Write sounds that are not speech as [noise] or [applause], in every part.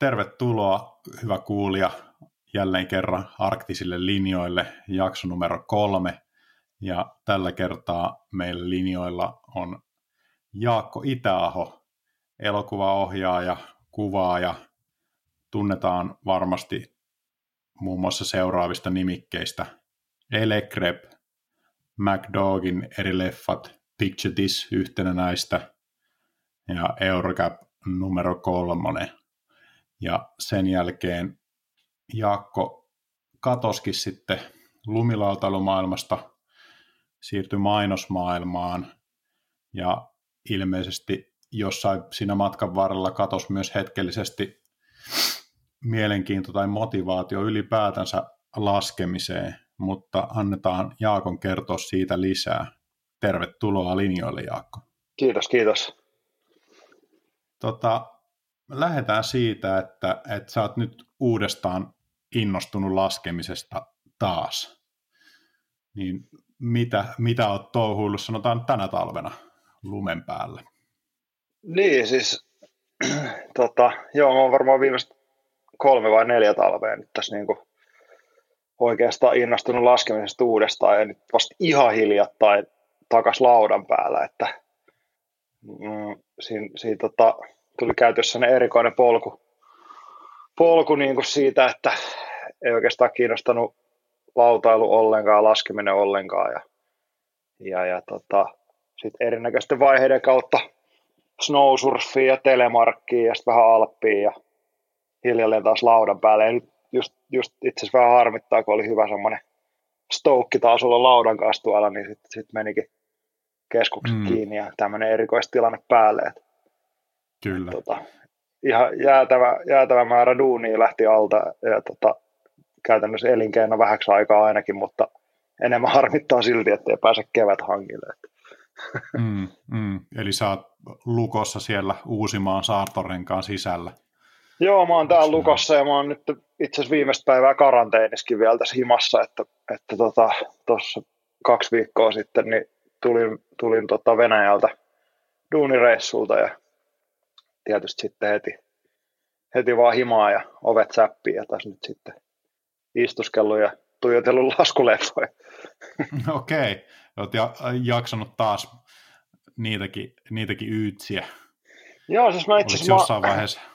Tervetuloa, hyvä kuulija, jälleen kerran arktisille linjoille, jakso numero kolme. Ja tällä kertaa meillä linjoilla on Jaakko Itäaho, elokuvaohjaaja, kuvaaja. Tunnetaan varmasti muun muassa seuraavista nimikkeistä. Elekrep, McDogin eri leffat, Picture This yhtenä näistä, ja Eurocap numero kolmonen. Ja sen jälkeen Jaakko katoskin sitten lumilautailumaailmasta, siirtyi mainosmaailmaan ja ilmeisesti jossain siinä matkan varrella katos myös hetkellisesti mielenkiinto tai motivaatio ylipäätänsä laskemiseen, mutta annetaan Jaakon kertoa siitä lisää. Tervetuloa linjoille, Jaakko. Kiitos, kiitos. Tota, lähdetään siitä, että, että sä oot nyt uudestaan innostunut laskemisesta taas. Niin mitä, mitä oot touhuillut, sanotaan tänä talvena lumen päälle? Niin, siis [clears throat] tota, joo, mä oon varmaan viimeiset kolme vai neljä talvea nyt tässä niin oikeastaan innostunut laskemisesta uudestaan ja nyt vasta ihan hiljattain takas laudan päällä, että mm, siinä, siinä tota, tuli käytössä ne erikoinen polku, polku niin kuin siitä, että ei oikeastaan kiinnostanut lautailu ollenkaan, laskeminen ollenkaan ja, ja, ja tota, sitten erinäköisten vaiheiden kautta snowsurfiin ja telemarkkiin ja sitten vähän alppiin ja hiljalleen taas laudan päälle. Ja nyt just, just itse asiassa vähän harmittaa, kun oli hyvä semmoinen stoukki taas olla laudan kanssa tuolla, niin sitten sit menikin keskukset mm. kiinni ja tämmöinen erikoistilanne päälle. Et, Kyllä. Tota, ihan jäätävä, jäätävä määrä duunia lähti alta ja tota, käytännössä elinkeino vähäksi aikaa ainakin, mutta enemmän [laughs] harmittaa silti, ettei pääse kevät hangille. Mm, mm. Eli sä oot lukossa siellä Uusimaan saartorenkaan sisällä. Joo, mä oon täällä lukossa ja mä oon nyt itse asiassa viimeistä päivää karanteeniskin vielä tässä himassa, että, että tuossa tota, kaksi viikkoa sitten niin tulin, tulin tota Venäjältä duunireissulta ja tietysti sitten heti, heti vaan himaa ja ovet säppiin ja tässä nyt sitten istuskellut ja tuijotellut [laughs] laskuleffoja. [laughs] Okei, okay. olet ja, jaksanut taas niitäkin, niitäkin yytsiä. Joo, siis mä itse asiassa... jossain mä... vaiheessa? [clears throat]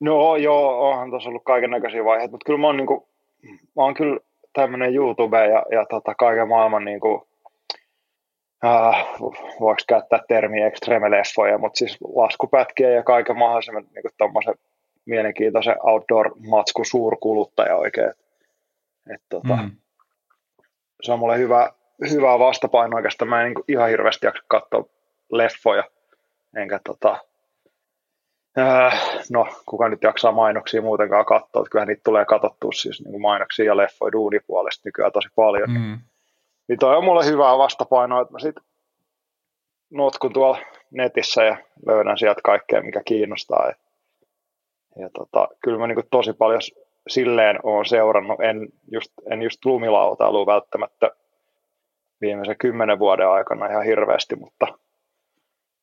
No joo, onhan tuossa ollut kaiken näköisiä vaiheita, mutta kyllä mä oon, niinku, mä oon kyllä tämmöinen YouTube ja, ja tota, kaiken maailman niinku, äh, voiko käyttää termiä extreme-leffoja, mutta siis laskupätkiä ja kaiken mahdollisen niin tommosen mielenkiintoisen outdoor-matsku suurkuluttaja oikein. Et, tota, mm. Se on mulle hyvä, hyvä vastapaino oikeastaan. Mä en niin ihan hirveästi jaksa katsoa leffoja, enkä tota, äh, no, kuka nyt jaksaa mainoksia muutenkaan katsoa, että kyllähän niitä tulee katsottua siis niin mainoksia ja leffoja duunipuolesta nykyään tosi paljon. Mm. Niin toi on mulle hyvää vastapainoa, että mä sit notkun tuolla netissä ja löydän sieltä kaikkea, mikä kiinnostaa. Ja, ja tota, kyllä mä niin tosi paljon silleen olen seurannut, en just, en just lumilautailua välttämättä viimeisen kymmenen vuoden aikana ihan hirveästi, mutta,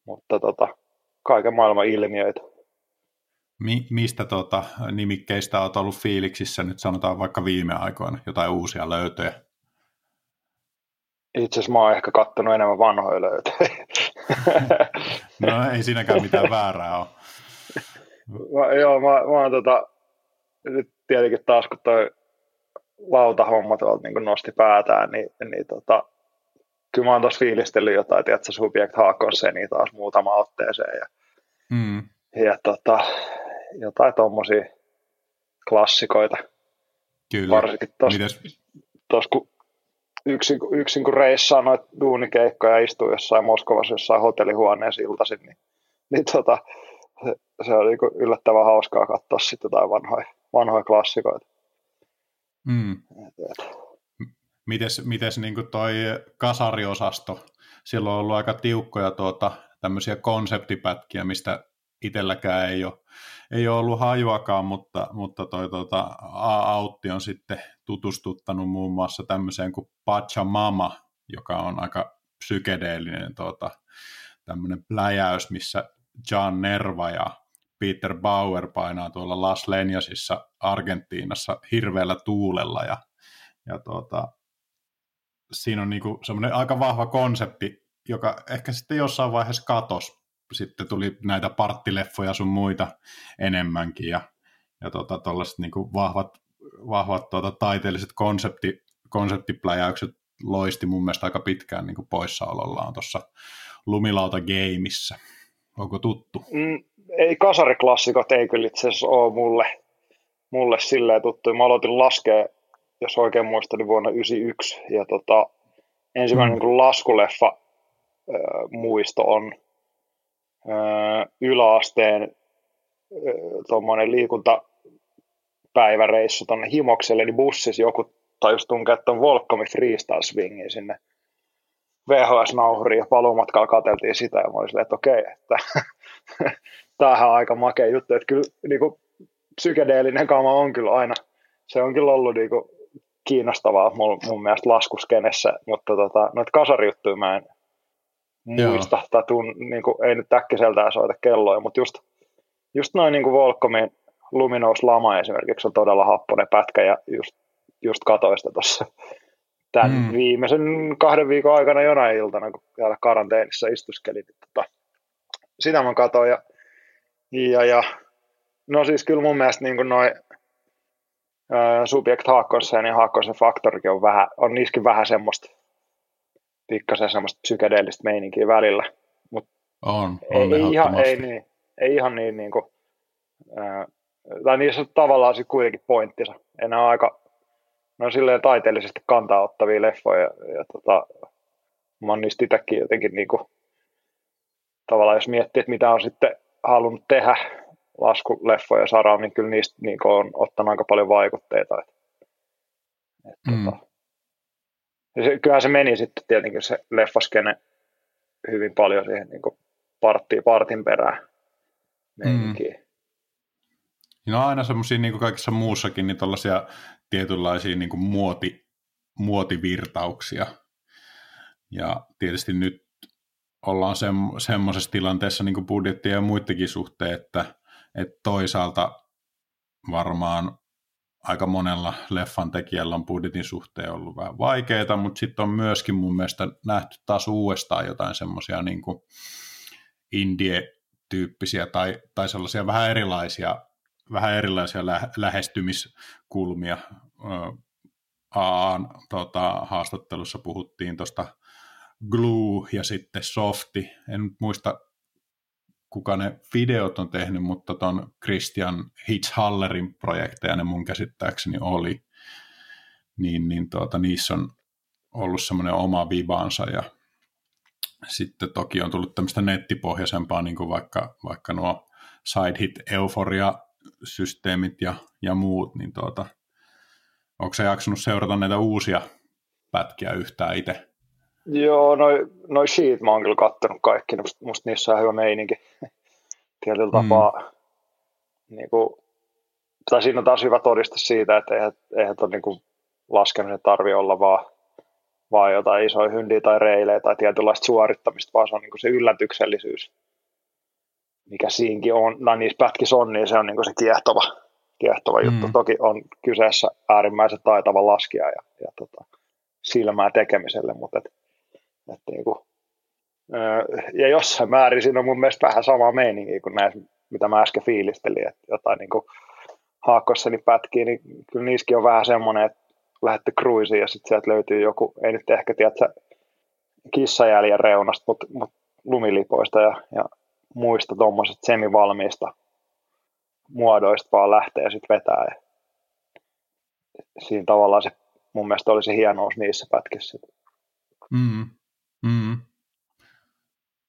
mutta tota, kaiken maailman ilmiöitä. Mi- mistä tota, nimikkeistä olet ollut fiiliksissä nyt sanotaan vaikka viime aikoina, jotain uusia löytöjä? Itse asiassa mä oon ehkä kattonut enemmän vanhoja löytöjä. [laughs] no ei siinäkään mitään väärää ole. Mä, joo, mä, mä oon tota, nyt tietenkin taas kun toi lautahomma tuolta niin nosti päätään, niin, niin tota, kyllä mä oon tuossa fiilistellyt jotain, tiedätkö, Subject niin taas muutama otteeseen ja, mm. ja tota, jotain tommosia klassikoita. Kyllä. Varsinkin tuossa, kun yksin, yksin kun reissaa noita duunikeikkoja ja istuu jossain Moskovassa jossain hotellihuoneessa iltaisin, niin, niin tota, se, se oli niin yllättävän hauskaa katsoa sitten jotain vanhoja, vanhoja klassikoita. Mm. Mites, mites niin toi kasariosasto? Silloin on ollut aika tiukkoja tuota, tämmöisiä konseptipätkiä, mistä itselläkään ei ole, ei ole ollut hajuakaan, mutta, mutta toi tuota, Autti on sitten tutustuttanut muun muassa tämmöiseen kuin Pachamama, joka on aika psykedeellinen tuota, tämmöinen pläjäys, missä John Nerva ja Peter Bauer painaa tuolla Las Lenjasissa Argentiinassa hirveällä tuulella ja, ja tuota, siinä on niinku semmoinen aika vahva konsepti, joka ehkä sitten jossain vaiheessa katos. Sitten tuli näitä parttileffoja sun muita enemmänkin ja, ja tuota, niinku vahvat, vahvat tuota, taiteelliset konsepti, konseptipläjäykset loisti mun mielestä aika pitkään niin poissaolollaan tuossa Lumilauta Gameissa. Onko tuttu? Mm, ei kasariklassikot ei kyllä itse asiassa ole mulle, mulle silleen tuttu. Mä aloitin laskea, jos oikein muistan, niin vuonna 1991. Ja tota, ensimmäinen mm. niin laskuleffa äh, muisto on yläasteen tuommoinen liikuntapäiväreissu tuonne Himokselle, niin bussissa joku tajus tunkea tuon Volkomi Freestyle Swingin sinne VHS-nauhuriin ja paluumatkalla katseltiin sitä ja mä olin silleen, että okei, että [laughs] tämähän on aika makea juttu, että kyllä niin kuin, psykedeellinen kama on kyllä aina, se on kyllä ollut niin kuin, kiinnostavaa mun, mun mielestä laskuskenessä, mutta tota, noita kasarijuttuja mä en muista, tai tuun, niin kuin, ei nyt äkkiseltään soita kelloja, mutta just, just noin niin Volkomin Luminous Lama esimerkiksi on todella happonen pätkä, ja just, just katoista tuossa tämän mm. viimeisen kahden viikon aikana jonain iltana, kun täällä karanteenissa istuskelin. Niin tota, sitä mä katsoin ja, ja, ja, no siis kyllä mun mielestä niin noin Subject Haakkonsen ja Haakkonsen Faktorikin on, vähän, on niissäkin vähän semmoista pikkasen semmoista psykedeellistä meininkiä välillä. Mut on, on ei, ihan, ei, niin, ei ihan niin, niin kuin, ää, tai niissä on tavallaan sitten kuitenkin pointtinsa. Enää aika, ne on silleen taiteellisesti kantaa ottavia leffoja, ja, ja tota, mä oon niistä itsekin jotenkin niin kuin, tavallaan jos miettii, että mitä on sitten halunnut tehdä laskuleffoja saraan, niin kyllä niistä niin kuin, on ottanut aika paljon vaikutteita. Et, et, mm. tota, se, kyllähän se meni sitten tietenkin se leffaskene hyvin paljon siihen niin partti, partin perään Mm. No aina semmoisia niin kuin kaikissa muussakin, niin tällaisia tietynlaisia niin kuin muoti, muotivirtauksia. Ja tietysti nyt ollaan sem, semmoisessa tilanteessa niin budjettia ja muidenkin suhteen, että, että toisaalta varmaan aika monella leffan tekijällä on budjetin suhteen ollut vähän vaikeaa, mutta sitten on myöskin mun mielestä nähty taas uudestaan jotain semmoisia niin indie-tyyppisiä tai, tai sellaisia vähän erilaisia vähän erilaisia lä- lähestymiskulmia. Aan tota, haastattelussa puhuttiin tuosta Glue ja sitten Softi. En muista, kuka ne videot on tehnyt, mutta tuon Christian Hitzhallerin projekteja ne mun käsittääkseni oli. Niin, niin tuota, niissä on ollut semmoinen oma vivansa ja sitten toki on tullut tämmöistä nettipohjaisempaa, niin kuin vaikka, vaikka nuo Side Hit Euphoria systeemit ja, ja muut, niin tuota, onko se jaksanut seurata näitä uusia pätkiä yhtään itse? Joo, noin noi sheet mä oon kyllä kattonut kaikki, musta, musta niissä on hyvä meininki [laughs] tietyllä mm. tapaa. Niin kuin, tai siinä on taas hyvä todiste siitä, että eihän, eihän ton niin laskemisen tarvi olla vaan, vaan jotain isoja hyndiä tai reilejä tai tietynlaista suorittamista, vaan se on niin se yllätyksellisyys mikä siinkin on, no niissä pätkissä on, niin se on niin se kiehtova, kiehtova mm. juttu. Toki on kyseessä äärimmäisen taitava laskija ja, ja tota, silmää tekemiselle, mutta et, et niin kuin, ja jossain määrin siinä on mun mielestä vähän sama meininki kuin näissä, mitä mä äsken fiilistelin, että jotain niin kuin haakkossani pätkiä, niin kyllä niissäkin on vähän semmoinen, että lähdette cruisiin ja sitten sieltä löytyy joku, ei nyt ehkä tiedä, kissajäljen reunasta, mutta, mutta lumilipoista ja, ja muista tuommoisesta semivalmiista muodoista vaan lähtee sitten vetää. Ja siinä tavallaan se mun mielestä oli se hienous niissä pätkissä. Mm. Mm.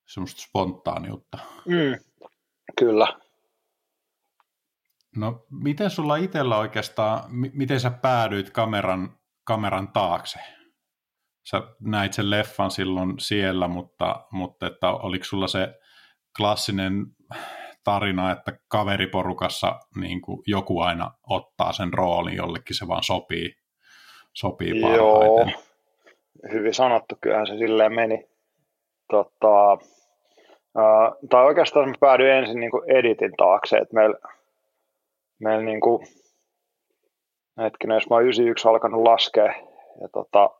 Semmoista spontaaniutta. Mm. Kyllä. No, miten sulla itsellä oikeastaan, m- miten sä päädyit kameran, kameran taakse? Sä näit sen leffan silloin siellä, mutta, mutta että oliko sulla se klassinen tarina, että kaveriporukassa niin kuin joku aina ottaa sen roolin, jollekin se vaan sopii, sopii parhaiten. Joo, hyvin sanottu, kyllähän se silleen meni. Tota, Uh, tai oikeastaan mä päädyin ensin niin kuin editin taakse, että meillä, meillä niin kuin, hetkinen, jos mä oon 91 alkanut laskea, ja tota,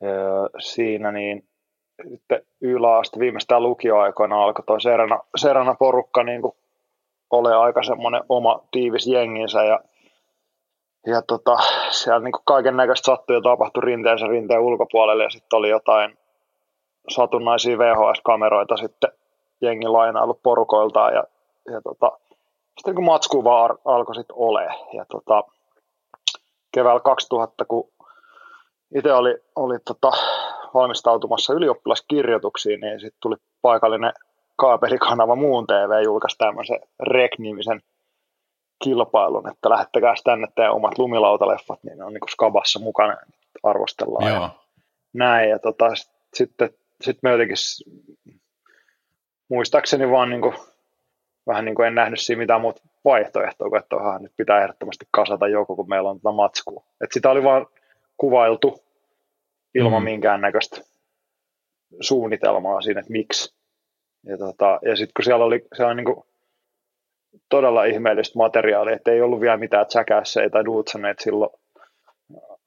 ja siinä niin sitten yläaste viimeistään lukioaikoina alkoi toi Serena, Serena porukka niin kuin ole aika semmoinen oma tiivis jenginsä ja, ja tota, siellä niin kaiken näköistä sattui ja tapahtui rinteensä rinteen ulkopuolelle ja sitten oli jotain satunnaisia VHS-kameroita sitten jengi lainailu porukoiltaan ja, ja tota, sitten kun matsku vaan alkoi sitten ole ja tota, keväällä 2000, kun itse oli, oli tota, valmistautumassa ylioppilaskirjoituksiin, niin sitten tuli paikallinen kaapelikanava Muun TV julkaisi tämmöisen REC-nimisen kilpailun, että lähettäkää tänne teidän omat lumilautaleffat, niin ne on niin kuin skabassa mukana, arvostellaan Joo. ja näin. Ja tota, sitten sit me jotenkin muistaakseni vaan niin kuin, vähän niin kuin en nähnyt siinä mitään muuta vaihtoehtoa, kun että onhan, nyt pitää ehdottomasti kasata joku, kun meillä on tätä matskua. Et sitä oli vaan kuvailtu ilman mm. minkäännäköistä suunnitelmaa siinä, että miksi. Ja, tota, ja sitten kun siellä oli, siellä oli niin todella ihmeellistä materiaalia, että ei ollut vielä mitään tsäkässeitä tai duutsaneet silloin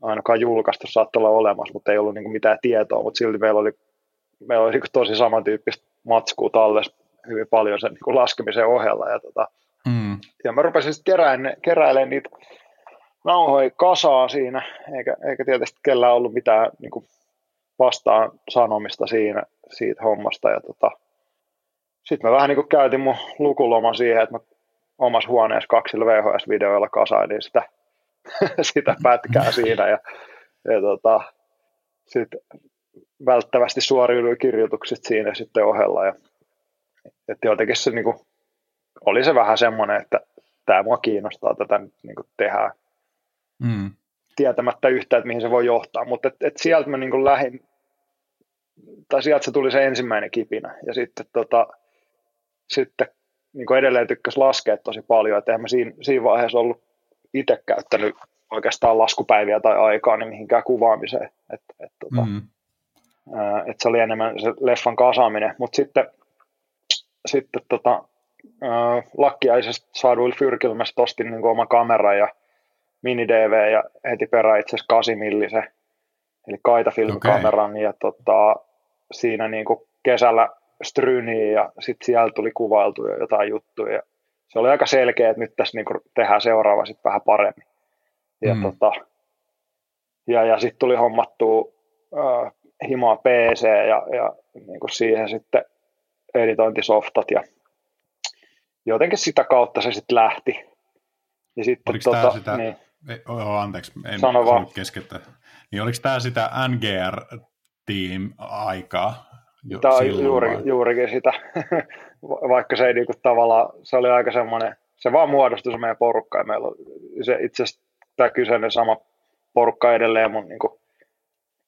ainakaan julkaistu, saattoi olla olemassa, mutta ei ollut niin mitään tietoa, mutta silti meillä oli, meillä oli niin tosi samantyyppistä matskua tallessa hyvin paljon sen niin laskemisen ohella. Ja, tota, mm. ja mä rupesin sitten keräilemään, keräilemään niitä nauhoja kasaa siinä, eikä, eikä tietysti kellään ollut mitään niin kuin vastaan sanomista siinä, siitä hommasta. Ja tota, sitten mä vähän niin kuin käytin mun lukuloma siihen, että mä omassa huoneessa kaksilla VHS-videoilla kasailin sitä, [laughs] sitä pätkää siinä ja, ja tota, sitten välttävästi suoriuduin kirjoitukset siinä sitten ohella. Ja, että jotenkin se niin kuin, oli se vähän semmoinen, että tämä mua kiinnostaa tätä nyt niin kuin tehdään. Mm. Tietämättä yhtään, että mihin se voi johtaa. Mutta et, et sieltä mä niin lähdin, tai sieltä se tuli se ensimmäinen kipinä. Ja sitten tota, sitten niin kuin edelleen tykkäsi laskea tosi paljon, että mä siinä, siinä vaiheessa ollut itse käyttänyt oikeastaan laskupäiviä tai aikaa niin mihinkään kuvaamiseen. Että et, tota, mm. et se oli enemmän se leffan kasaaminen, mutta sitten, sitten tota, lakkiaisesta saaduilla fyrkilmästä ostin niin oma kamera ja mini-DV ja heti perään itse asiassa 8 millisen, eli kaitafilmikameran okay. ja tota, siinä niin kuin kesällä Stryniin ja sitten siellä tuli kuvailtu jo jotain juttuja. Se oli aika selkeä, että nyt tässä niinku tehdään seuraava sitten vähän paremmin. Ja, mm. tota, ja, ja sitten tuli hommattu äh, himaa PC ja, ja niinku siihen sitten editointisoftat ja jotenkin sitä kautta se sitten lähti. Ja sitten, oliko tota, sitä, niin, oh, anteeksi, en sano vaan. keskeyttää. Niin oliko tämä sitä NGR-team-aikaa, jo Tämä on juuri, juurikin sitä, [laughs] vaikka se ei niinku tavallaan, se oli aika semmoinen, se vaan muodostui se meidän porukka ja meillä on se itse asiassa tämä kyseinen sama porukka edelleen mun niinku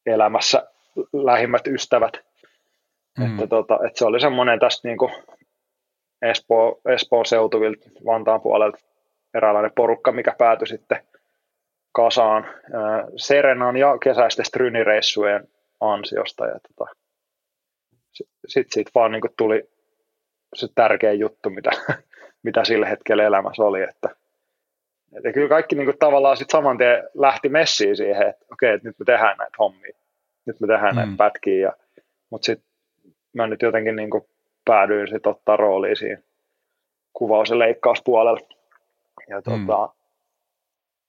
elämässä lähimmät ystävät. Mm. Että, tota, että se oli semmoinen tästä niinku Espoo, Espoon seutuvilta Vantaan puolelta eräänlainen porukka, mikä päätyi sitten kasaan Serenan ja kesäisten strynireissujen ansiosta. Ja tota, sitten siitä vaan niin tuli se tärkeä juttu, mitä, [laughs] mitä sillä hetkellä elämässä oli. Että, että kyllä kaikki niin kuin tavallaan sitten saman tien lähti messiin siihen, että okei, että nyt me tehdään näitä hommia, nyt me tehdään mm. näitä pätkiä, ja, mutta sitten mä nyt jotenkin niin kuin päädyin sitten ottaa roolia siinä kuvaus- ja leikkauspuolella. Ja, mm. tota,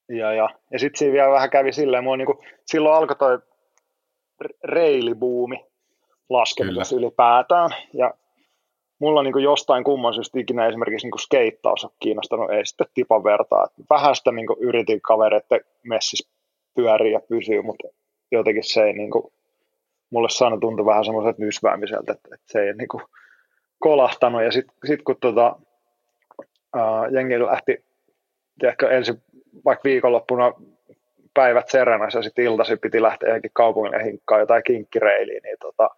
ja, ja, ja sitten siinä vielä vähän kävi silleen, mua niin kuin, silloin alkoi toi reilibuumi, laskemisessa Kyllä. ylipäätään. Ja mulla niin jostain kumman syystä ikinä esimerkiksi niin skeittaus on kiinnostanut, ei sitten tipan vertaa. Vähän sitä niin yritin kavereiden messissä pyöriä ja pysyä, mutta jotenkin se ei niin kuin, mulle saanut tuntua vähän semmoiselta nysväämiseltä, että, että se ei niin kuin, kolahtanut. Ja sitten sit kun tota, ää, jengi lähti ehkä ensin vaikka viikonloppuna päivät Serenassa ja sitten iltasi piti lähteä johonkin kaupungille hinkkaan jotain kinkkireiliä, niin tota,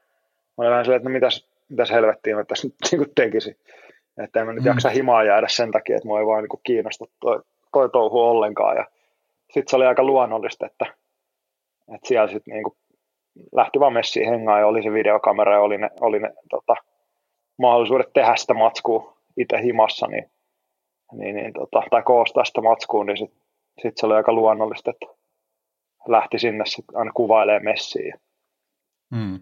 mä olin vähän silleen, että no mitäs, mitäs helvettiä mä tässä nyt [laughs] niin tekisin. Että en mä nyt mm. jaksa himaa jäädä sen takia, että mua ei vaan niin kiinnosta toi, toi touhu ollenkaan. Ja sitten se oli aika luonnollista, että, että siellä sitten niin lähti vaan messiin hengaan ja oli se videokamera ja oli ne, oli ne tota, mahdollisuudet tehdä sitä matskua itse himassa, niin, niin, niin tota, tai koostaa sitä matskua, niin sitten sit se oli aika luonnollista, että lähti sinne sitten aina kuvailemaan messiä. Hmm.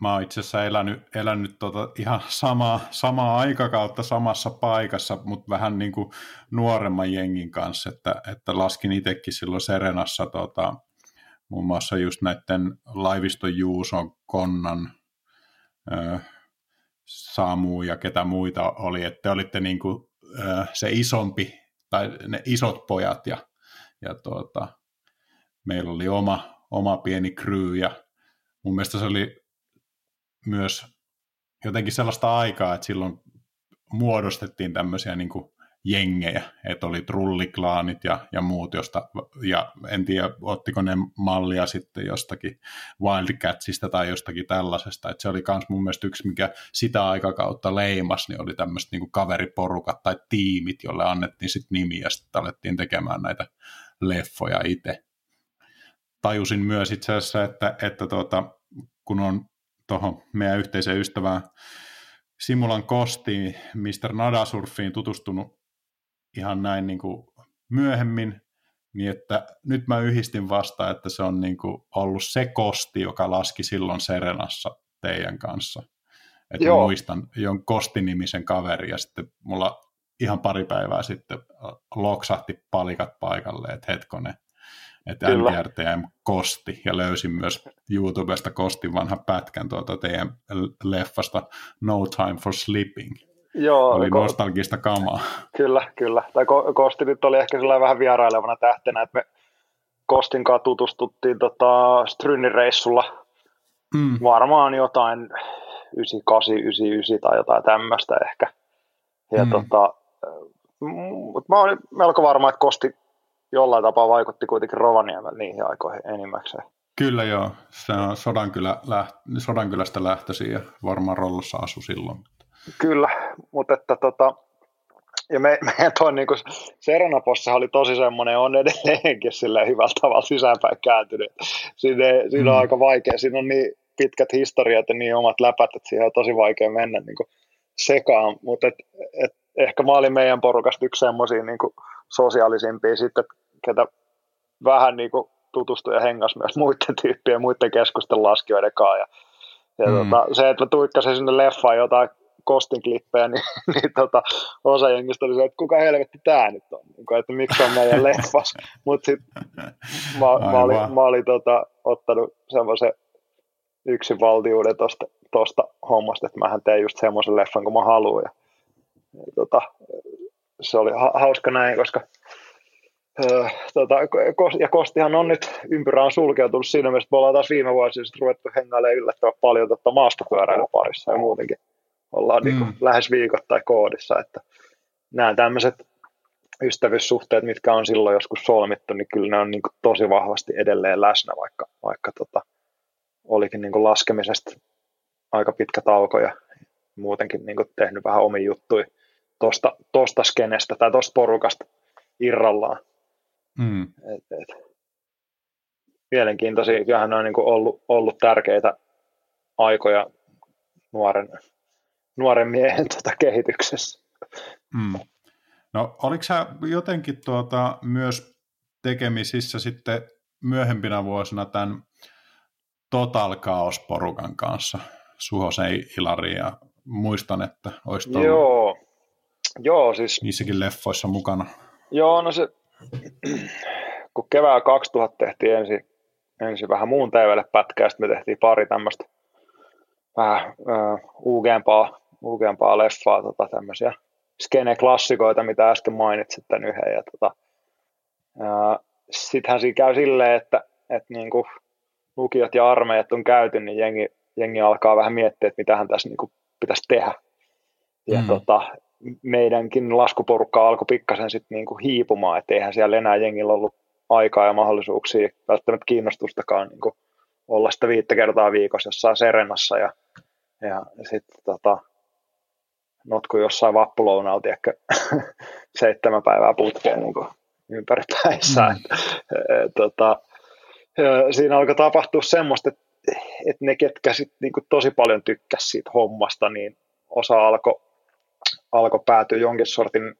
Mä oon itse asiassa elänyt, elänyt tota ihan samaa, samaa aikakautta samassa paikassa, mutta vähän niin kuin nuoremman jengin kanssa, että, että laskin itsekin silloin Serenassa tota, muun muassa just näiden Laiviston Juuson, Konnan, ö, Samu ja ketä muita oli, että te olitte niin kuin, ö, se isompi tai ne isot pojat ja, ja tuota, meillä oli oma, oma pieni crew ja mun mielestä se oli myös jotenkin sellaista aikaa, että silloin muodostettiin tämmöisiä niin kuin jengejä, että oli trulliklaanit ja, ja muut, josta, ja en tiedä, ottiko ne mallia sitten jostakin Wildcatsista tai jostakin tällaisesta, että se oli myös mun mielestä yksi, mikä sitä aikakautta leimas, niin oli tämmöiset niin kaveriporukat tai tiimit, jolle annettiin sitten nimi ja sitten alettiin tekemään näitä leffoja itse. Tajusin myös itse asiassa, että, että tuota, kun on tuohon meidän yhteiseen ystävään Simulan Kostiin, Mr. Nadasurfiin tutustunut ihan näin niin kuin myöhemmin, niin että nyt mä yhdistin vasta, että se on niin kuin ollut se kosti, joka laski silloin Serenassa teidän kanssa. Että Joo. muistan jon Kosti-nimisen kaveri ja sitten mulla ihan pari päivää sitten loksahti palikat paikalle, että hetkonen, että NTRTM Kosti, ja löysin myös YouTubesta Kostin vanha pätkän tuota teidän leffasta No Time for Sleeping. Joo, oli ko- nostalgista kamaa. Kyllä, kyllä. Tai ko- Kosti nyt oli ehkä sellainen vähän vierailevana tähtenä, että me Kostin kanssa tutustuttiin tota Strynnin reissulla mm. varmaan jotain 98, 99 tai jotain tämmöistä ehkä. Ja mm. tota, mutta mä olin melko varma, että Kosti jollain tapaa vaikutti kuitenkin Rovaniemellä niihin aikoihin enimmäkseen. Kyllä joo, se on Sodankylä, läht, Sodankylästä lähtöisin ja varmaan Rollossa asu silloin. Kyllä, mutta että tota, ja me, [laughs] meidän tuo niin kuin Serenapossa oli tosi semmoinen, on edelleenkin sillä hyvällä tavalla sisäänpäin kääntynyt. Siinä, siinä mm. on aika vaikea, siinä on niin pitkät historiat ja niin omat läpät, että siihen on tosi vaikea mennä niin kuin sekaan, mutta et, et, ehkä mä olin meidän porukasta yksi semmoisia niin sosiaalisimpia sitten, ketä vähän niin kuin tutustui ja hengas myös [laughs] muiden tyyppien, muiden keskusten laskijoiden kanssa. Ja, ja mm. tota, se, että mä tuikkasin sinne leffaan jotain Kostin klippejä, [laughs] niin, niin tota, osa jengistä oli se, että kuka helvetti tämä nyt on, niin kuin, että miksi on meidän [laughs] leffas. Mutta sitten mä, mä, olin, mä olin tota, ottanut semmoisen yksin valtiuden tosta, tosta hommasta, että mähän teen just semmoisen leffan kuin mä haluan. Ja, ja tota, se oli ha- hauska näin, koska tota, ja Kostihan on nyt, ympyrä on sulkeutunut siinä mielessä, me ollaan taas viime vuosina ruvettu hengailemaan yllättävän paljon tota maastopyöräilyn parissa ja muutenkin ollaan niin kuin mm. lähes viikoittain koodissa, että nämä tämmöiset ystävyyssuhteet, mitkä on silloin joskus solmittu, niin kyllä ne on niin kuin tosi vahvasti edelleen läsnä, vaikka, vaikka tota, olikin niin kuin laskemisesta aika pitkä tauko ja muutenkin niin kuin tehnyt vähän omi juttui tosta, tosta skenestä tai tosta porukasta irrallaan. Mm. Et, et, mielenkiintoisia, kyllähän ne on niin kuin ollut, ollut tärkeitä aikoja nuoren nuoren miehen tuota kehityksessä. Mm. No oliko sä jotenkin tuota myös tekemisissä sitten myöhempinä vuosina tämän Total Chaos-porukan kanssa, Suhosen Ilari ja muistan, että olisi Joo. Joo, siis... niissäkin leffoissa mukana. Joo, no se, kun kevää 2000 tehtiin ensin, ensin vähän muun TVlle pätkää, sitten me tehtiin pari tämmöistä vähän uh, uugempaa uukempaa leffaa, tota, tämmöisiä skene-klassikoita, mitä äsken mainitsit tämän yhden. Ja, tota, sittenhän siinä käy silleen, että, että niin kuin lukiot ja armeijat on käyty, niin jengi, jengi alkaa vähän miettiä, että mitähän tässä niin kuin pitäisi tehdä. Ja mm. tota, meidänkin laskuporukka alkoi pikkasen sitten niin kuin hiipumaan, että eihän siellä enää jengillä ollut aikaa ja mahdollisuuksia, välttämättä kiinnostustakaan niin kuin olla sitä viittä kertaa viikossa jossain Serenassa ja, ja sitten tota, notku jossain vappulounalta ehkä [laughs] seitsemän päivää putkeen niin ympäri päissä. Mm. tota, siinä alkoi tapahtua semmoista, että et ne, ketkä sit niinku tosi paljon tykkäsivät siitä hommasta, niin osa alkoi alko päätyä jonkin sortin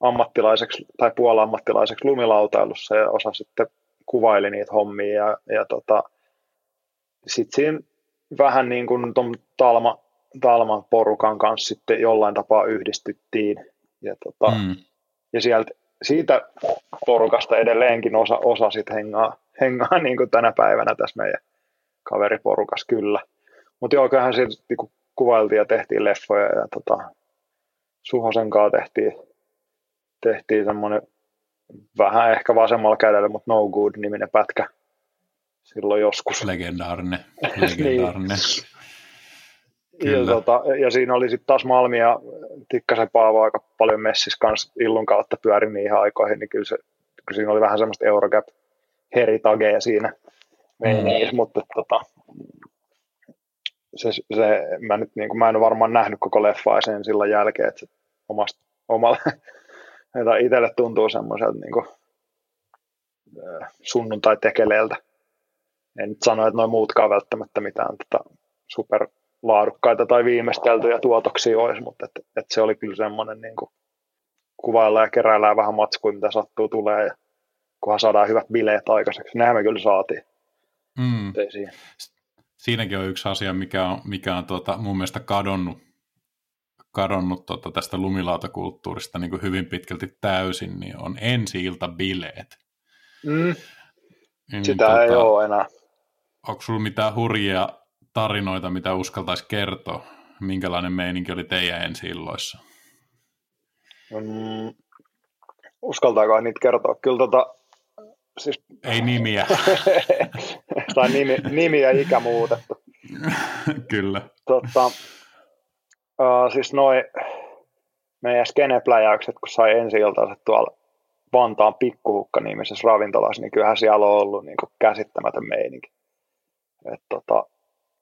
ammattilaiseksi tai puolammattilaiseksi lumilautailussa ja osa sitten kuvaili niitä hommia ja, ja tota, sitten siinä vähän niin kuin ton Talma, Talman porukan kanssa sitten jollain tapaa yhdistyttiin ja, tota, mm. ja sieltä, siitä porukasta edelleenkin osa, osa sitten hengaa, [laughs] hengaa niin kuin tänä päivänä tässä meidän kaveriporukas kyllä. Mutta joo, kyllähän siitä niin kuvailtiin ja tehtiin leffoja ja tota, Suhosen kanssa tehtiin, tehtiin semmoinen vähän ehkä vasemmalla kädellä, mutta No Good-niminen pätkä silloin joskus. Legendaarinen. Legendaarinen. [laughs] niin. ja, tota, ja, siinä oli sitten taas Malmi ja Tikkasen Paavo aika paljon messissä kanssa Illun kautta pyöri niihin aikoihin, niin kyllä, se, kyllä siinä oli vähän semmoista Eurogap heritagea siinä mm. mutta tota, se, se, mä, nyt, niin kuin, mä en ole varmaan nähnyt koko leffaa sen sillä jälkeen, että omasta, omalla, [laughs] itselle tuntuu semmoiselta niin kuin, sunnuntai-tekeleeltä. En nyt sano, että noin muutkaan välttämättä mitään tota, superlaadukkaita tai viimeisteltyjä tuotoksia olisi, mutta et, et se oli kyllä semmoinen niin kuin, kuvailla ja keräillään vähän matskuja, mitä sattuu tulee ja kunhan saadaan hyvät bileet aikaiseksi. Nehän me kyllä saatiin. Mm. Siinäkin on yksi asia, mikä on, mikä on tuota, mun mielestä kadonnut, kadonnut tuota, tästä lumilautakulttuurista niin kuin hyvin pitkälti täysin, niin on ensi-ilta bileet. Mm. Niin, Sitä tuota, ei ole enää. Onko sulla mitään hurjia tarinoita, mitä uskaltaisi kertoa? Minkälainen meininki oli teidän ensi-illoissa? Mm, uskaltaako niitä kertoa? Kyllä tota, Siis... Ei nimiä. [laughs] tai nimi, nimi ja ikä muutettu. [laughs] Kyllä. Tota, uh, siis noin meidän skenepläjäykset, kun sai ensi iltaiset tuolla Vantaan pikkuhukka-nimisessä ravintolassa, niin kyllähän siellä on ollut niin käsittämätön meininki. Et tota,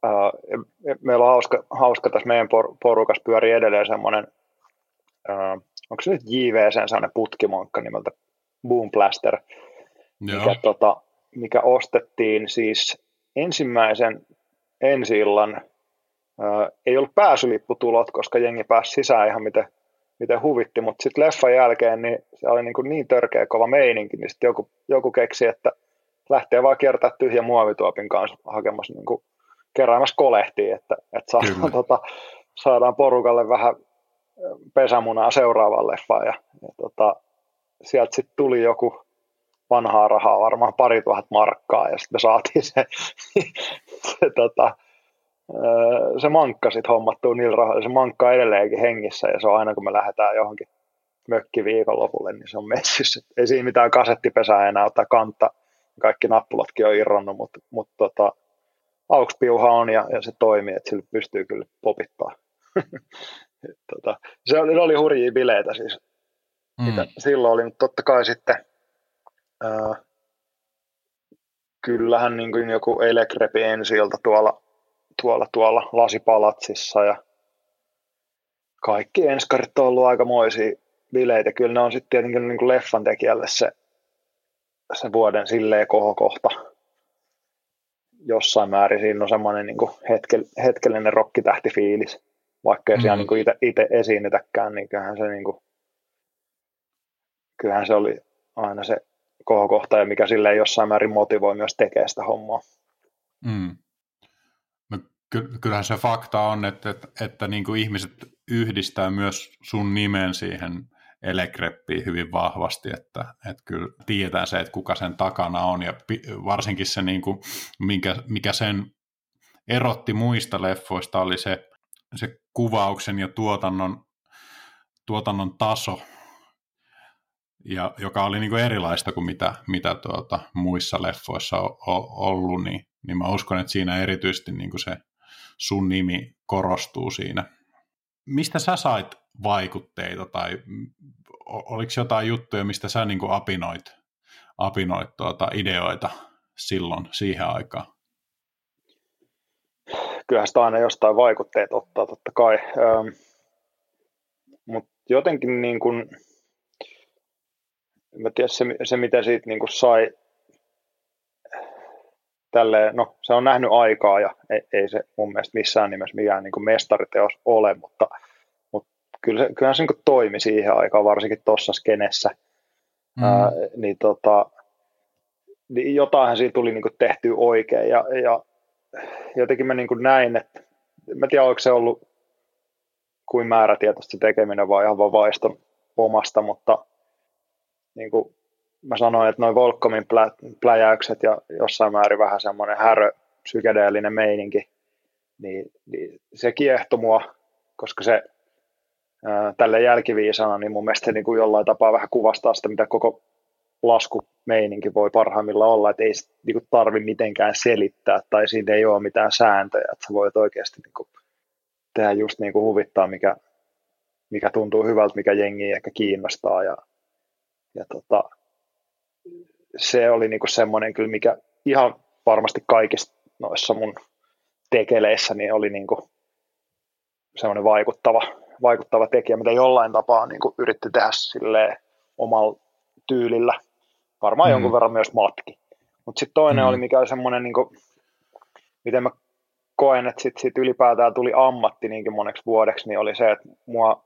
uh, meillä on hauska, hauska tässä meidän por, porukas pyörii edelleen semmoinen, uh, onko se nyt JVC, sellainen putkimankka nimeltä Boom Mikä, tota, mikä ostettiin siis ensimmäisen ensi illan, ää, ei ollut pääsylipputulot, koska jengi pääsi sisään ihan miten, miten huvitti, mutta sitten leffan jälkeen niin se oli niin, kuin niin törkeä kova meininki, niin sitten joku, joku keksi, että lähtee vaan kiertää tyhjä muovituopin kanssa hakemassa niin kuin keräämässä kolehtia, että, että saadaan, [laughs] tota, saadaan porukalle vähän pesämunaa seuraavaan leffaan ja, ja tota, sieltä sitten tuli joku vanhaa rahaa, varmaan pari tuhat markkaa, ja sitten me saatiin se, [laughs] se, tota, se mankka sitten hommattua niillä rahoilla. Se mankka on edelleenkin hengissä, ja se on aina kun me lähdetään johonkin mökki viikonlopulle, niin se on messissä. Ei siinä mitään kasettipesää enää ottaa kanta, kaikki nappulatkin on irronnut, mutta, mutta tota, aukspiuha on ja, ja se toimii, että sillä pystyy kyllä popittaa. [laughs] tota, se, oli, oli hurjia bileitä siis. Mm. silloin oli, mutta totta kai sitten Äh, kyllähän niin kuin joku Elekrepi ensi tuolla, tuolla, tuolla Lasipalatsissa ja kaikki enskarit on ollut aikamoisia bileitä. Kyllä ne on sitten tietenkin niin kuin leffan tekijälle se, se vuoden silleen kohokohta. Jossain määrin siinä on semmoinen niin hetke, hetkellinen rokkitähtifiilis. Vaikka ei mm. siellä niin itse esiinnytäkään, niin kyllähän se, niin kuin, kyllähän se oli aina se kohokohta ja mikä sille jossain määrin motivoi myös tekemään sitä hommaa. Mm. No, ky- kyllähän se fakta on, että, että, että niin kuin ihmiset yhdistää myös sun nimen siihen Elekreppiin hyvin vahvasti, että, että kyllä tiedetään se, että kuka sen takana on ja varsinkin se, niin kuin, mikä, mikä sen erotti muista leffoista oli se, se kuvauksen ja tuotannon, tuotannon taso, ja joka oli niin kuin erilaista kuin mitä, mitä tuota, muissa leffoissa on, on ollut, niin, niin mä uskon, että siinä erityisesti niin kuin se sun nimi korostuu siinä. Mistä sä sait vaikutteita tai oliko jotain juttuja, mistä sä niin kuin apinoit, apinoit tuota ideoita silloin siihen aikaan? Kyllähän sitä aina jostain vaikutteet ottaa totta kai, ähm, mutta jotenkin niin kuin, mä tiedä, se, se mitä siitä niin kuin sai, tälleen, no se on nähnyt aikaa ja ei, ei se mun mielestä missään nimessä mikään niin kuin mestariteos ole, mutta, mutta kyllä se, kyllähän se niin toimi siihen aikaan, varsinkin tuossa skenessä. Mm. Ää, niin tota, niin jotainhan siitä tuli niin tehty oikein ja, ja jotenkin mä niin näin, että mä tiedän, oliko se ollut kuin määrätietoista se tekeminen vai ihan vaan vaiston omasta, mutta niin kuin mä sanoin, että noin Volkomin plä, pläjäykset ja jossain määrin vähän semmoinen härö, psykedeellinen meininki, niin, niin se kiehtoi mua, koska se ää, tälle jälkiviisana, niin mun mielestä se niin kuin jollain tapaa vähän kuvastaa sitä, mitä koko laskumeininki voi parhaimmilla olla, että ei niin kuin tarvi mitenkään selittää tai siitä ei ole mitään sääntöjä, että sä voit oikeasti niin kuin tehdä just niin kuin huvittaa, mikä, mikä tuntuu hyvältä, mikä jengi ehkä kiinnostaa ja, ja tota, se oli niinku semmoinen kyllä, mikä ihan varmasti kaikissa noissa mun tekeleissä niin oli niinku semmoinen vaikuttava, vaikuttava tekijä, mitä jollain tapaa niinku yritti tehdä silleen omalla tyylillä. Varmaan mm. jonkun verran myös matki. Mutta sitten toinen mm. oli, mikä oli semmoinen, niinku, miten mä koen, että sitten sit ylipäätään tuli ammatti niinkin moneksi vuodeksi, niin oli se, että mua,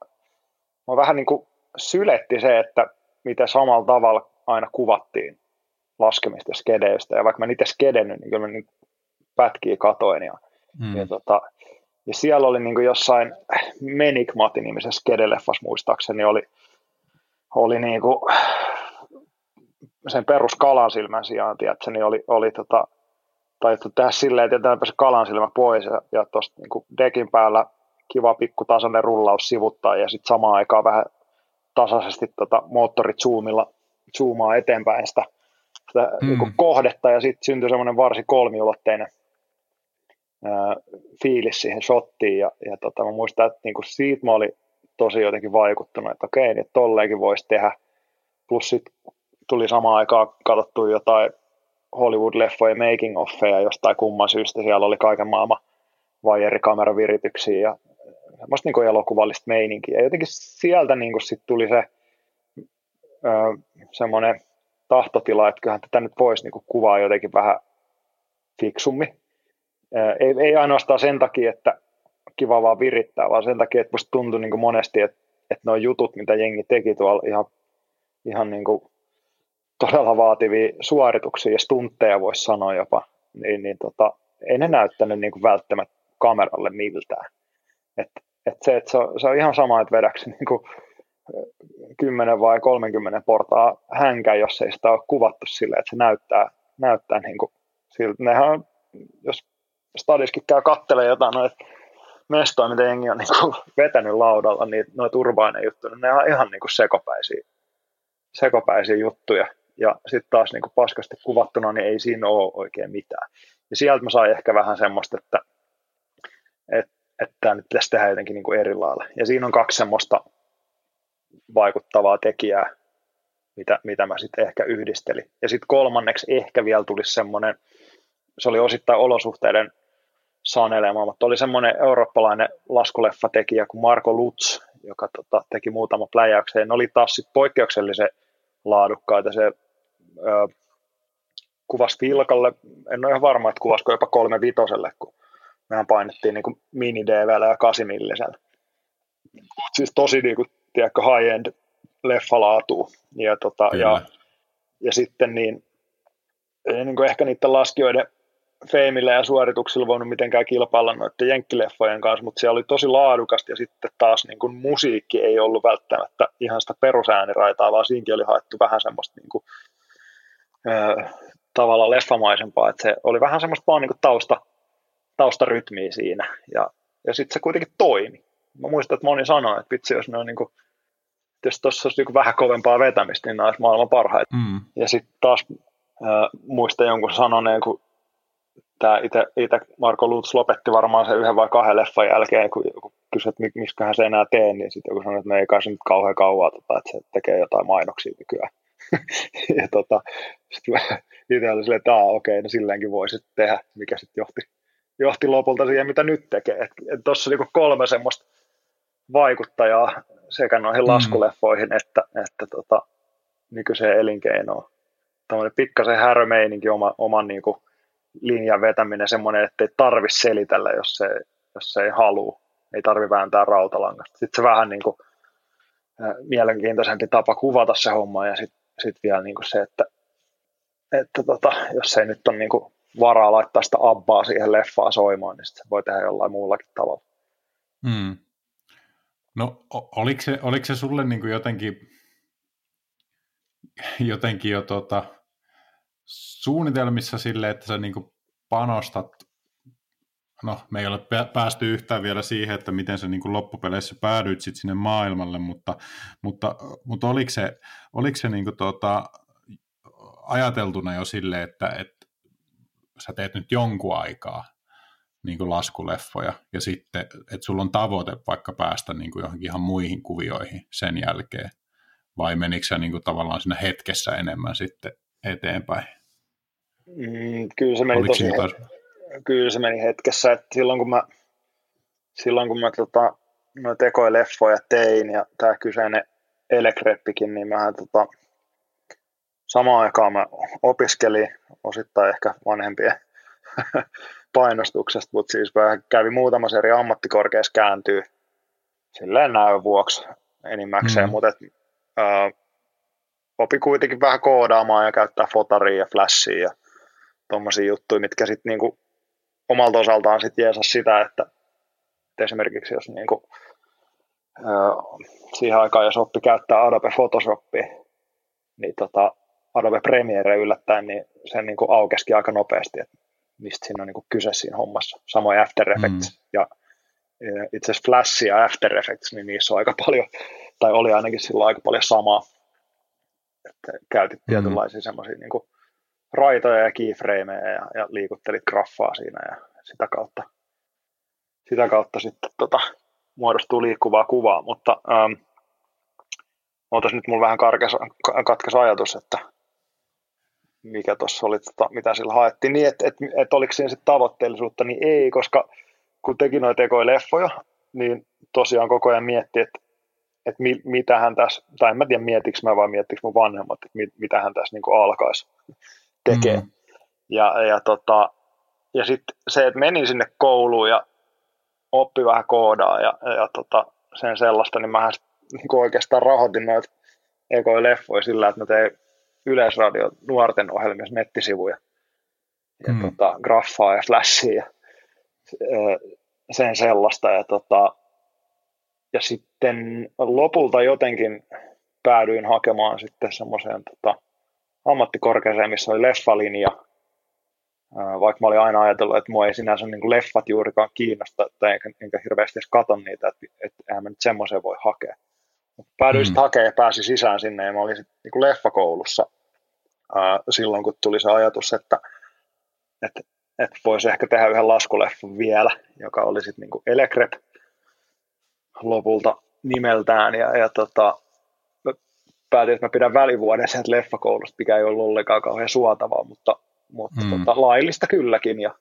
mua vähän niin kuin syletti se, että mitä samalla tavalla aina kuvattiin laskemista skedeistä. Ja vaikka mä itse skedennyt, niin kyllä mä niin pätkiä katoin. Ja, mm. ja, tota, ja siellä oli niin jossain Menikmati nimisessä skedeleffassa muistaakseni oli, oli niin kuin sen perus kalansilmän sijaan, tiedätkö, niin oli, oli tota, taidettu tehdä silleen, että jätetään se kalansilmä pois ja, ja tuosta niin dekin päällä kiva pikkutasainen rullaus sivuttaa ja sitten samaan aikaan vähän tasaisesti tota, moottorit zoomilla zoomaa eteenpäin sitä, sitä mm. niin kohdetta ja sitten syntyi semmoinen varsin kolmiulotteinen ää, fiilis siihen shottiin ja, ja tota, mä muistan, että niin kuin siitä mä olin tosi jotenkin vaikuttunut, että okei, niin tolleenkin voisi tehdä. Plus sitten tuli samaan aikaan katsottua jotain Hollywood-leffojen making offeja jostain kumman syystä. Siellä oli kaiken maailman vaierikameraviirityksiä ja semmoista niin elokuvallista meininkiä. Ja jotenkin sieltä niin sit tuli se semmoinen tahtotila, että kyllähän tätä nyt voisi niin kuvaa jotenkin vähän fiksummin. Ei, ei ainoastaan sen takia, että kiva vaan virittää, vaan sen takia, että musta tuntui niin monesti, että, että nuo jutut, mitä jengi teki tuolla ihan, ihan niin kuin todella vaativia suorituksia ja stuntteja voisi sanoa jopa, niin, niin tota, ei ne näyttänyt niin kuin välttämättä kameralle miltään. Et, et se, et se, on, se on ihan sama, että vedäksi [laughs] niin kuin 10 vai 30 portaa hänkä, jos ei sitä ole kuvattu silleen, että se näyttää, näyttää niin kuin siltä. Nehän, jos stadiskin käy kattelemaan jotain noita mestoja, mitä jengi on niin kuin [laughs] vetänyt laudalla, niin noita urbainen juttuja, niin ne on ihan niin kuin sekopäisiä, sekopäisiä juttuja. Ja sitten taas niin kuin paskasti kuvattuna, niin ei siinä ole oikein mitään. Ja sieltä mä sain ehkä vähän semmoista, että, että, tämä nyt pitäisi tehdä jotenkin niin kuin eri lailla. Ja siinä on kaksi semmoista vaikuttavaa tekijää, mitä, mitä mä sitten ehkä yhdistelin. Ja sitten kolmanneksi ehkä vielä tulisi semmoinen, se oli osittain olosuhteiden sanelema, mutta oli semmoinen eurooppalainen laskuleffatekijä kuin Marko Lutz, joka tota, teki muutama pläjäyksen. Ne oli taas sit poikkeuksellisen laadukkaita. Se ö, kuvasi Vilkalle, en ole ihan varma, että kuvasko jopa kolme vitoselle, kun mehän painettiin niin mini-DVllä ja kasimillisellä. Siis tosi niin kuin tiedätkö, high-end leffalaatu. Ja, tota, ja, ja sitten niin, niin kuin ehkä niiden laskijoiden feimillä ja suorituksilla voinut mitenkään kilpailla noiden jenkkileffojen kanssa, mutta se oli tosi laadukasta ja sitten taas niin kuin musiikki ei ollut välttämättä ihan sitä perusääniraitaa, vaan siinäkin oli haettu vähän semmoista niin kuin, ö, tavalla leffamaisempaa, että se oli vähän semmoista vaan niin kuin tausta, taustarytmiä siinä ja, ja sitten se kuitenkin toimi. Mä muistan, että moni sanoi, että vitsi, jos ne on niin kuin jos tuossa olisi vähän kovempaa vetämistä, niin nämä olisi maailman parhaita. Mm. Ja sitten taas äh, muista jonkun sanoneen, kun tämä itse Marko Lutz lopetti varmaan se yhden vai kahden leffan jälkeen, kun joku kysyi, että miksi hän se enää tee, niin sitten joku sanoi, että no ei kai se nyt kauhean kauan, tota, että se tekee jotain mainoksia nykyään. [laughs] ja tota, sitten itse oli silleen, että okei, okay, no silleenkin voisi tehdä, mikä sitten johti, johti lopulta siihen, mitä nyt tekee. Tuossa niinku kolme semmoista vaikuttajaa sekä noihin mm. laskuleffoihin että, että tota, nykyiseen elinkeinoon. Tämmöinen pikkasen härömeininki oma, oman niin kuin linjan vetäminen semmoinen, että ei tarvi selitellä, jos se, jos se ei halua. Ei tarvi vääntää rautalangasta. Sitten se vähän niin kuin, mielenkiintoisempi tapa kuvata se homma ja sitten sit vielä niin kuin se, että, että tota, jos ei nyt ole niin kuin varaa laittaa sitä abbaa siihen leffaan soimaan, niin se voi tehdä jollain muullakin tavalla. Mm. No oliko se, oliko se sulle niin kuin jotenkin, jotenkin jo tota, suunnitelmissa sille, että sä niin kuin panostat, no me ei ole päästy yhtään vielä siihen, että miten sä niin kuin loppupeleissä päädyit sit sinne maailmalle, mutta, mutta, mutta oliko se, oliko se niin kuin tota, ajateltuna jo sille, että, että sä teet nyt jonkun aikaa niin kuin laskuleffoja, ja sitten, että sulla on tavoite vaikka päästä niin kuin johonkin ihan muihin kuvioihin sen jälkeen, vai menikö sä niin kuin tavallaan siinä hetkessä enemmän sitten eteenpäin? Mm, kyllä, se meni tosi, kyllä se meni hetkessä, että silloin kun mä, silloin kun mä tota, no tekoin leffoja tein, ja tämä kyseinen Elekreppikin, niin mähän tota, samaan aikaan mä opiskelin osittain ehkä vanhempien [laughs] painostuksesta, mutta siis vähän kävi muutamassa eri ammattikorkeassa kääntyy silleen näön vuoksi enimmäkseen, mm. mutta et, ää, opi kuitenkin vähän koodaamaan ja käyttää fotaria ja flashia ja tuommoisia juttuja, mitkä sitten niinku omalta osaltaan sitten jeesas sitä, että, että esimerkiksi jos niinku, ää, siihen aikaan jos oppi käyttää Adobe Photoshopia, niin tota, Adobe Premiere yllättäen, niin se niin kuin aukesikin aika nopeasti, että mistä siinä on niin kuin kyse siinä hommassa. Samoin After Effects mm. ja itse asiassa Flash ja After Effects, niin niissä on aika paljon, tai oli ainakin silloin aika paljon samaa, että käytit mm. tietynlaisia semmoisia niin raitoja ja keyframeja ja, ja liikuttelit graffaa siinä ja sitä kautta, sitä kautta sitten tota, muodostuu liikkuvaa kuvaa, mutta ähm, Ootas nyt mulla vähän karkes, katkes ajatus, että mikä tuossa oli, tota, mitä sillä haettiin, niin että et, et oliko siinä sitten tavoitteellisuutta, niin ei, koska kun teki noita tekoja leffoja, niin tosiaan koko ajan mietti, että että mi, mitähän tässä, tai en mä tiedä mietikö mä vai miettikö mun vanhemmat, että mit, mitähän tässä niin alkaisi tekee. Mm. Ja, ja, tota, ja sitten se, että menin sinne kouluun ja oppi vähän koodaa ja, ja tota, sen sellaista, niin mähän niin oikeastaan rahoitin noita ekoja leffoja sillä, että mä tein Yleisradio nuorten ohjelmissa nettisivuja ja mm. tota, graffaa ja flashia ja sen sellaista. Ja, tota, ja sitten lopulta jotenkin päädyin hakemaan sitten semmoiseen tota, ammattikorkeaseen, missä oli leffalinja, vaikka mä olin aina ajatellut, että mua ei sinänsä niin kuin leffat juurikaan kiinnosta, tai enkä, enkä hirveästi edes katon niitä, että, että eihän mä nyt semmoiseen voi hakea. Päädyin mm. sitten hakemaan ja pääsin sisään sinne, ja mä olin sitten niin kuin leffakoulussa silloin, kun tuli se ajatus, että, että, että voisi ehkä tehdä yhden laskuleffan vielä, joka oli sitten niin Elekrep lopulta nimeltään. Ja, ja tota, päätin, että mä pidän välivuoden sieltä leffakoulusta, mikä ei ollut ollenkaan kauhean suotavaa, mutta, mutta mm. tota, laillista kylläkin. Ja,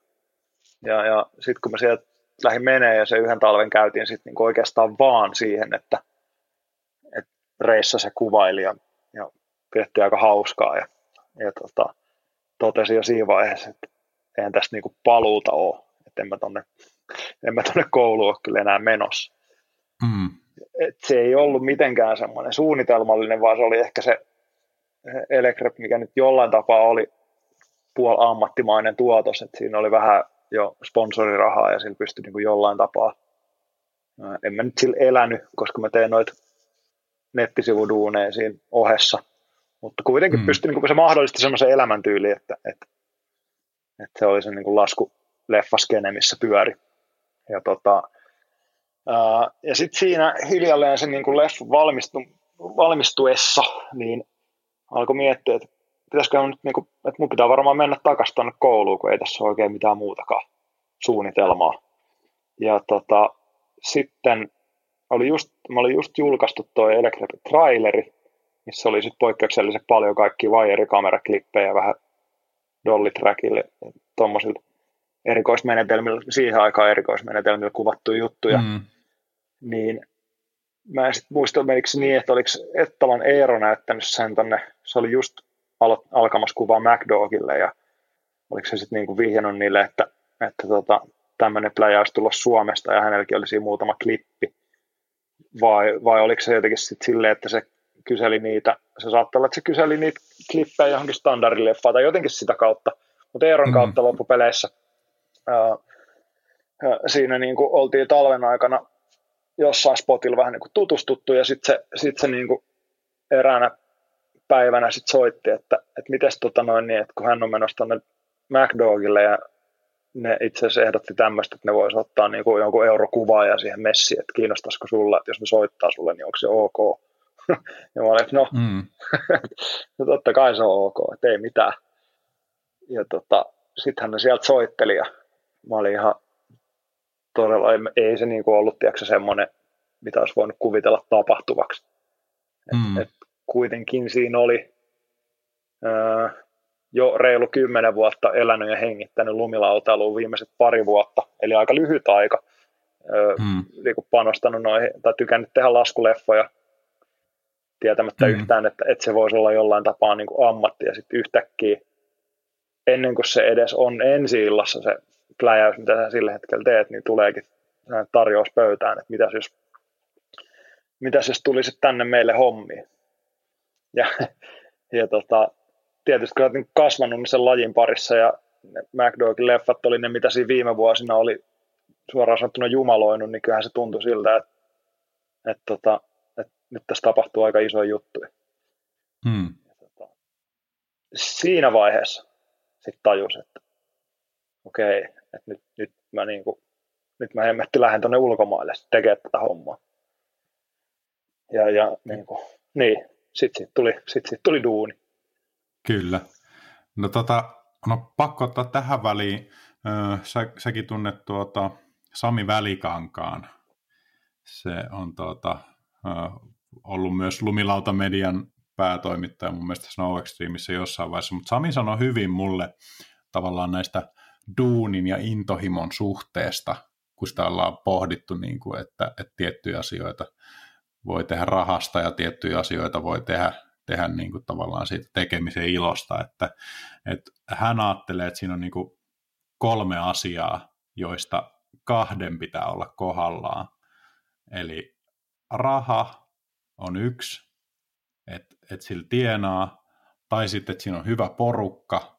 ja, ja sitten kun mä sieltä lähdin menee ja se yhden talven käytiin sitten niin oikeastaan vaan siihen, että, että reissa se kuvaili ja, ja pidettiin aika hauskaa. Ja ja tota, totesin jo siinä vaiheessa, että eihän tästä niinku paluuta ole, että en mä tonne, en mä tonne kouluun ole kyllä enää menossa. Mm. Et se ei ollut mitenkään semmoinen suunnitelmallinen, vaan se oli ehkä se Elekrep, mikä nyt jollain tapaa oli puol ammattimainen tuotos, että siinä oli vähän jo sponsorirahaa ja sillä pystyi niin kuin jollain tapaa. En mä nyt sillä elänyt, koska mä tein noita nettisivuduuneja siinä ohessa – mutta kuitenkin mm. pystyi, niin kuin se mahdollisti semmoisen elämäntyyli, että, että, että se oli se niin kuin lasku leffaskene, missä pyöri. Ja, tota, ää, ja sitten siinä hiljalleen sen niin kuin leffan valmistu, valmistuessa, niin alkoi miettiä, että pitäisikö nyt, niin kuin, että mun pitää varmaan mennä takaisin tuonne kouluun, kun ei tässä ole oikein mitään muutakaan suunnitelmaa. Ja tota, sitten oli just, mä olin just julkaistu tuo Electric traileri, missä oli sitten poikkeuksellisen paljon kaikki wire-kameraklippejä, vähän dolly trackille, tuommoisilla erikoismenetelmillä, siihen aikaan erikoismenetelmillä kuvattuja juttuja, mm. niin mä en sitten muista, menikö niin, että oliko Ettalan Eero näyttänyt sen tonne, se oli just al- alkamassa kuvaa MacDogille ja oliko se sitten niin vihjannut niille, että, että tota, tämmöinen pläjä olisi tulla Suomesta ja hänelläkin olisi muutama klippi. Vai, vai oliko se jotenkin sitten silleen, että se kyseli niitä, se saattaa olla, että se kyseli niitä klippejä johonkin standardileffaan tai jotenkin sitä kautta, mutta Eeron mm. kautta loppupeleissä ää, siinä niin kuin oltiin talven aikana jossain spotilla vähän niin kuin tutustuttu ja sitten se, sit se niin kuin eräänä päivänä sitten soitti, että, että mites tota noin niin, että kun hän on menossa tuonne MacDogille ja ne itse asiassa ehdotti tämmöistä, että ne voisi ottaa niin kuin jonkun eurokuvaa siihen messiin, että kiinnostaisiko sulla, että jos ne soittaa sulle, niin onko se ok. [laughs] ja mä olin, että no, mm. [laughs] no totta kai se on ok, että ei mitään. Ja tota, sittenhän ne sieltä soitteli ja mä olin ihan todella, ei, ei se niin kuin ollut tiedätkö, semmoinen, mitä olisi voinut kuvitella tapahtuvaksi. Mm. Et, et kuitenkin siinä oli ää, jo reilu kymmenen vuotta elänyt ja hengittänyt lumilautailuun viimeiset pari vuotta, eli aika lyhyt aika. Ää, mm. niin panostanut noihin, tai tykännyt tehdä laskuleffoja, tietämättä mm. yhtään, että, että se voisi olla jollain tapaa niin kuin ammatti, ja sitten yhtäkkiä ennen kuin se edes on ensi illassa se pläjäys, mitä sä sillä hetkellä teet, niin tuleekin tarjous pöytään, että mitäs jos, mitäs jos tulisit tänne meille hommiin. Ja, ja tota, tietysti kun olet kasvanut niin sen lajin parissa ja McDogin leffat oli ne, mitä siinä viime vuosina oli suoraan sanottuna jumaloinut, niin kyllähän se tuntui siltä, että, että, tota, että nyt tässä tapahtuu aika iso juttu. Hmm. Tota, siinä vaiheessa sitten tajus, että okei, okay, että nyt, nyt mä, niin kuin, nyt mä hemmetti lähden tuonne ulkomaille tekemään tätä hommaa. Ja, ja niin, kuin, niin sitten sit tuli, sit, sit tuli duuni. Kyllä. No, tota, no pakko ottaa tähän väliin. Sä, säkin tunnet tuota Sami Välikankaan. Se on tuota, ollut myös Lumilauta Median päätoimittaja mun mielestä Snow Extremeissa jossain vaiheessa, mutta Sami sanoi hyvin mulle tavallaan näistä duunin ja intohimon suhteesta, kun sitä ollaan pohdittu, niin kuin, että, että tiettyjä asioita voi tehdä rahasta ja tiettyjä asioita voi tehdä, tehdä niin kuin tavallaan siitä tekemisen ilosta, että, että hän ajattelee, että siinä on niin kuin kolme asiaa, joista kahden pitää olla kohdallaan. Eli raha on yksi, että, että sillä tienaa, tai sitten, että siinä on hyvä porukka,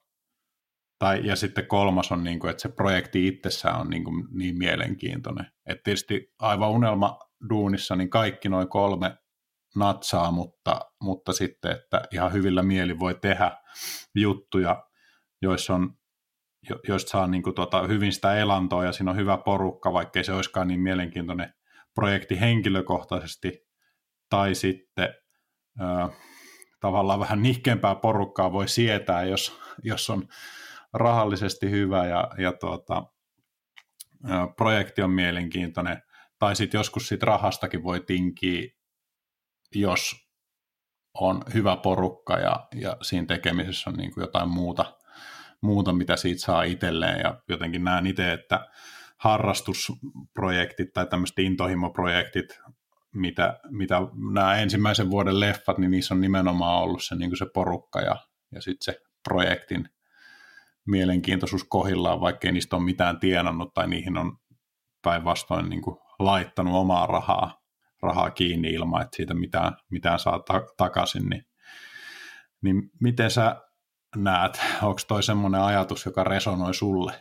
tai, ja sitten kolmas on, niin kuin, että se projekti itsessään on niin, kuin, niin mielenkiintoinen. että tietysti aivan unelma duunissa, niin kaikki noin kolme natsaa, mutta, mutta sitten, että ihan hyvillä mieli voi tehdä juttuja, joissa on, jo, joista saa niin kuin, tuota, hyvin sitä elantoa ja siinä on hyvä porukka, vaikkei se olisikaan niin mielenkiintoinen projekti henkilökohtaisesti, tai sitten ö, tavallaan vähän nihkeämpää porukkaa voi sietää, jos, jos on rahallisesti hyvä ja, ja tuota, projekti on mielenkiintoinen, tai sitten joskus siitä rahastakin voi tinkiä, jos on hyvä porukka ja, ja siinä tekemisessä on niin kuin jotain muuta, muuta, mitä siitä saa itselleen, ja jotenkin näen itse, että harrastusprojektit tai tämmöiset intohimoprojektit, mitä, mitä nämä ensimmäisen vuoden leffat, niin niissä on nimenomaan ollut se, niin se porukka ja, ja sitten se projektin mielenkiintoisuus kohillaan, vaikkei niistä ole mitään tienannut tai niihin on päinvastoin niin laittanut omaa rahaa, rahaa kiinni ilman, että siitä mitään, mitään saa ta- takaisin, niin, niin miten sä näet, onko toi semmoinen ajatus, joka resonoi sulle?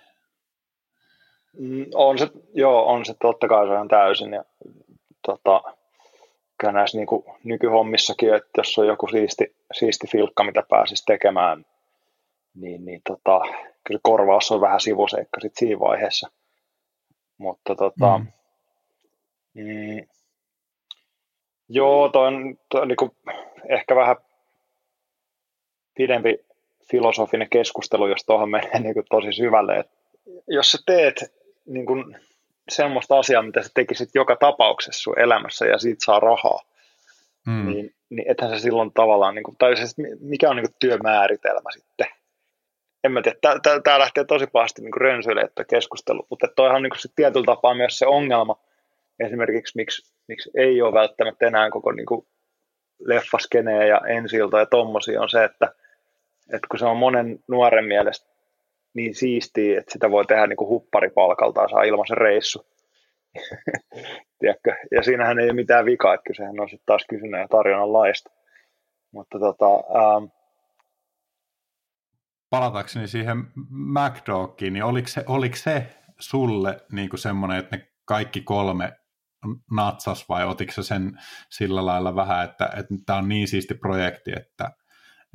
Mm, on se, joo, on se totta kai se on täysin. Ja, tota, kyllä näissä niin nykyhommissakin, että jos on joku siisti, siisti filkka, mitä pääsisi tekemään, niin, niin tota, kyllä korvaus on vähän sivuseikka sit siinä vaiheessa. Mutta tota, mm. Mm, joo, toi on, toi on niin ehkä vähän pidempi filosofinen keskustelu, jos tuohon menee niin kuin tosi syvälle. Et jos sä teet niin kuin semmoista asiaa, mitä sä tekisit joka tapauksessa sun elämässä ja siitä saa rahaa, mm. niin, niin ethän se silloin tavallaan, niin kuin, tai siis mikä on niin kuin työmääritelmä sitten en mä tiedä, tämä lähtee tosi pahasti niin rönsyille, että keskustelu, mutta toihan on niin se tietyllä tapaa myös se ongelma, esimerkiksi miksi, miksi ei ole välttämättä enää koko niin kuin leffaskenejä ja ensilta ja tommosia on se, että, että kun se on monen nuoren mielestä niin siistiä, että sitä voi tehdä niin kuin hupparipalkaltaan, saa ilmaisen reissu. [laughs] Ja siinähän ei ole mitään vikaa, että kysehän on sitten taas kysynnän ja tarjonnan laista. Mutta tota, ähm, Palatakseni siihen MacDogiin, niin oliko se, oliko se sulle niin kuin semmoinen, että ne kaikki kolme natsas vai otiko se sen sillä lailla vähän, että, että tämä on niin siisti projekti, että,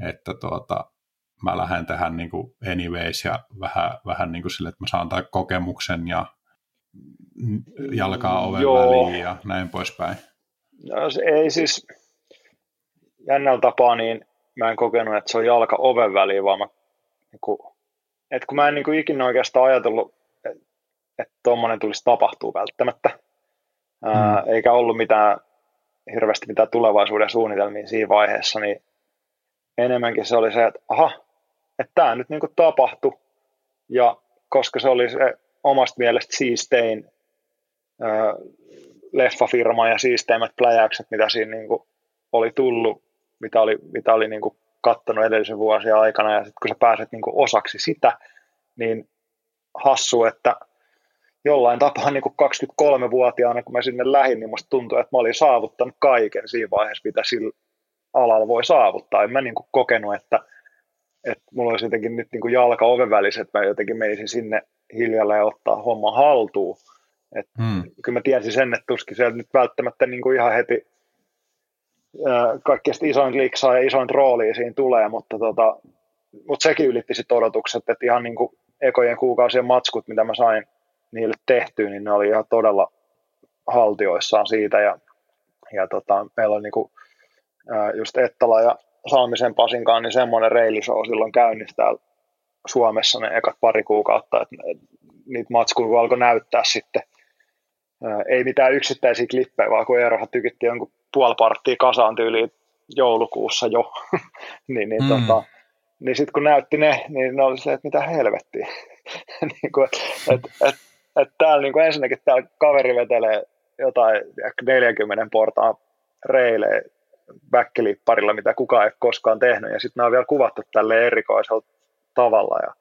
että tuota, mä lähden tähän niin kuin anyways ja vähän, vähän niin kuin sille, että mä saan tämän kokemuksen ja jalkaa oven Joo. väliin ja näin poispäin. No, se ei siis jännällä tapaa, niin mä en kokenut, että se on jalka oven väliin, vaan mä, niin kuin, että kun mä en niin kuin ikinä oikeastaan ajatellut, että tuommoinen tulisi tapahtuu välttämättä, mm. ää, eikä ollut mitään hirveästi mitään tulevaisuuden suunnitelmia siinä vaiheessa, niin enemmänkin se oli se, että aha, että tämä nyt niin kuin tapahtui, ja koska se oli se omasta mielestä siistein ää, leffafirma ja siisteimmät pläjäykset, mitä siinä niin kuin oli tullut, mitä oli, mitä oli niin kuin kattonut edellisen vuosien aikana, ja sitten kun sä pääset niin kuin osaksi sitä, niin hassu, että jollain tapaa niin kuin 23-vuotiaana, kun mä sinne lähdin, niin musta tuntui, että mä olin saavuttanut kaiken siinä vaiheessa, mitä sillä alalla voi saavuttaa. En mä niin kuin kokenut, että, että mulla olisi jotenkin nyt niin kuin jalka oven välissä, että mä jotenkin menisin sinne hiljalla ja ottaa homma haltuun. Et hmm. Kyllä mä tiesin sen, että tuskin se nyt välttämättä niin kuin ihan heti kaikkein isoin liksaa ja isoin rooli siinä tulee, mutta, tota, mutta sekin ylitti sitten odotukset, että ihan niin kuin ekojen kuukausien matskut, mitä mä sain niille tehtyä, niin ne oli ihan todella haltioissaan siitä ja, ja tota, meillä on niin kuin, just Ettala ja Salmisen Pasinkaan niin semmoinen reilishow silloin käynnissä täällä Suomessa ne ekat pari kuukautta, että niitä matskuja alkoi näyttää sitten. Ei mitään yksittäisiä klippejä, vaan kun Eerohan tykitti jonkun puoli parttia kasaan tyyliin joulukuussa jo, [laughs] niin, niin, mm. tota, niin sitten kun näytti ne, niin ne oli se, että mitä helvettiä. [laughs] niin kuin, et, et, et täällä niin kuin ensinnäkin täällä kaveri vetelee jotain 40 portaan reilee väkkilipparilla, mitä kukaan ei koskaan tehnyt, ja sitten ne on vielä kuvattu tälle erikoisella tavalla, ja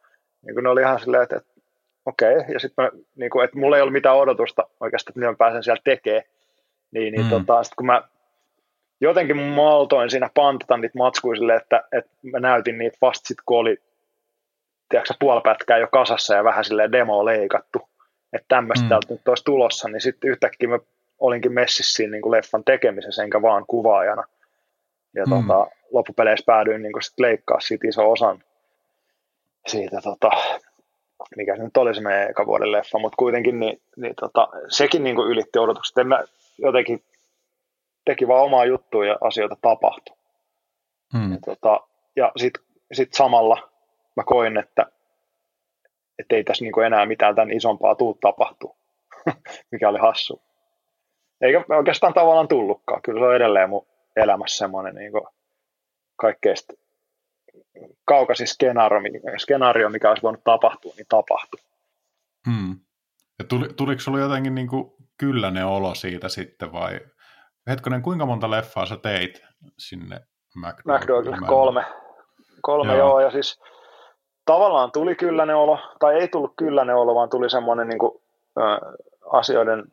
niin kuin ne oli ihan silleen, että, että okei, okay. ja sitten niin kuin, että mulla ei ollut mitään odotusta oikeastaan, että mä pääsen siellä tekemään, niin, niin mm. tota, sitten kun mä jotenkin maltoin siinä pantata niitä matskuisille, että, että mä näytin niitä vasta sitten, kun oli tiedätkö, puolipätkää jo kasassa ja vähän silleen demo leikattu, että tämmöistä mm. täältä nyt olisi tulossa, niin sitten yhtäkkiä mä olinkin messissä siinä niin kuin leffan tekemisessä, enkä vaan kuvaajana. Ja mm. tota, loppupeleissä päädyin niin sit leikkaa siitä iso osan siitä, tota, mikä se nyt oli se meidän eka vuoden leffa, mutta kuitenkin niin, niin tota, sekin niin kuin ylitti odotukset. En mä jotenkin teki vaan omaa juttua ja asioita tapahtui. Hmm. Ja, tota, ja sitten sit samalla mä koin, että et ei tässä niinku enää mitään tämän isompaa tuu tapahtuu, [laughs] mikä oli hassu. Eikä oikeastaan tavallaan tullutkaan. Kyllä se on edelleen mun elämässä semmoinen niinku kaikkein kaukaisin skenaario, skenaario, mikä olisi voinut tapahtua, niin tapahtui. Hmm. Ja tuli, tuliko sinulla jotenkin niin kuin kylläinen olo siitä sitten vai Hetkonen, kuinka monta leffaa sä teit sinne McDonald'sille? Kolme. Kolme, joo. joo. Ja siis tavallaan tuli kylläinen olo, tai ei tullut kylläinen olo, vaan tuli semmoinen niin kuin, ä, asioiden,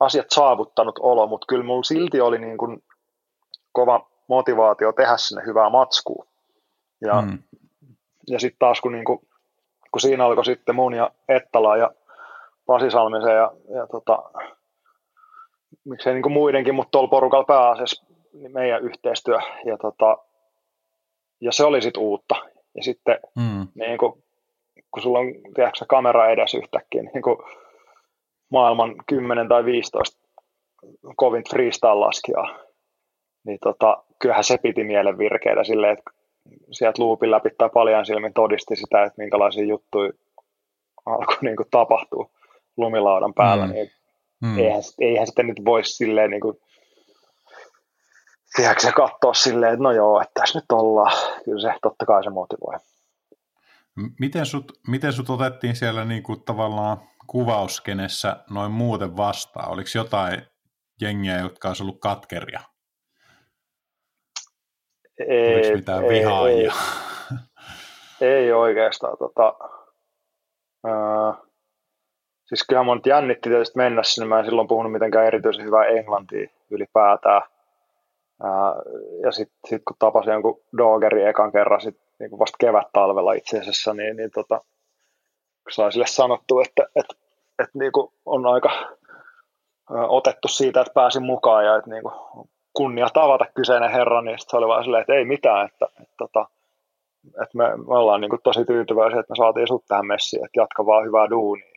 asiat saavuttanut olo, mutta kyllä mulla silti oli niin kuin, kova motivaatio tehdä sinne hyvää matskua. Ja, hmm. ja sitten taas kun, niin kuin, kun siinä alkoi sitten mun ja Ettala ja Pasi Salmisen ja, ja tota, miksei niin kuin muidenkin, mutta tuolla porukalla pääasiassa niin meidän yhteistyö. Ja, tota, ja se oli sitten uutta. Ja sitten mm. niin kuin, kun sulla on tiedätkö, kamera edes yhtäkkiä, niin kuin maailman 10 tai 15 kovin freestyle-laskijaa, niin tota, kyllähän se piti mielen virkeitä silleen, että sieltä luupin läpi tai paljon silmin todisti sitä, että minkälaisia juttuja alkoi niin kuin tapahtua lumilaudan päällä, mm. niin Mm. Eihän, eihän sitä nyt voisi silleen niin kuin, tiedätkö, katsoa silleen, että no joo, että tässä nyt ollaan. Kyllä se totta kai se motivoi. Miten sut, miten sut otettiin siellä niin kuin tavallaan kuvauskenessä noin muuten vastaan? Oliko jotain jengiä, jotka olisi ollut katkeria? Ei, Oliko mitään vihaajia? Ei, ei, [laughs] ei oikeastaan. Tota, Ää, siis kyllähän mun jännitti tietysti mennä sinne. Mä en silloin puhunut mitenkään erityisen hyvää englantia ylipäätään. Ää, ja sitten sit kun tapasin jonkun Dogeri ekan kerran, sit, niin kuin vasta kevät-talvella itse asiassa, niin, niin tota, sai sille sanottu, että, että, että niin kuin on aika otettu siitä, että pääsin mukaan ja että niin kuin kunnia tavata kyseinen herra, niin se oli vaan silleen, että ei mitään, että, että, että, tota, että me, me ollaan niin kuin tosi tyytyväisiä, että me saatiin sut tähän messiin, että jatka vaan hyvää duunia.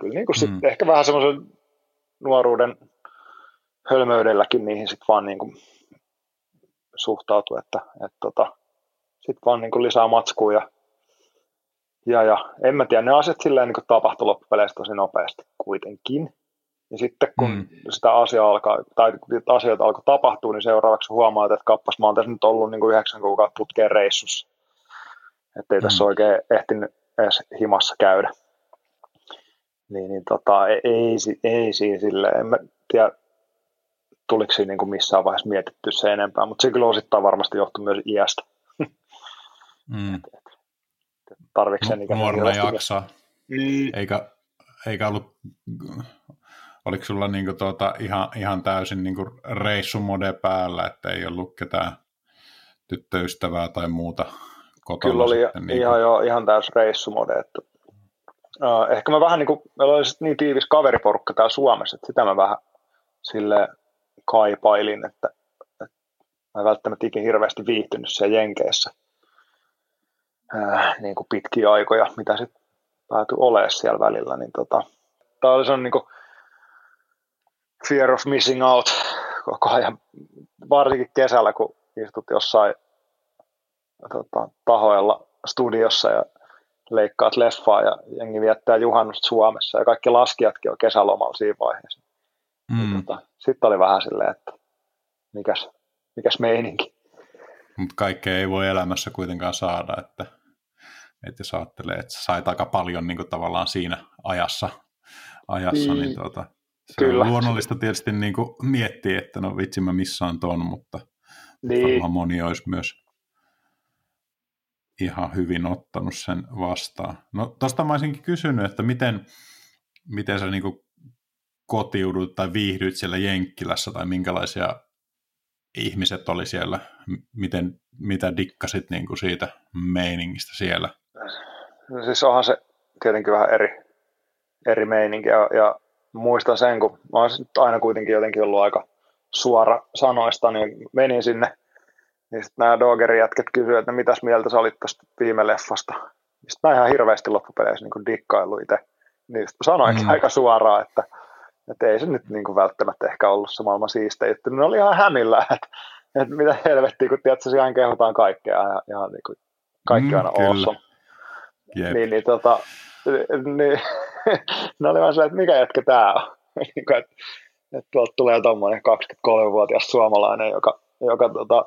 Kyllä niin kuin mm. ehkä vähän semmoisen nuoruuden hölmöydelläkin niihin sitten vaan niin kuin suhtautuu, että, että tota, sitten vaan niin kuin lisää matskua ja, ja, ja en mä tiedä, ne asiat silleen niin tapahtui loppupeleissä tosi nopeasti kuitenkin. Ja sitten kun mm. sitä asiaa alkaa, tai asioita alkoi tapahtua, niin seuraavaksi huomaat, että kappas, mä oon tässä nyt ollut niin kuin yhdeksän kuukautta putkeen reissussa. Että ei mm. tässä oikein ehtinyt edes himassa käydä. Niin, niin tota, ei, ei, ei siinä sille, en mä tiedä, tuliko siinä niin kuin missään vaiheessa mietitty se enempää, mutta se kyllä osittain varmasti johtuu myös iästä. Mm. Tarvitsen sen ikäinen Nuorena jaksaa. Mm. Eikä, eikä ollut, oliko sulla niinku tuota ihan, ihan täysin niinku reissumode päällä, että ei ollut ketään tyttöystävää tai muuta kotona? Kyllä oli sitten, niinku... ihan, jo, ihan täysin reissumode. Että, uh, ehkä mä vähän niin kuin, meillä oli niin tiivis kaveriporukka täällä Suomessa, että sitä mä vähän sille kaipailin, että, että mä en välttämättä ikinä hirveästi viihtynyt siellä Jenkeissä ää, niin kuin pitkiä aikoja, mitä sitten päätyi olemaan siellä välillä. Niin tota, tämä oli sellainen niin kuin fear of missing out koko ajan, varsinkin kesällä, kun istut jossain tota, tahoilla studiossa ja leikkaat leffaa ja jengi viettää juhannusta Suomessa ja kaikki laskijatkin on kesälomalla siinä vaiheessa. Mm. Tota, Sitten oli vähän silleen, että mikäs, mikäs meininki. Mutta kaikkea ei voi elämässä kuitenkaan saada, että, että jos ajattelee, että sait aika paljon niin kuin tavallaan siinä ajassa, ajassa niin, niin tuota, Kyllä. on luonnollista tietysti niin kuin miettiä, että no vitsi mä missään ton, mutta niin. varmaan moni olisi myös ihan hyvin ottanut sen vastaan. No tosta mä olisinkin kysynyt, että miten, miten sä niin kuin kotiudut tai viihdyit siellä Jenkkilässä tai minkälaisia ihmiset oli siellä, miten, mitä dikkasit niin kuin siitä meiningistä siellä? No siis onhan se tietenkin vähän eri, eri meininki ja, ja muistan sen, kun mä oon aina kuitenkin jotenkin ollut aika suora sanoista, niin menin sinne, niin sitten nämä Dogerin jätket kysyivät, että mitäs mieltä sä olit tästä viime leffasta. Sitten mä ihan hirveästi loppupeleissä niin dikkailu itse. Niin sanoin mm. aika suoraan, että että ei se nyt niin kuin välttämättä ehkä ollut se maailman siistein juttu. Ne oli ihan hämillä, [laughs] että, että mitä helvettiä, kun tiedät, siihen kehutaan kaikkea ja ihan niin kuin, kaikki mm, aina awesome. Yep. Niin, niin, tota, niin, [laughs] ne oli vaan se, että mikä jätkä tämä on. [laughs] niin että, että tuolta tulee tuommoinen 23-vuotias suomalainen, joka, joka tota,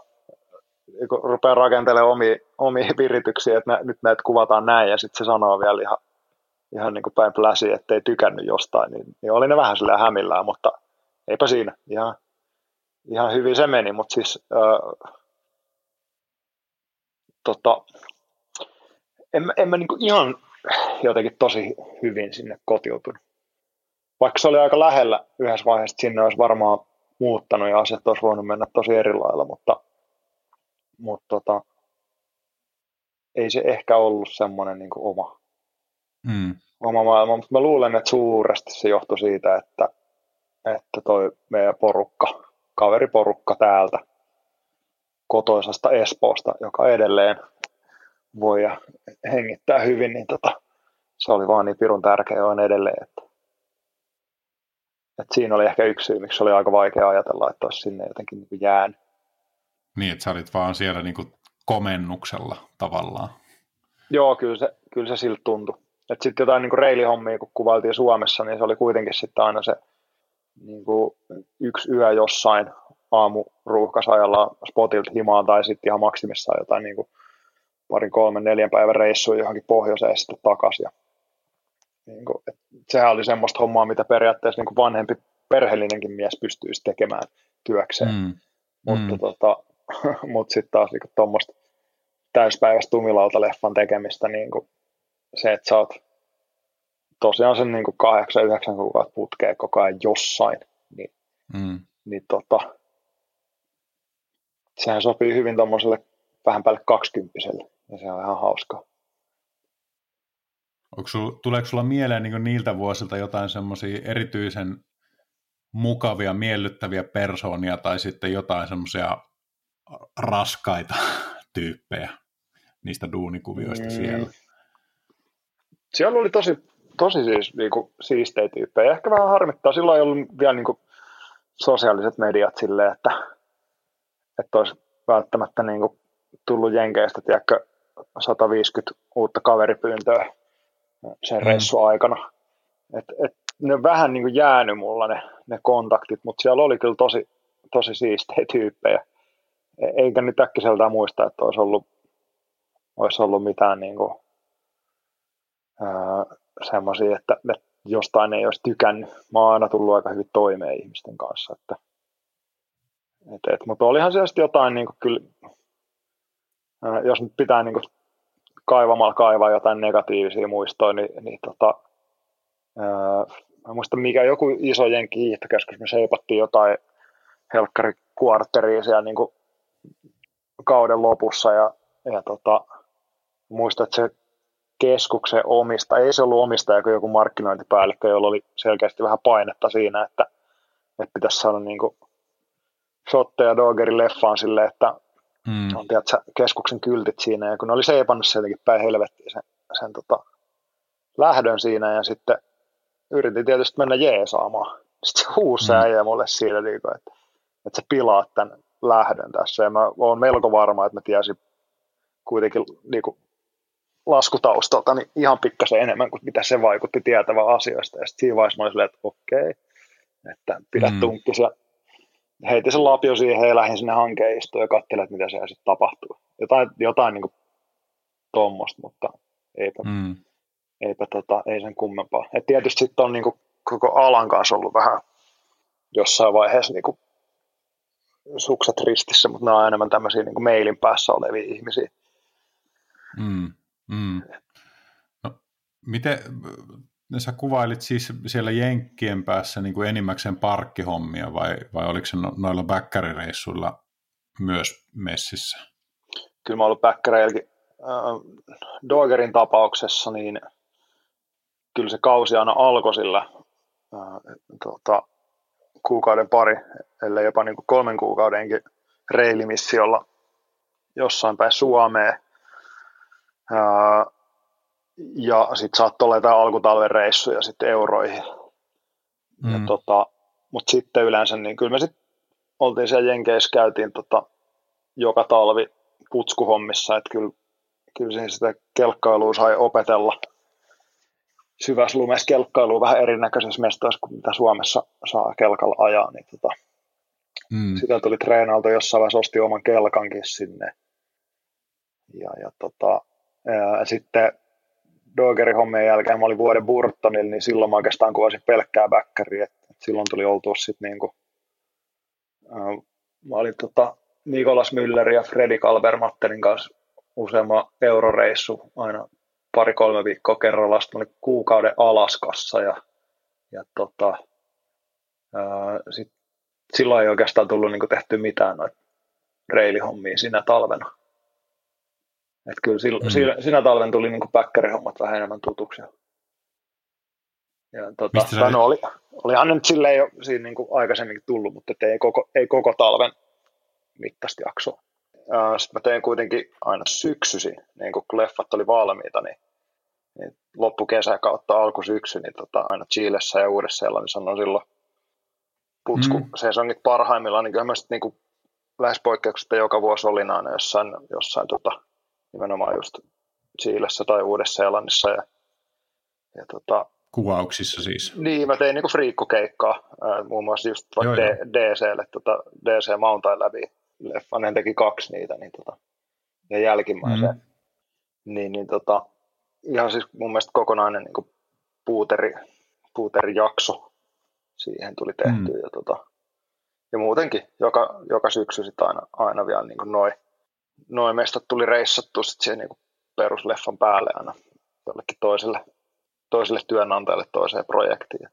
rupeaa rakentelemaan omia, omia virityksiä, että nyt näitä kuvataan näin, ja sitten se sanoo vielä ihan ihan niin kuin päin pläsi, ettei tykännyt jostain, niin, niin oli ne vähän sillä hämillään, mutta eipä siinä. Ihan, ihan hyvin se meni, mutta siis äh, tota, en, en mä niin kuin ihan jotenkin tosi hyvin sinne kotiutunut. Vaikka se oli aika lähellä yhdessä vaiheessa, sinne olisi varmaan muuttanut ja asiat olisi voinut mennä tosi eri lailla, mutta, mutta tota, ei se ehkä ollut semmoinen niin oma, mm. oma maailma, mutta mä luulen, että suuresti se johtui siitä, että, että toi meidän porukka, kaveriporukka täältä kotoisesta Espoosta, joka edelleen voi ja hengittää hyvin, niin tota, se oli vaan niin pirun tärkeä on edelleen, että, että siinä oli ehkä yksi syy, miksi oli aika vaikea ajatella, että olisi sinne jotenkin niin jään. Niin, että sä olit vaan siellä niin kuin komennuksella tavallaan. Joo, kyllä se, kyllä se siltä tuntui. Että sitten jotain niin reilihommia, kun kuvailtiin Suomessa, niin se oli kuitenkin sitten aina se niin kuin yksi yö jossain aamu ruuhkasajalla spotilta himaan tai sitten ihan maksimissaan jotain niin kuin parin, kolmen, neljän päivän reissuja johonkin pohjoiseen sitten takaisin. Ja, niin kuin, että sehän oli semmoista hommaa, mitä periaatteessa niin kuin vanhempi perheellinenkin mies pystyisi tekemään työkseen. Mm. Mutta mm. tota, [laughs] mut sitten taas niin tuommoista täyspäiväistä tumilauta leffan tekemistä, niin kuin se, että sä oot tosiaan sen niin kahdeksan, yhdeksän kuukautta putkeen koko ajan jossain, niin, mm. niin tota, sehän sopii hyvin tuommoiselle vähän päälle kaksikymppiselle, ja se on ihan hauskaa. Sul, tuleeko sulla mieleen niin niiltä vuosilta jotain semmoisia erityisen mukavia, miellyttäviä persoonia tai sitten jotain semmoisia raskaita [laughs] tyyppejä niistä duunikuvioista mm. siellä? Siellä oli tosi, tosi siis niinku, siistejä tyyppejä. Ehkä vähän harmittaa. Silloin ei ollut vielä niinku, sosiaaliset mediat silleen, että, että olisi välttämättä niinku, tullut Jenkeistä, tiedätkö, 150 uutta kaveripyyntöä sen mm. reissun aikana. Et, et, ne on vähän niin kuin jäänyt mulla ne, ne kontaktit, mutta siellä oli kyllä tosi, tosi siistejä tyyppejä. E, eikä nyt äkkiseltään muista, että olisi ollut, olisi ollut mitään niin kuin, semmoisia, että, että jostain ei olisi tykännyt. Mä oon aina tullut aika hyvin toimeen ihmisten kanssa. Että, et, et, mutta olihan se jotain, niin kuin, kyllä, jos nyt pitää niin kaivamalla kaivaa jotain negatiivisia muistoja, niin, niin tota, ää, mä muistan mikä joku iso jenki hiihtokeskus, me seipattiin jotain helkkarikuartteria siellä niin kauden lopussa ja, ja tota, muistan, että se keskuksen omista, ei se ollut omistaja kuin joku markkinointipäällikkö, jolla oli selkeästi vähän painetta siinä, että, että pitäisi saada niin shotteja Dogerin leffaan silleen, että mm. on tiedätkö, keskuksen kyltit siinä, ja kun ne oli seipannut se jotenkin päin helvettiin sen, sen tota, lähdön siinä, ja sitten yritin tietysti mennä jeesaamaan. [laughs] Sitten se huusi mm. äijä mulle siitä, niin kuin, että, että sä pilaat tämän lähdön tässä, ja mä oon melko varma, että mä tiesin kuitenkin niin kuin, laskutaustalta niin ihan pikkasen enemmän kuin mitä se vaikutti tietävän asioista. Ja sitten siinä vaiheessa mä olin silleen, että okei, että pidä mm. tunkkis ja heitin sen lapio siihen ja lähdin sinne hankeen istuun ja katselin, että mitä siellä sitten tapahtuu. Jotain, jotain niin tuommoista, mutta eipä, mm. eipä tota, ei sen kummempaa. Et tietysti sitten on niin kuin, koko alan kanssa ollut vähän jossain vaiheessa niin kuin, sukset ristissä, mutta ne on enemmän tämmöisiä niin mailin päässä olevia ihmisiä. Mm. Mm. No, miten, sä kuvailit siis siellä Jenkkien päässä niin kuin enimmäkseen parkkihommia vai, vai oliko se no, noilla bäkkärireissuilla myös messissä? Kyllä mä ollut. Äh, Dogerin tapauksessa niin kyllä se kausi aina alkoi sillä äh, tota, kuukauden pari, ellei jopa niin kuin kolmen kuukaudenkin reilimissiolla jossain päin Suomeen ja sitten saattoi olla jotain alkutalven reissuja sitten euroihin. Mm. tota, Mutta sitten yleensä, niin kyllä me sitten oltiin siellä Jenkeissä, käytiin tota, joka talvi putskuhommissa, että kyllä, kyllä siinä sitä kelkkailua sai opetella syvässä lumessa kelkkailua vähän erinäköisessä mestoissa kuin mitä Suomessa saa kelkalla ajaa, niin tota, mm. sitä tuli treenalta jossain vaiheessa osti oman kelkankin sinne. Ja, ja tota, ja sitten Dogerin hommien jälkeen mä olin vuoden Burtonilla, niin silloin mä oikeastaan kuvasin pelkkää backeria. silloin tuli oltua sitten niinku, äh, mä olin tota, Nikolas Müller ja Freddy Kalbermatterin kanssa useamman euroreissu aina pari-kolme viikkoa kerrallaan. Sitten olin kuukauden Alaskassa ja, ja tota, ää, sit, silloin ei oikeastaan tullut niinku tehty mitään noita reilihommia siinä talvena. Että kyllä sillä, mm. siinä, sinä talven tuli niin päkkärihommat vähän enemmän tutuksi. Ja tota, sä... no, oli, olihan nyt silleen jo siinä niin kuin aikaisemminkin tullut, mutta ei koko, ei koko talven mittaista jaksoa. Sitten mä tein kuitenkin aina syksysi, niin kun leffat oli valmiita, niin, niin loppukesä kautta alkusyksy, niin tota, aina Chilessä ja Uudessa-Seelannissa on silloin putsku mm. sesongit parhaimmillaan, niin kyllä mä sitten niin lähes poikkeuksesta joka vuosi olin aina jossain, jossain tota, nimenomaan just Chiilessä tai Uudessa-Seelannissa. Ja, ja tota, Kuvauksissa siis? Niin, mä tein niinku friikkukeikkaa, ää, muun muassa just joo, D- joo. DClle, tota, DC Mountain läpi leffan, ne teki kaksi niitä, niin tota, ja jälkimmäisen. Mm. Niin, niin tota, ihan siis mun mielestä kokonainen niin puuteri, puuterijakso siihen tuli tehty. Mm. Ja, tota, ja muutenkin joka, joka syksy sitten aina, aina vielä niin noin noin mestat tuli reissattua sit siihen niin perusleffan päälle aina jollekin toiselle toiselle työnantajalle toiseen projektiin.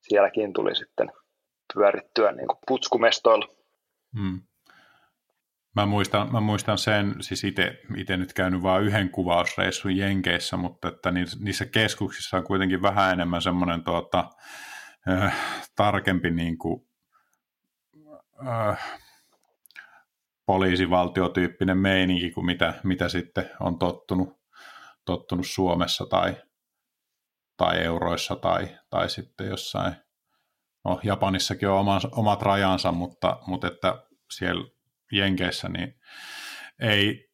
Sielläkin tuli sitten pyörittyä niin kuin putskumestoilla. Hmm. Mä muistan, mä muistan sen, siis itse nyt käynyt vain yhden kuvausreissun Jenkeissä, mutta että niissä keskuksissa on kuitenkin vähän enemmän semmoinen tuota, äh, tarkempi niin kuin, äh, poliisivaltiotyyppinen meininki kuin mitä, mitä sitten on tottunut, tottunut Suomessa tai, tai euroissa tai, tai sitten jossain, no Japanissakin on omat, omat rajansa, mutta, mutta että siellä Jenkeissä niin ei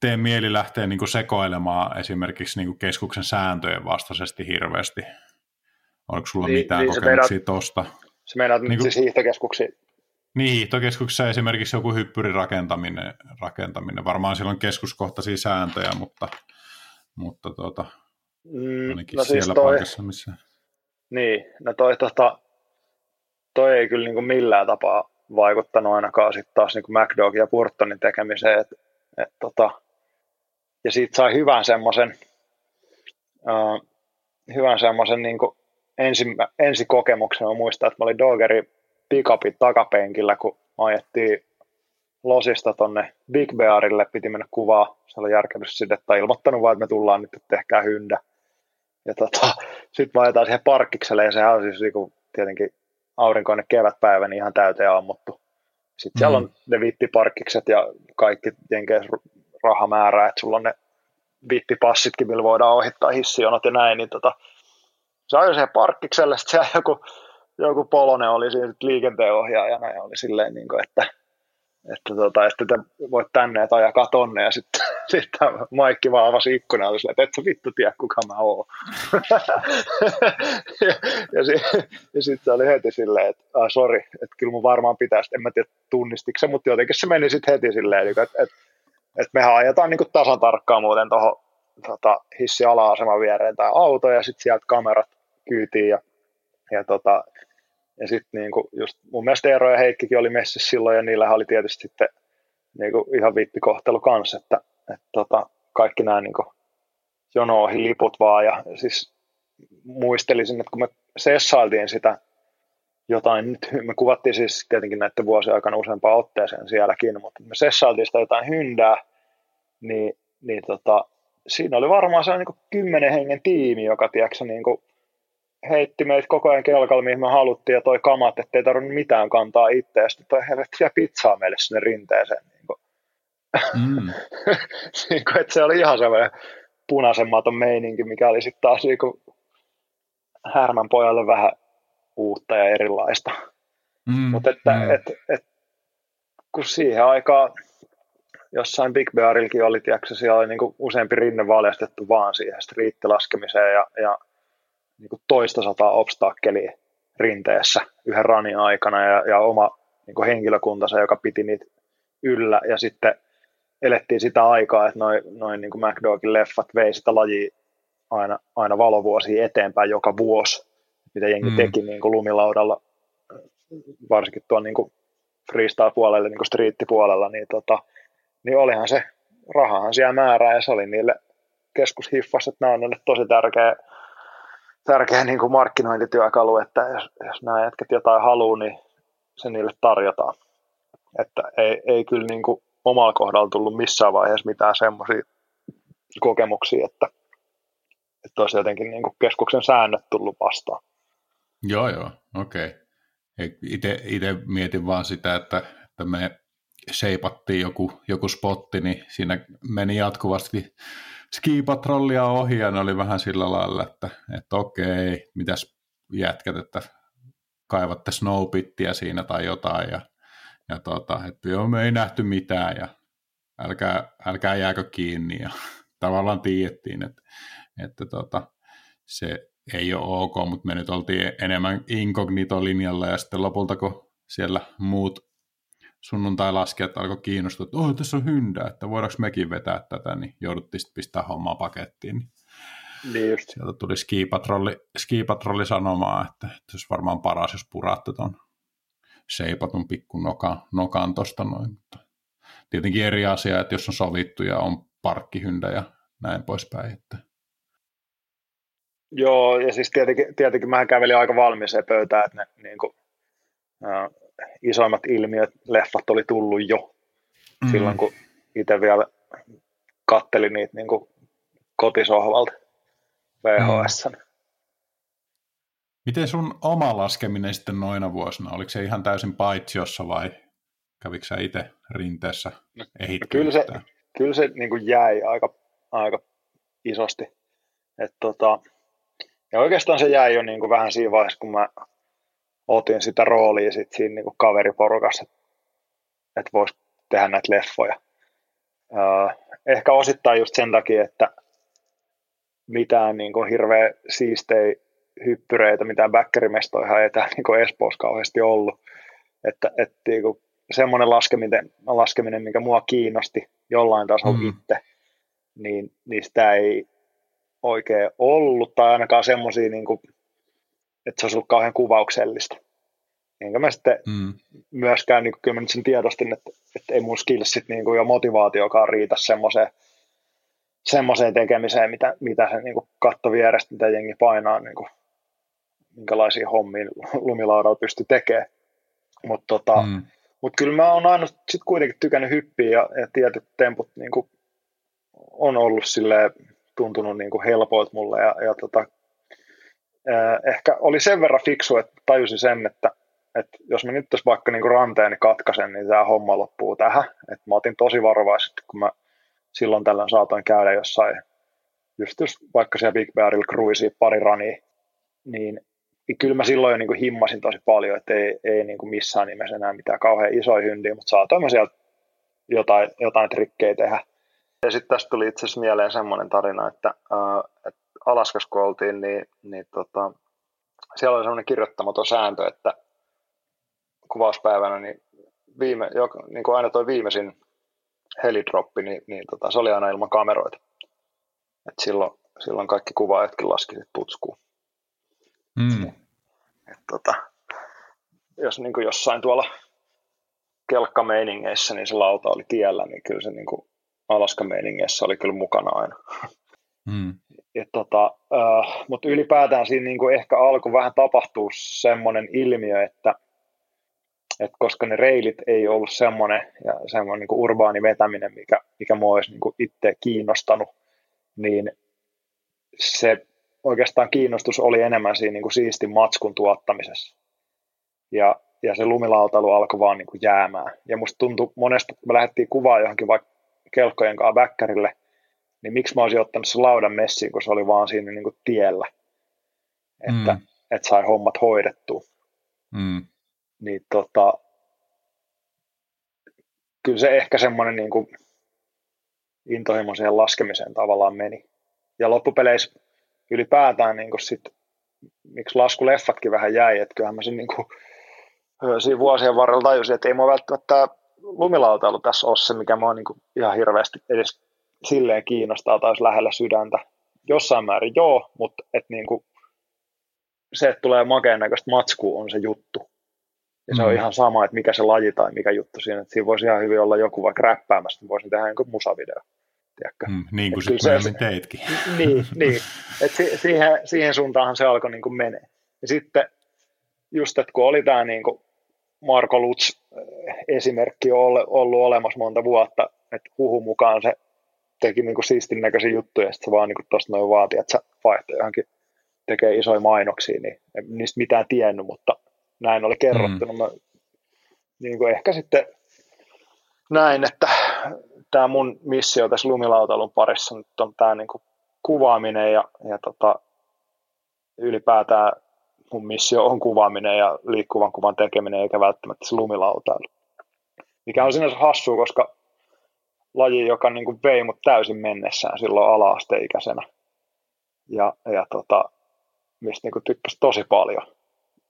tee mieli lähteä niin kuin sekoilemaan esimerkiksi niin kuin keskuksen sääntöjen vastaisesti hirveästi. Oliko sulla niin, mitään niin kokemuksia tuosta? Se meinaat niin kuin, siis? Niin, hiihtokeskuksessa esimerkiksi joku hyppyrirakentaminen, rakentaminen. varmaan siellä on keskuskohtaisia sääntöjä, mutta, mutta tuota, mm, ainakin no siis siellä toi, paikassa, missä... Niin, no toi, tota, toi ei kyllä niin kuin millään tapaa vaikuttanut ainakaan sitten taas niin kuin McDog ja Burtonin tekemiseen. Et, et, tota, ja siitä sai hyvän semmoisen uh, hyvän semmoisen niin ensi, ensikokemuksen. Mä muistan, että mä olin Dogeri pickupin takapenkillä, kun ajettiin Losista tonne Big Bearille, piti mennä kuvaa, se oli järkevyssidettä, ilmoittanut vaan, että me tullaan nyt, että tehkää hyndä. Ja tota, sitten ajetaan siihen parkkikselle, ja sehän on siis niinku, tietenkin aurinkoinen kevätpäivä, niin ihan täyteen ammuttu. Sitten mm. siellä on ne vippiparkkikset ja kaikki jenkeis rahamäärää, että sulla on ne vippipassitkin, millä voidaan ohittaa hissionot ja näin, niin tota, se ajoi siihen parkkikselle, sitten siellä joku joku Polonen oli siinä liikenteenohjaajana ja oli silleen, niin kuin, että, että, tota, että te voit tänne, että ajakaa tonne. Ja sitten sit [laughs] Maikki vaan avasi ikkunan oli silleen, että et sä vittu tiedä, kuka mä oon. [laughs] ja, ja, si, ja sitten se oli heti silleen, että ah, sori, että kyllä mun varmaan pitäisi, en mä tiedä tunnistiko se, mutta jotenkin se meni sitten heti silleen, että, että, että mehän ajetaan niin tasan tarkkaan muuten tuohon tota, hissi ala-aseman viereen tai auto ja sitten sieltä kamerat kyytiin ja, ja tota, ja sitten niin just mun mielestä Eero ja Heikkikin oli messissä silloin ja niillä oli tietysti sitten niin kuin ihan vippikohtelu kanssa, että, että tota, kaikki nämä niin jono ohi liput vaan. Ja siis muistelisin, että kun me sessailtiin sitä jotain, nyt me kuvattiin siis tietenkin näiden vuosien aikana useampaan otteeseen sielläkin, mutta me sessailtiin sitä jotain hyndää, niin, niin tota, siinä oli varmaan sellainen niin kymmenen hengen tiimi, joka tiedätkö, niin kuin heitti meitä koko ajan kelkalla, mihin me haluttiin, ja toi kamat, ettei tarvinnut mitään kantaa itse, ja sitten toi helvettiä pizzaa meille sinne rinteeseen. Niin kuin. Mm. [laughs] niin kuin, että se oli ihan semmoinen punaisemmaton meininki, mikä oli sitten taas niin kuin härmän pojalle vähän uutta ja erilaista. Mm. Mutta että mm. et, et, kun siihen aikaan jossain Big Bearillakin oli, tiedätkö, siellä oli niin kuin useampi rinne valjastettu vaan siihen striittilaskemiseen ja, ja niin kuin toista sataa obstakkeliä rinteessä yhden ranin aikana ja, ja oma niin kuin henkilökuntansa, joka piti niitä yllä ja sitten elettiin sitä aikaa, että noin noi niin kuin McDogin leffat vei sitä lajia aina, aina valovuosia eteenpäin joka vuosi, mitä jengi mm. teki niin kuin lumilaudalla, varsinkin tuon niin kuin freestyle-puolelle, niin kuin striittipuolella, niin, tota, niin olihan se, rahahan siellä määrää ja se oli niille keskushiffas, että nämä on tosi tärkeä tärkeä niin kuin markkinointityökalu, että jos, jos nämä jätkät jotain haluaa, niin se niille tarjotaan. Että ei, ei kyllä niin kuin omalla kohdalla tullut missään vaiheessa mitään semmoisia kokemuksia, että, että olisi jotenkin niin kuin keskuksen säännöt tullut vastaan. Joo, joo, okei. Okay. Itse mietin vaan sitä, että, että me seipattiin joku, joku spotti, niin siinä meni jatkuvasti skipatrollia ohi ja ne oli vähän sillä lailla, että, että okei, mitäs jätkät, että kaivatte snowpittiä siinä tai jotain ja, ja tota, että joo, me ei nähty mitään ja älkää, älkää jääkö kiinni ja [laughs] tavallaan tiedettiin, että, että tota, se ei ole ok, mutta me nyt oltiin enemmän inkognito-linjalla ja sitten lopulta kun siellä muut sunnuntai-laskijat alkoi kiinnostua, että oh, tässä on hyndä, että voidaanko mekin vetää tätä, niin jouduttiin sitten pistää hommaa pakettiin. Niin niin just. Sieltä tuli skipatrolli, skipatrolli sanomaan, että, että olisi varmaan paras, jos puratte tuon seipatun pikku nokan, nokan tuosta noin. Mutta tietenkin eri asia, että jos on sovittu ja on parkkihyndä ja näin poispäin. Että. Joo, ja siis tietenkin, tietenkin mä kävelin aika valmiiseen pöytään, että ne niin kuin, äh, isoimmat ilmiöt, leffat oli tullut jo mm. silloin, kun itse vielä kattelin niitä niin kuin kotisohvalta VHS. Mm. Miten sun oma laskeminen sitten noina vuosina? Oliko se ihan täysin paitsiossa vai kävikö sä itse rinteessä no, kyllä se, kyllä se niin kuin jäi aika, aika isosti. Et tota, ja oikeastaan se jäi jo niin kuin vähän siinä vaiheessa, kun mä otin sitä roolia sit siinä niin kuin kaveriporukassa, että et voisi tehdä näitä leffoja. Ehkä osittain just sen takia, että mitään niin kuin hirveä siistejä hyppyreitä, mitään bäkkärimestoja ei täällä niin Espoossa kauheasti ollut. Että, että niin kuin semmoinen laskeminen, laskeminen, mikä mua kiinnosti jollain tasolla mm. itse, niin, niin sitä ei oikein ollut, tai ainakaan semmoisia, niin kuin, että se olisi ollut kauhean kuvauksellista. Enkä mä sitten mm. myöskään, niin kyllä mä nyt sen tiedostin, että, että ei mun skillsit niin kuin, ja motivaatiokaan riitä semmoiseen, semmoiseen tekemiseen, mitä, mitä se niin kuin katto vierestä, mitä jengi painaa, niin kuin, minkälaisia hommia lumilaudalla pystyy tekemään. Mutta tota, mm. mut kyllä mä oon aina sit kuitenkin tykännyt hyppiä ja, ja tietyt temput niin kuin, on ollut silleen, tuntunut niin kuin helpoilta mulle ja, ja tota, ehkä oli sen verran fiksu, että tajusin sen, että, että jos mä nyt tässä vaikka niin ranteeni katkaisen, niin tämä homma loppuu tähän. Et mä otin tosi varovaisesti, kun mä silloin tällöin saatoin käydä jossain, just jos vaikka siellä Big Bearilla cruisiin pari rania, niin, niin kyllä mä silloin jo niin kuin himmasin tosi paljon, että ei, ei niin kuin missään nimessä enää mitään kauhean isoja hyndiä, mutta saatoin mä sieltä jotain, jotain trikkejä tehdä. Ja sitten tästä tuli itse asiassa mieleen semmoinen tarina, että, äh, että Alaskas kun oltiin, niin, niin tota, siellä oli semmoinen kirjoittamaton sääntö, että kuvauspäivänä niin, viime, joka, niin kuin aina toi viimeisin helidroppi, niin, niin tota, se oli aina ilman kameroita. Et silloin, silloin kaikki kuvaajatkin laski putskuun. Mm. Et, tota, jos niin kuin jossain tuolla kelkkameiningeissä, niin se lauta oli tiellä, niin kyllä se niin kuin Alaska-meiningeissä oli kyllä mukana aina. Mm. Tota, äh, mutta ylipäätään siinä niin kuin ehkä alkoi vähän tapahtua semmoinen ilmiö, että et koska ne reilit ei ollut semmoinen, ja semmoinen niin kuin urbaani vetäminen, mikä, mikä mua olisi niin kuin itse kiinnostanut, niin se oikeastaan kiinnostus oli enemmän siinä niin kuin siistin matskun tuottamisessa. Ja, ja se lumilautailu alkoi vaan niin kuin jäämään. Ja musta tuntui monesti, kun me lähdettiin kuvaa johonkin vaikka kelkkojen kanssa väkkärille, niin miksi mä olisin ottanut se laudan messiin, kun se oli vaan siinä niin kuin tiellä, että, mm. että sai hommat hoidettua. Mm. Niin tota, kyllä se ehkä semmoinen niin kuin intohimoiseen laskemiseen tavallaan meni. Ja loppupeleissä ylipäätään niin kuin sit, miksi laskuleffatkin vähän jäi, että kyllähän mä sen niin kuin, siinä vuosien varrella tajusin, että ei mua välttämättä lumilautailu tässä ole se, mikä mua niin kuin ihan hirveästi edes silleen kiinnostaa tai lähellä sydäntä. Jossain määrin joo, mutta et niin kuin se, että tulee makeen näköistä matskua, on se juttu. Ja se mm. on ihan sama, että mikä se laji tai mikä juttu siinä. Että siinä voisi ihan hyvin olla joku vaikka räppäämässä, niin voisin tehdä joku musavideo. Mm, niin kuin sitten se, teitkin. [laughs] Niin, niin. Et si, siihen, siihen suuntaanhan se alkoi niin menee. Ja sitten just, että kun oli tämä niin kuin Marko Lutz eh, esimerkki on ollut olemassa monta vuotta, että huhu mukaan se teki niin kuin siistin näköisiä juttuja, ja sitten se vaan niin tuosta noin vaati, että se vaihtoi johonkin tekee isoja mainoksia, niin en niistä mitään tiennyt, mutta näin oli kerrottu. Mm. Mä, niin kuin ehkä sitten näin, että tämä mun missio tässä lumilautailun parissa nyt on tämä niin kuin kuvaaminen ja, ja tota, ylipäätään mun missio on kuvaaminen ja liikkuvan kuvan tekeminen, eikä välttämättä se lumilautailu. Mikä on sinänsä hassua, koska laji, joka niin kuin vei mut täysin mennessään silloin ala-asteikäisenä. Ja, ja tota, mistä niin kuin tosi paljon.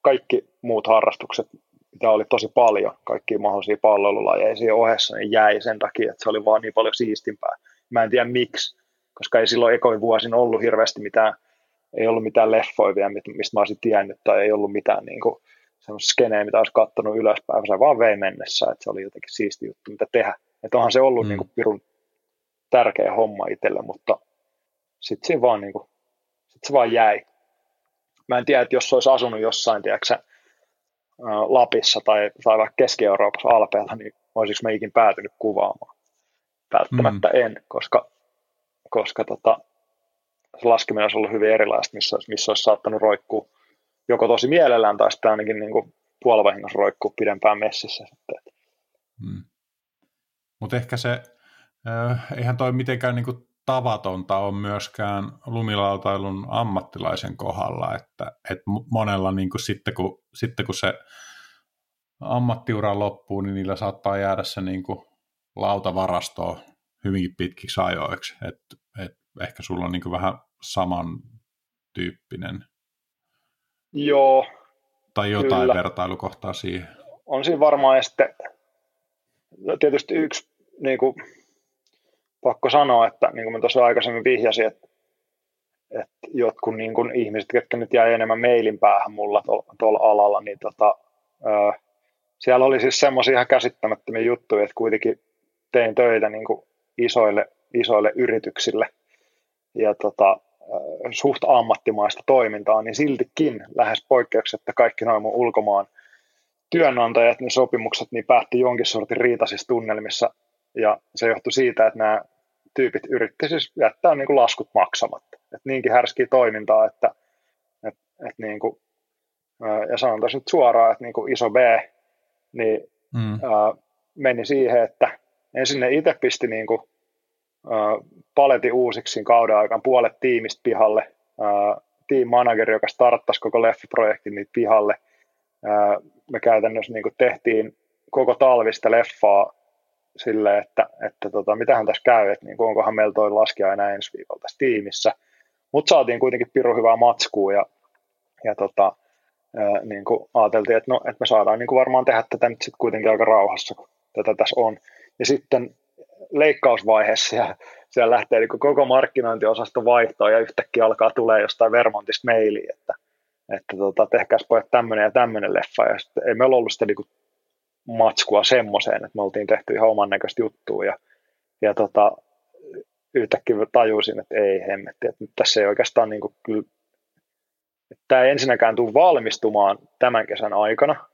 Kaikki muut harrastukset, mitä oli tosi paljon, kaikki mahdollisia palvelulajeja siinä ohessa, niin jäi sen takia, että se oli vaan niin paljon siistimpää. Mä en tiedä miksi, koska ei silloin ekoin vuosin ollut hirveästi mitään ei ollut mitään leffoja vielä, mistä mä olisin tiennyt, tai ei ollut mitään niin kuin, semmoista skeneä, mitä olisi kattonut ylöspäin, se vaan vei mennessä, että se oli jotenkin siisti juttu, mitä tehdä. Että onhan se ollut mm. niin kuin, pirun tärkeä homma itselle, mutta sitten se vaan, niin kuin, sit se vaan jäi. mä en tiedä, että jos olisi asunut jossain, tiedätkö, Lapissa tai, tai vaikka Keski-Euroopassa Alpeella, niin olisiko mä ikin päätynyt kuvaamaan? Välttämättä mm. en, koska, koska tota, se laskeminen olisi ollut hyvin erilaista, missä, missä olisi saattanut roikkua joko tosi mielellään tai sitten ainakin niin kuin puolivahingossa roikkuu pidempään messissä. Hmm. Mutta ehkä se, eihän toi mitenkään niin kuin tavatonta on myöskään lumilautailun ammattilaisen kohdalla, että, että monella niin kuin sitten, kun, sitten kun se ammattiura loppuu, niin niillä saattaa jäädä se niin kuin lautavarastoon hyvinkin pitkiksi ajoiksi. Et, et ehkä sulla on niin kuin vähän samantyyppinen Joo. Tai jotain kyllä. vertailukohtaa siihen. On siinä varmaan sitten tietysti yksi niin kuin, pakko sanoa, että niin kuin mä tuossa aikaisemmin vihjasin, että, että jotkut niin kuin ihmiset, jotka nyt jäi enemmän mailin päähän mulla tuolla alalla, niin tota, ää, siellä oli siis semmoisia ihan käsittämättömiä juttuja, että kuitenkin tein töitä niin kuin isoille, isoille yrityksille. Ja tota, suht ammattimaista toimintaa, niin siltikin lähes poikkeuksetta kaikki noin mun ulkomaan työnantajat, niin sopimukset niin päätti jonkin sortin riitaisissa tunnelmissa. Ja se johtui siitä, että nämä tyypit yritti siis jättää niin kuin laskut maksamatta. Et niinkin härski toimintaa, että et, et niin kuin, ja sanon tässä nyt suoraan, että niin kuin iso B niin, mm. ää, meni siihen, että ensin ne itse pisti niin kuin paletin uusiksi kauden aikana puolet tiimistä pihalle, team manageri, joka starttasi koko leffaprojektin niin pihalle. Me käytännössä niin tehtiin koko talvista leffaa sille, että, että tota, mitähän tässä käy, että niin onkohan meillä toi laskija enää ensi viikolla tässä tiimissä. Mutta saatiin kuitenkin piru hyvää matskua ja, ja tota, niin kuin ajateltiin, että, no, että me saadaan niin kuin varmaan tehdä tätä nyt sitten kuitenkin aika rauhassa, kun tätä tässä on. Ja sitten leikkausvaiheessa ja siellä lähtee niin koko markkinointiosasto vaihtoa ja yhtäkkiä alkaa tulee jostain Vermontista maili, että, että tota, tehkääs pojat tämmöinen ja tämmöinen leffa. Ja sitten ei meillä ollut sitä niin matskua semmoiseen, että me oltiin tehty ihan oman näköistä juttua. Ja, ja tota, yhtäkkiä tajusin, että ei hemmetti, että nyt tässä ei oikeastaan niin kuin, kyllä, että tämä ei ensinnäkään tule valmistumaan tämän kesän aikana,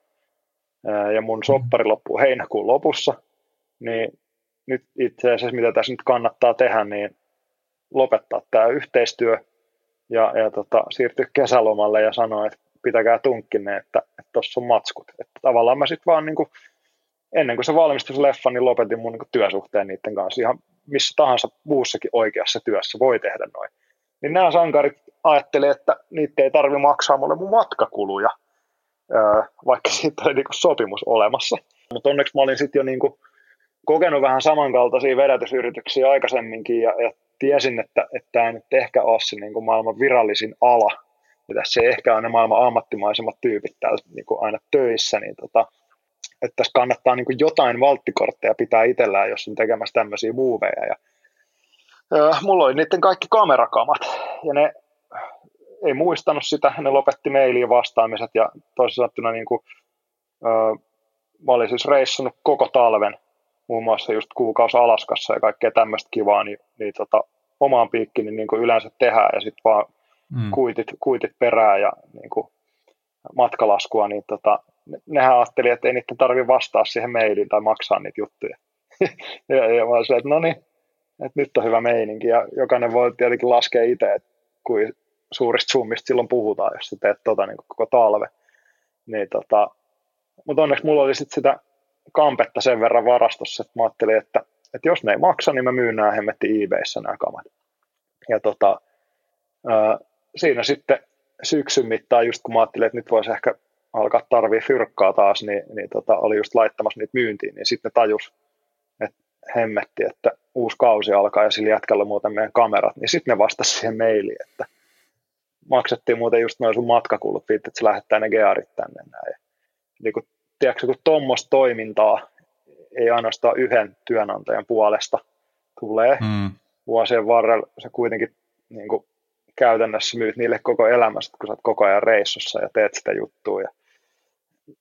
ja mun soppari loppuu heinäkuun lopussa, niin nyt itse asiassa, mitä tässä nyt kannattaa tehdä, niin lopettaa tämä yhteistyö ja, ja tota, siirtyä kesälomalle ja sanoa, että pitäkää tunkkinne, että tuossa on matskut. Että tavallaan mä sitten vaan niin kuin, ennen kuin se valmistui se leffa, niin lopetin mun niin kuin, työsuhteen niiden kanssa. Ihan missä tahansa muussakin oikeassa työssä voi tehdä noin. Niin nämä sankarit ajatteli, että niitä ei tarvi maksaa mulle mun matkakuluja, vaikka siitä oli niin kuin, sopimus olemassa. Mutta onneksi mä olin sitten jo niin kuin, kokenut vähän samankaltaisia vedätysyrityksiä aikaisemminkin ja, ja tiesin, että, että tämä nyt ehkä ole se niin kuin maailman virallisin ala. Ja tässä ei ehkä ne maailman ammattimaisemmat tyypit täällä niin kuin aina töissä, niin tota, että tässä kannattaa niin kuin jotain valttikortteja pitää itsellään, jos on tekemässä tämmöisiä muuveja. Ja, äh, mulla oli niiden kaikki kamerakamat, ja ne ei muistanut sitä, ne lopetti mailiin vastaamiset, ja toisin sanottuna niin kuin, äh, mä olin siis reissannut koko talven muun muassa just kuukausi Alaskassa ja kaikkea tämmöistä kivaa, niin, niin tota, omaan piikkiin niin, niin kuin yleensä tehdään ja sitten vaan mm. kuitit, kuitit perään ja niin kuin matkalaskua, niin tota, nehän ajatteli, että ei niiden tarvitse vastaa siihen mailiin tai maksaa niitä juttuja. [laughs] ja, ja mä se, että no niin, että nyt on hyvä meininki ja jokainen voi tietenkin laskea itse, että kuin suurista summista silloin puhutaan, jos sä teet tota niin koko talve. Niin tota, mutta onneksi mulla oli sitten sitä kampetta sen verran varastossa, että mä ajattelin, että, että jos ne ei maksa, niin mä myyn nämä hemmetti eBayssä nämä kamat. Ja tota, ää, siinä sitten syksyn mittaan, just kun mä ajattelin, että nyt voisi ehkä alkaa tarvii fyrkkaa taas, niin, niin tota, oli just laittamassa niitä myyntiin, niin sitten tajus, että hemmetti, että uusi kausi alkaa ja sillä jätkällä muuten meidän kamerat, niin sitten ne vastasi siihen mailiin, että maksettiin muuten just noin sun matkakulut, että se lähettää ne gearit tänne näin. Niin kun tiedätkö, kun tuommoista toimintaa ei ainoastaan yhden työnantajan puolesta tulee mm. vuosien varrella, se kuitenkin niin kuin, käytännössä myyt niille koko elämästä, kun sä oot koko ajan reissussa ja teet sitä juttua ja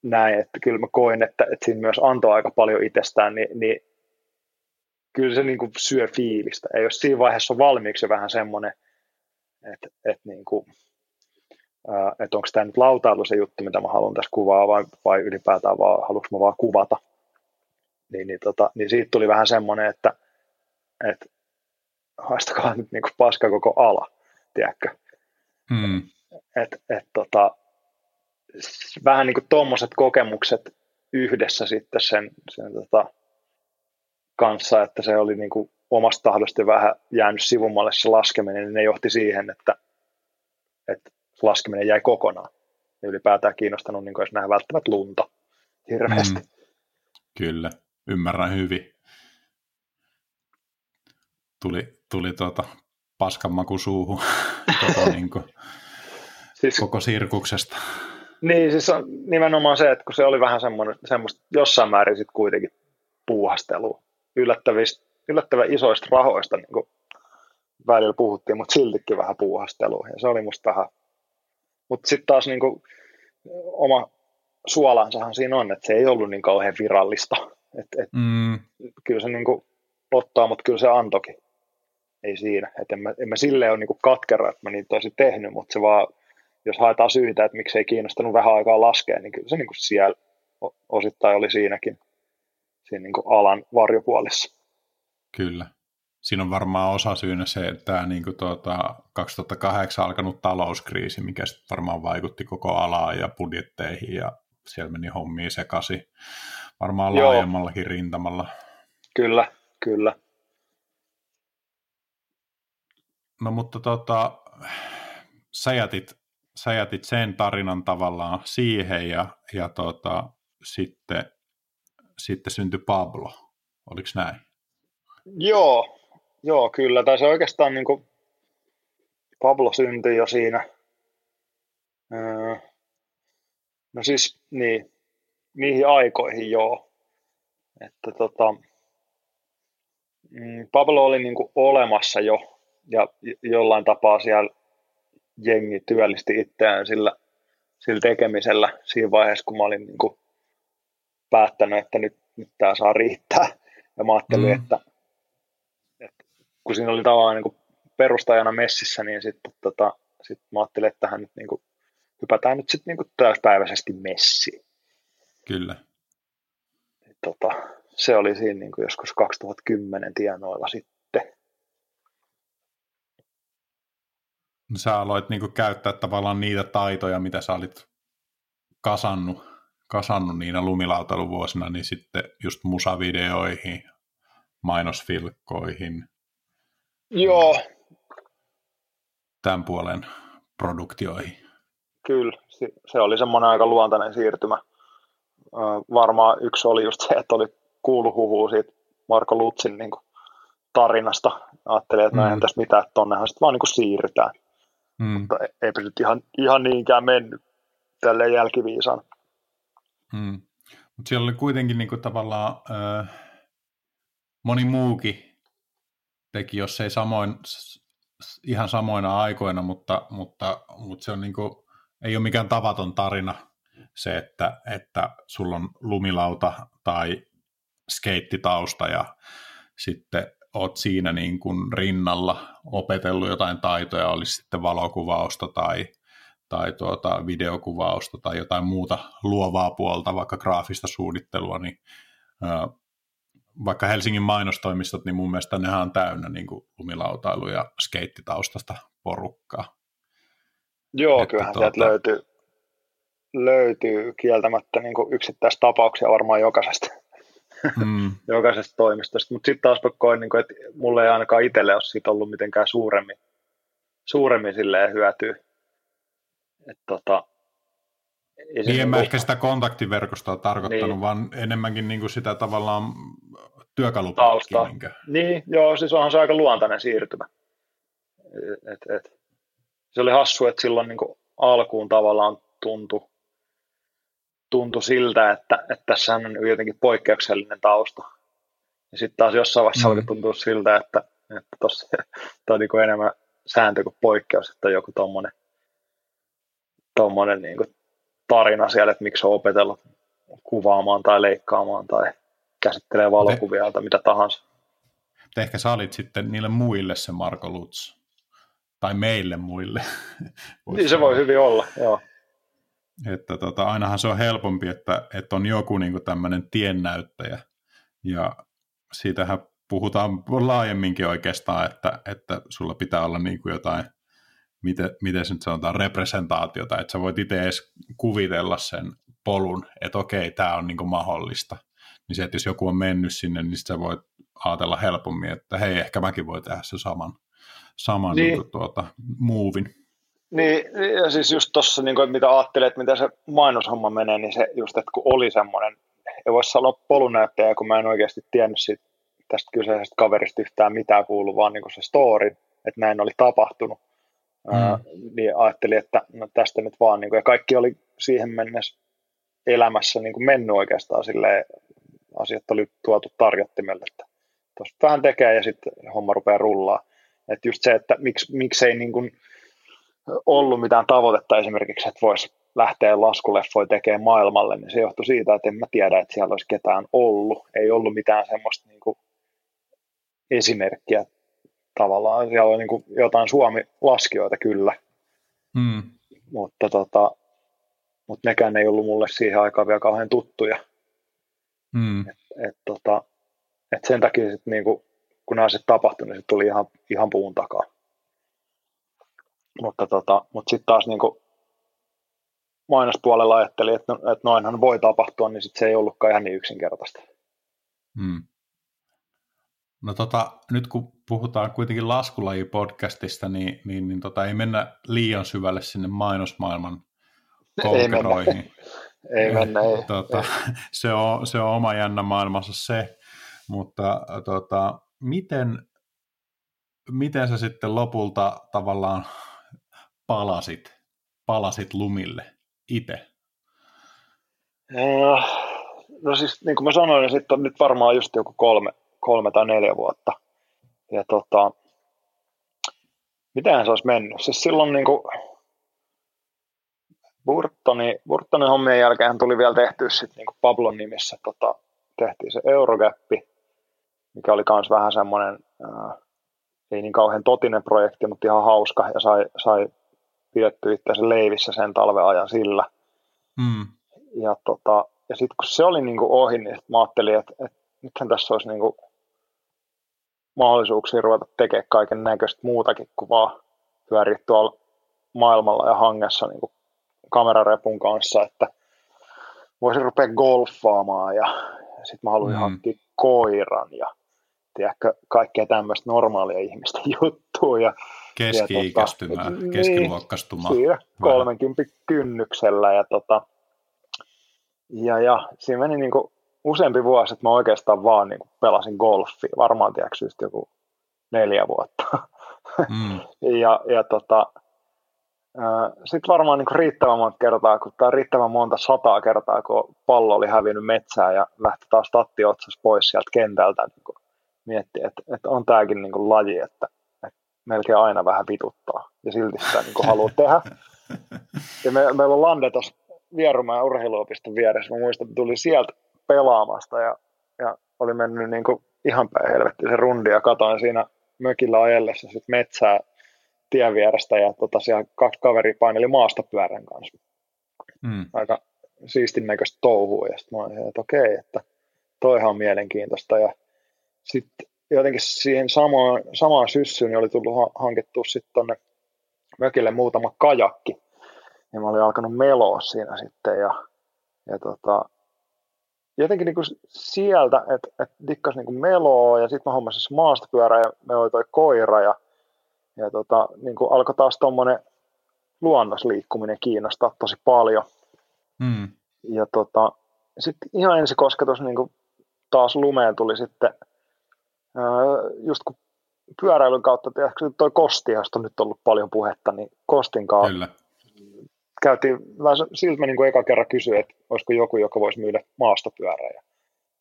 näin, että kyllä mä koin, että, että siinä myös antoi aika paljon itsestään, niin, niin kyllä se niin kuin syö fiilistä. Ei jos siinä vaiheessa on valmiiksi vähän semmoinen, että, että niin kuin, että onko tämä nyt lautailu se juttu, mitä mä haluan tässä kuvaa, vai, vai ylipäätään vaan, haluanko mä vaan kuvata. Niin, niin, tota, niin siitä tuli vähän semmoinen, että, että haistakaa nyt niin kuin paska koko ala, tiedätkö? Hmm. Et, et, tota, vähän niin kuin tuommoiset kokemukset yhdessä sitten sen, sen tota, kanssa, että se oli niin kuin omasta tahdosta vähän jäänyt sivummalle se laskeminen, niin ne johti siihen, että, että laskeminen jäi kokonaan. Ja ylipäätään kiinnostanut niin kuin, jos nähdään välttämättä lunta hirveästi. Mm. Kyllä, ymmärrän hyvin. Tuli, tuli tuota paskanmaku suuhun [laughs] koko, niin kuin, siis, koko sirkuksesta. Niin, siis on nimenomaan se, että kun se oli vähän semmoista jossain määrin sitten kuitenkin puuhastelua yllättävistä, yllättävän isoista rahoista niin kuin välillä puhuttiin, mutta siltikin vähän puuhastelua. Ja se oli musta vähän. Mutta sitten taas niin kuin, oma suolansahan siinä on, että se ei ollut niin kauhean virallista. [laughs] Et, et, mm. Kyllä se niin kuin, ottaa, mutta kyllä se antokin. Ei siinä. Et en, mä, en mä silleen ole niin katkera, että mä niitä olisin tehnyt, mutta se vaan, jos haetaan syitä, että miksi ei kiinnostanut vähän aikaa laskea, niin kyllä se niin kuin siellä osittain oli siinäkin siinä niin kuin alan varjopuolissa. Kyllä. Siinä on varmaan osa syynä se, että tämä niin kuin tuota, 2008 alkanut talouskriisi, mikä varmaan vaikutti koko alaan ja budjetteihin ja siellä meni hommiin sekaisin varmaan Joo. laajemmallakin rintamalla. Kyllä, kyllä. No mutta tota, sä, jätit, sä jätit sen tarinan tavallaan siihen ja, ja tota, sitten sitten syntyi Pablo. Oliko näin? Joo, joo kyllä. Tai se oikeastaan niin kuin Pablo syntyi jo siinä. Öö, no siis niin, niihin aikoihin joo. Että tota, mm, Pablo oli niin kuin olemassa jo ja jollain tapaa siellä jengi työllisti itseään sillä, sillä tekemisellä siinä vaiheessa, kun mä olin niin kuin päättänyt, että nyt, nyt tämä saa riittää. Ja mä ajattelin, mm. että, että kun siinä oli tavallaan niin kuin perustajana messissä, niin sitten tota, sit mä ajattelin, että tähän nyt niin kuin, hypätään nyt sitten niin täyspäiväisesti messiin. Kyllä. Tota, se oli siinä niin kuin joskus 2010 tienoilla sitten. No, sä aloit niin kuin käyttää tavallaan niitä taitoja, mitä sä olit kasannut kasannut niinä lumilautailuvuosina, niin sitten just musavideoihin, mainosfilkkoihin. Joo. Tämän puolen produktioihin. Kyllä, se oli semmoinen aika luontainen siirtymä. Varmaan yksi oli just se, että oli kuuluhuhu siitä Marko Lutsin niin tarinasta. Ajattelin, että no mm. tässä mitään, että tonnehan sitten vaan niin kuin siirrytään. Mm. Mutta e-, eipä nyt ihan, ihan niinkään mennyt tälleen jälkiviisaan. Mm. Mutta siellä oli kuitenkin niinku tavallaan äh, moni muukin teki, jos ei samoin, ihan samoina aikoina, mutta, mutta, mutta se on niinku, ei ole mikään tavaton tarina se, että, että sulla on lumilauta tai skeittitausta ja sitten oot siinä niin kuin rinnalla opetellut jotain taitoja, olisi sitten valokuvausta tai tai tuota videokuvausta tai jotain muuta luovaa puolta, vaikka graafista suunnittelua, niin vaikka Helsingin mainostoimistot, niin mun mielestä nehän on täynnä niin kuin lumilautailu- ja skeittitaustasta porukkaa. Joo, että kyllähän tuota... sieltä löytyy, löytyy kieltämättä niin kuin yksittäistapauksia varmaan jokaisesta, mm. [laughs] jokaisesta toimistosta, mutta sitten taas koin, niin kuin, että mulle ei ainakaan itselle ole siitä ollut mitenkään suuremmin, suuremmin hyötyä et tota, niin en mä ehkä sitä kontaktiverkostoa tarkoittanut, niin. vaan enemmänkin niin kuin sitä tavallaan työkalupakkia. Niin, joo, siis onhan se aika luontainen siirtymä. Et, et. Se oli hassu, että silloin niin kuin alkuun tavallaan tuntui, tuntui siltä, että, että tässä on jotenkin poikkeuksellinen tausta. Ja sitten taas jossain vaiheessa mm. alkoi tuntua siltä, että, että tämä [laughs] on niin enemmän sääntö kuin poikkeus, että on joku tuommoinen tuommoinen niin tarina siellä, että miksi on opetellut kuvaamaan tai leikkaamaan tai käsittelee valokuvia tai mitä tahansa. Ehkä sä olit sitten niille muille se Marko Lutz. tai meille muille. [laughs] niin se voi hyvin olla, joo. Että tota, ainahan se on helpompi, että, että on joku niin tämmöinen tiennäyttäjä. Ja siitähän puhutaan laajemminkin oikeastaan, että, että sulla pitää olla niin kuin jotain, miten, miten se nyt sanotaan, representaatiota, että sä voit itse edes kuvitella sen polun, että okei, tämä on niin kuin mahdollista. Niin se, että jos joku on mennyt sinne, niin sä voit ajatella helpommin, että hei, ehkä mäkin voi tehdä se saman, saman niin. Niin tuota, muuvin. Niin, ja siis just tuossa, niin kuin, mitä ajattelet, että mitä se mainoshomma menee, niin se just, että kun oli semmoinen, ei voisi sanoa polunäyttäjä, kun mä en oikeasti tiennyt siitä, tästä kyseisestä kaverista yhtään mitään kuulu, vaan niin kuin se story, että näin oli tapahtunut. Mm. Ää, niin ajattelin, että no tästä nyt vaan, niin kuin, ja kaikki oli siihen mennessä elämässä niin kuin mennyt oikeastaan silleen, asiat oli tuotu tarjottimelle, että tuosta vähän tekee ja sitten homma rupeaa rullaa. Että just se, että miksi, miksei niin kuin ollut mitään tavoitetta esimerkiksi, että voisi lähteä laskuleffoja tekemään maailmalle, niin se johtui siitä, että en mä tiedä, että siellä olisi ketään ollut. Ei ollut mitään semmoista niin kuin esimerkkiä tavallaan. Siellä oli niin kuin jotain Suomi-laskijoita kyllä, hmm. mutta, tota, mutta nekään ei ollut mulle siihen aikaan vielä kauhean tuttuja. Hmm. Et, et, tota, et sen takia sit niinku, kun nämä asiat tapahtui, niin se tuli ihan, ihan puun takaa. Mutta, tota, mutta sitten taas niinku mainospuolella ajattelin, että, no, että noinhan voi tapahtua, niin sit se ei ollutkaan ihan niin yksinkertaista. Hmm. No tota, nyt kun puhutaan kuitenkin laskulaji-podcastista, niin, niin, niin tota, ei mennä liian syvälle sinne mainosmaailman koukeroihin. Ei mennä, [laughs] ei. Mennä, ei. Tota, ei. [laughs] Se, on, se on oma jännä maailmansa se, mutta tota, miten, miten sä sitten lopulta tavallaan palasit, palasit lumille itse? No siis niin kuin mä sanoin, niin sitten on nyt varmaan just joku kolme, kolme tai neljä vuotta. Ja tota, miten se olisi mennyt? Siis silloin niin kuin Burtoni, Burtonin hommien jälkeen tuli vielä tehty sitten niin Pablon nimissä, tota, tehtiin se Eurogappi, mikä oli myös vähän semmoinen, äh, ei niin kauhean totinen projekti, mutta ihan hauska ja sai, sai pidetty itse leivissä sen talven ajan sillä. Mm. Ja, tota, ja sitten kun se oli niin kuin ohi, niin mä ajattelin, että, että nythän tässä olisi niin kuin mahdollisuuksia ruveta tekemään kaiken näköistä muutakin kuin vaan pyöriä tuolla maailmalla ja hangessa niin kuin kamerarepun kanssa, että voisin rupea golfaamaan ja, ja sitten mä haluan mm. hankkia koiran ja tiedätkö, kaikkea tämmöistä normaalia ihmistä [laughs] juttua. Ja, Keski-ikäistymään, tota, keskiluokkastumaan. Niin, 30 kynnyksellä ja, tota, ja, ja siinä meni niin kuin useampi vuosi, että mä oikeastaan vaan niin kuin pelasin golfia, varmaan tiedätkö just joku neljä vuotta. Mm. [laughs] ja, ja tota, sitten varmaan niin riittävän monta kertaa, kun tämä riittävän monta sataa kertaa, kun pallo oli hävinnyt metsään ja lähti taas tatti otsas pois sieltä kentältä, niin miettii, että, että on tämäkin niin kuin laji, että, että melkein aina vähän vituttaa ja silti sitä niin kuin haluaa tehdä. [laughs] Ja me, meillä on Lande tuossa Vierumäen urheiluopiston vieressä, mä muistan, että tuli sieltä pelaamasta ja, ja oli mennyt niin kuin ihan päin helvettiin se rundi ja katoin siinä mökillä ajellessa sit metsää tien vierestä ja tota, siellä kaksi kaveria paineli maastopyörän kanssa. Mm. Aika siistin näköistä touhua ja sitten mä olin, että okei, että toihan on mielenkiintoista ja sitten jotenkin siihen samaan, samaan syssyyn niin oli tullut hankittua sitten tuonne mökille muutama kajakki. Ja mä olin alkanut meloa siinä sitten ja, ja tota, jotenkin niin kuin sieltä, että et dikkas niin kuin meloa ja sitten mä hommasin maastopyörä ja me oli toi koira ja, ja tota, niin kuin alkoi taas tuommoinen luonnosliikkuminen kiinnostaa tosi paljon. Mm. Ja tota, sitten ihan ensi kosketus niin kuin taas lumeen tuli sitten just kun pyöräilyn kautta, tiedätkö, toi Kosti, josta on nyt ollut paljon puhetta, niin Kostin kanssa Kyllä. Käytiin, vähän siltä mä niin kuin eka kerran kysyin, että olisiko joku, joka voisi myydä maastopyörää. Ja,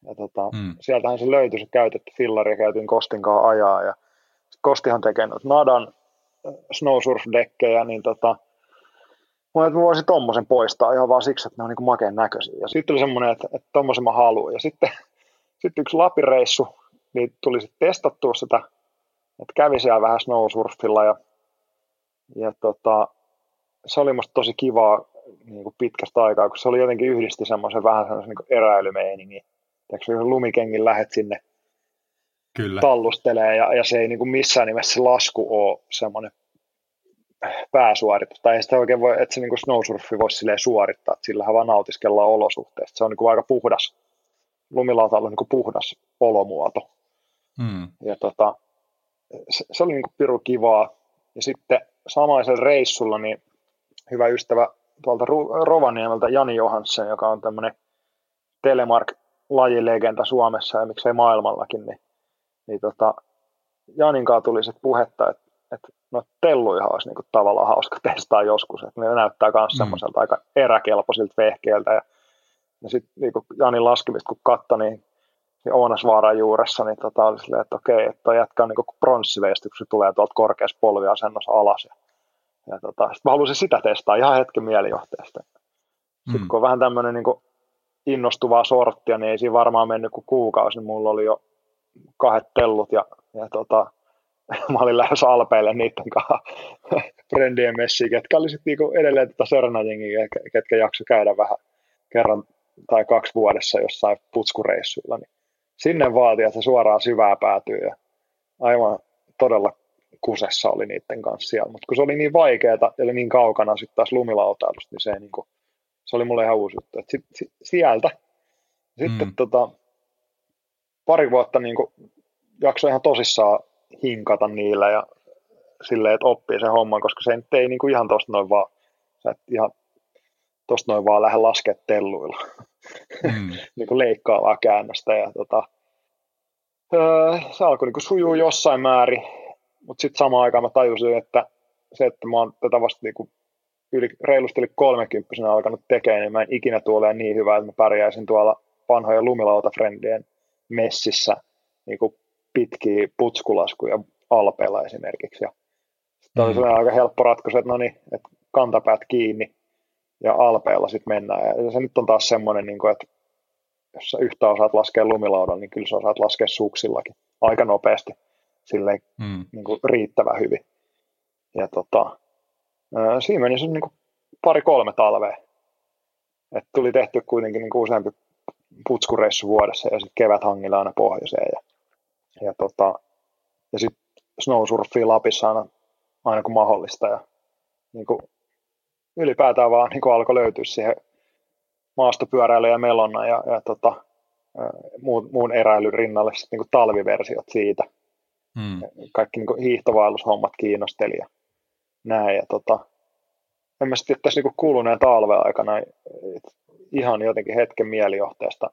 ja tota, mm. sieltähän se löytyi se käytetty fillari ja käytiin Kostin kanssa ajaa. Ja Kostihan tekee noita Nadan snowsurf-dekkejä, niin tota, Mä että mä voisin tommosen poistaa ihan vaan siksi, että ne on niin makeen näköisiä. Ja sitten oli semmoinen, että, että tommosen mä haluan. Ja sitten, [laughs] sitten yksi Lapireissu, niin tuli sitten testattua sitä, että kävi siellä vähän snowsurfilla ja Ja tota, se oli musta tosi kivaa niin kuin pitkästä aikaa, kun se oli jotenkin yhdisti semmoisen vähän semmoisen niin eräilymeiningin. Tiedätkö, lumikenkin lähet sinne Kyllä. tallustelee ja, ja se ei niin kuin missään nimessä se lasku ole semmoinen pääsuoritus. Tai ei sitä oikein voi, että se niin kuin snowsurfi voisi silleen suorittaa, että sillähän vaan nautiskellaan olosuhteista. Se on niin kuin aika puhdas, lumilauta on niin kuin puhdas olomuoto. Hmm. Ja tota, se, se oli niin kuin piru kivaa. Ja sitten samaisella reissulla niin hyvä ystävä tuolta Rovaniemeltä Jani Johansen, joka on tämmöinen Telemark-lajilegenda Suomessa ja miksei maailmallakin, niin, niin tota, Janin kanssa tuli sitten puhetta, että, että no telluihan olisi niinku tavallaan hauska [laughs] testaa joskus, että ne näyttää myös mm. semmoiselta aika eräkelpoisilta vehkeiltä ja, ja sitten niinku Janin laskemista kun katsoi, niin niin Ounasvaaran juuressa, niin tota oli silleen, että okei, että jätkä on niin kun se tulee tuolta korkeassa polviasennossa alas. Ja, ja tota, sitten mä halusin sitä testaa ihan hetken mielijohteesta. Sitten mm. kun on vähän tämmöinen niin innostuvaa sorttia, niin ei siinä varmaan mennyt kuin kuukausi, niin mulla oli jo kahdet tellut ja, ja tota, [laughs] mä olin lähes alpeille niiden kanssa [laughs] Brendien messiin, ketkä oli sitten niinku edelleen tätä tota Sörnäjengiä, ketkä jakso käydä vähän kerran tai kaksi vuodessa jossain putskureissuilla, niin sinne vaatii, että se suoraan syvää päätyy ja aivan todella kusessa oli niiden kanssa siellä. Mutta kun se oli niin vaikeaa ja oli niin kaukana sitten taas lumilautailusta, niin se, niin kuin, se oli mulle ihan uusi juttu. Et sit, sit, sieltä sitten mm. tota, pari vuotta niin kuin, jaksoi ihan tosissaan hinkata niillä ja silleen, että oppii sen homman, koska se ei niin kuin ihan tosta noin vaan, sä et ihan tosta noin vaan lähde laskettelluilla. Mm. [laughs] niin kuin leikkaavaa käännöstä. Ja tota, öö, se alkoi niin kuin sujuu jossain määrin, mutta sitten samaan aikaan mä tajusin, että se, että mä oon tätä vasta niin kuin yli, reilusti yli 30 alkanut tekemään, niin mä en ikinä tuole niin hyvää, että mä pärjäisin tuolla vanhojen lumilautafrendien messissä niin kuin pitkiä putskulaskuja alpeilla esimerkiksi. Ja sitten mm. oli aika helppo ratkaisu, että no niin, että kantapäät kiinni ja alpeilla sitten mennään. Ja se nyt on taas semmoinen, niin kuin, että jos sä yhtä osaat laskea lumilaudan, niin kyllä sä osaat laskea suksillakin aika nopeasti silleen mm. niin kuin riittävän hyvin. Ja tota, siinä meni se niin pari-kolme talvea. Et tuli tehty kuitenkin niin kuin useampi putskureissu vuodessa ja sitten kevät hangilla aina pohjoiseen. Ja, ja, tota, ja sitten snowsurfia Lapissa aina, aina kun mahdollista. Ja niin kuin ylipäätään vaan niin kuin alkoi löytyä siihen maastopyöräily ja melonna ja, ja tota, muun, muun eräilyn rinnalle sitten niin kuin talviversiot siitä. Hmm. Kaikki niin kuin hiihtovaellushommat kiinnosteli ja näin. Ja tota, en mä sitten tässä niin kuluneen talven aikana ihan jotenkin hetken mielijohteesta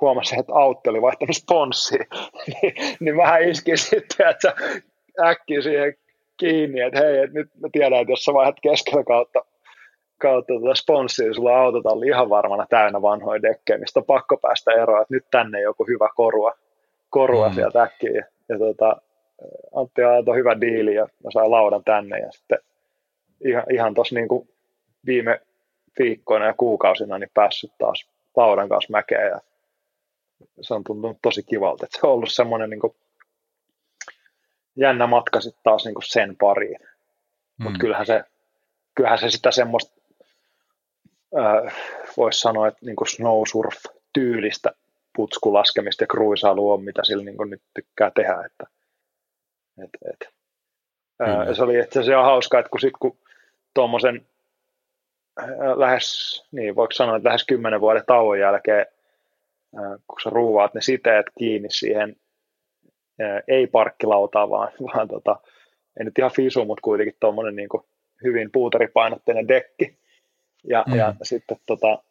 huomasin, että Autti oli vaihtanut sponssia, [laughs] niin, niin vähän iski sitten, että äkkiä siihen kiinni, että hei, että nyt mä tiedän, että jos sä vaihdat keskellä kautta kautta tuota sponssia, sulla autotalli ihan varmana täynnä vanhoja dekkejä, mistä on pakko päästä eroon, että nyt tänne joku hyvä korua, korua mm. sieltä äkkiä. Ja, tota, Antti antoi hyvä diili ja mä sain laudan tänne ja sitten ihan, ihan tuossa niin viime viikkoina ja kuukausina niin päässyt taas laudan kanssa mäkeen ja se on tuntunut tosi kivalta, että se on ollut semmoinen niin jännä matka sitten taas niin sen pariin. Mm. Mutta kyllähän se, kyllähän se sitä semmoista äh, voisi sanoa, että niin snowsurf-tyylistä putskulaskemista ja kruisailu on, mitä sillä niin nyt tykkää tehdä. Että, et, et. Ää, se oli itse asiassa hauska, että kun, sit, kun tuommoisen lähes, niin voiko sanoa, että lähes kymmenen vuoden tauon jälkeen, ää, kun sä ruuvaat ne siteet kiinni siihen, ää, ei parkkilautaa, vaan, [laughs] vaan tota, ei nyt ihan fisu, mutta kuitenkin tuommoinen niin hyvin puuteripainotteinen dekki, ja, mm. ja sitten tota,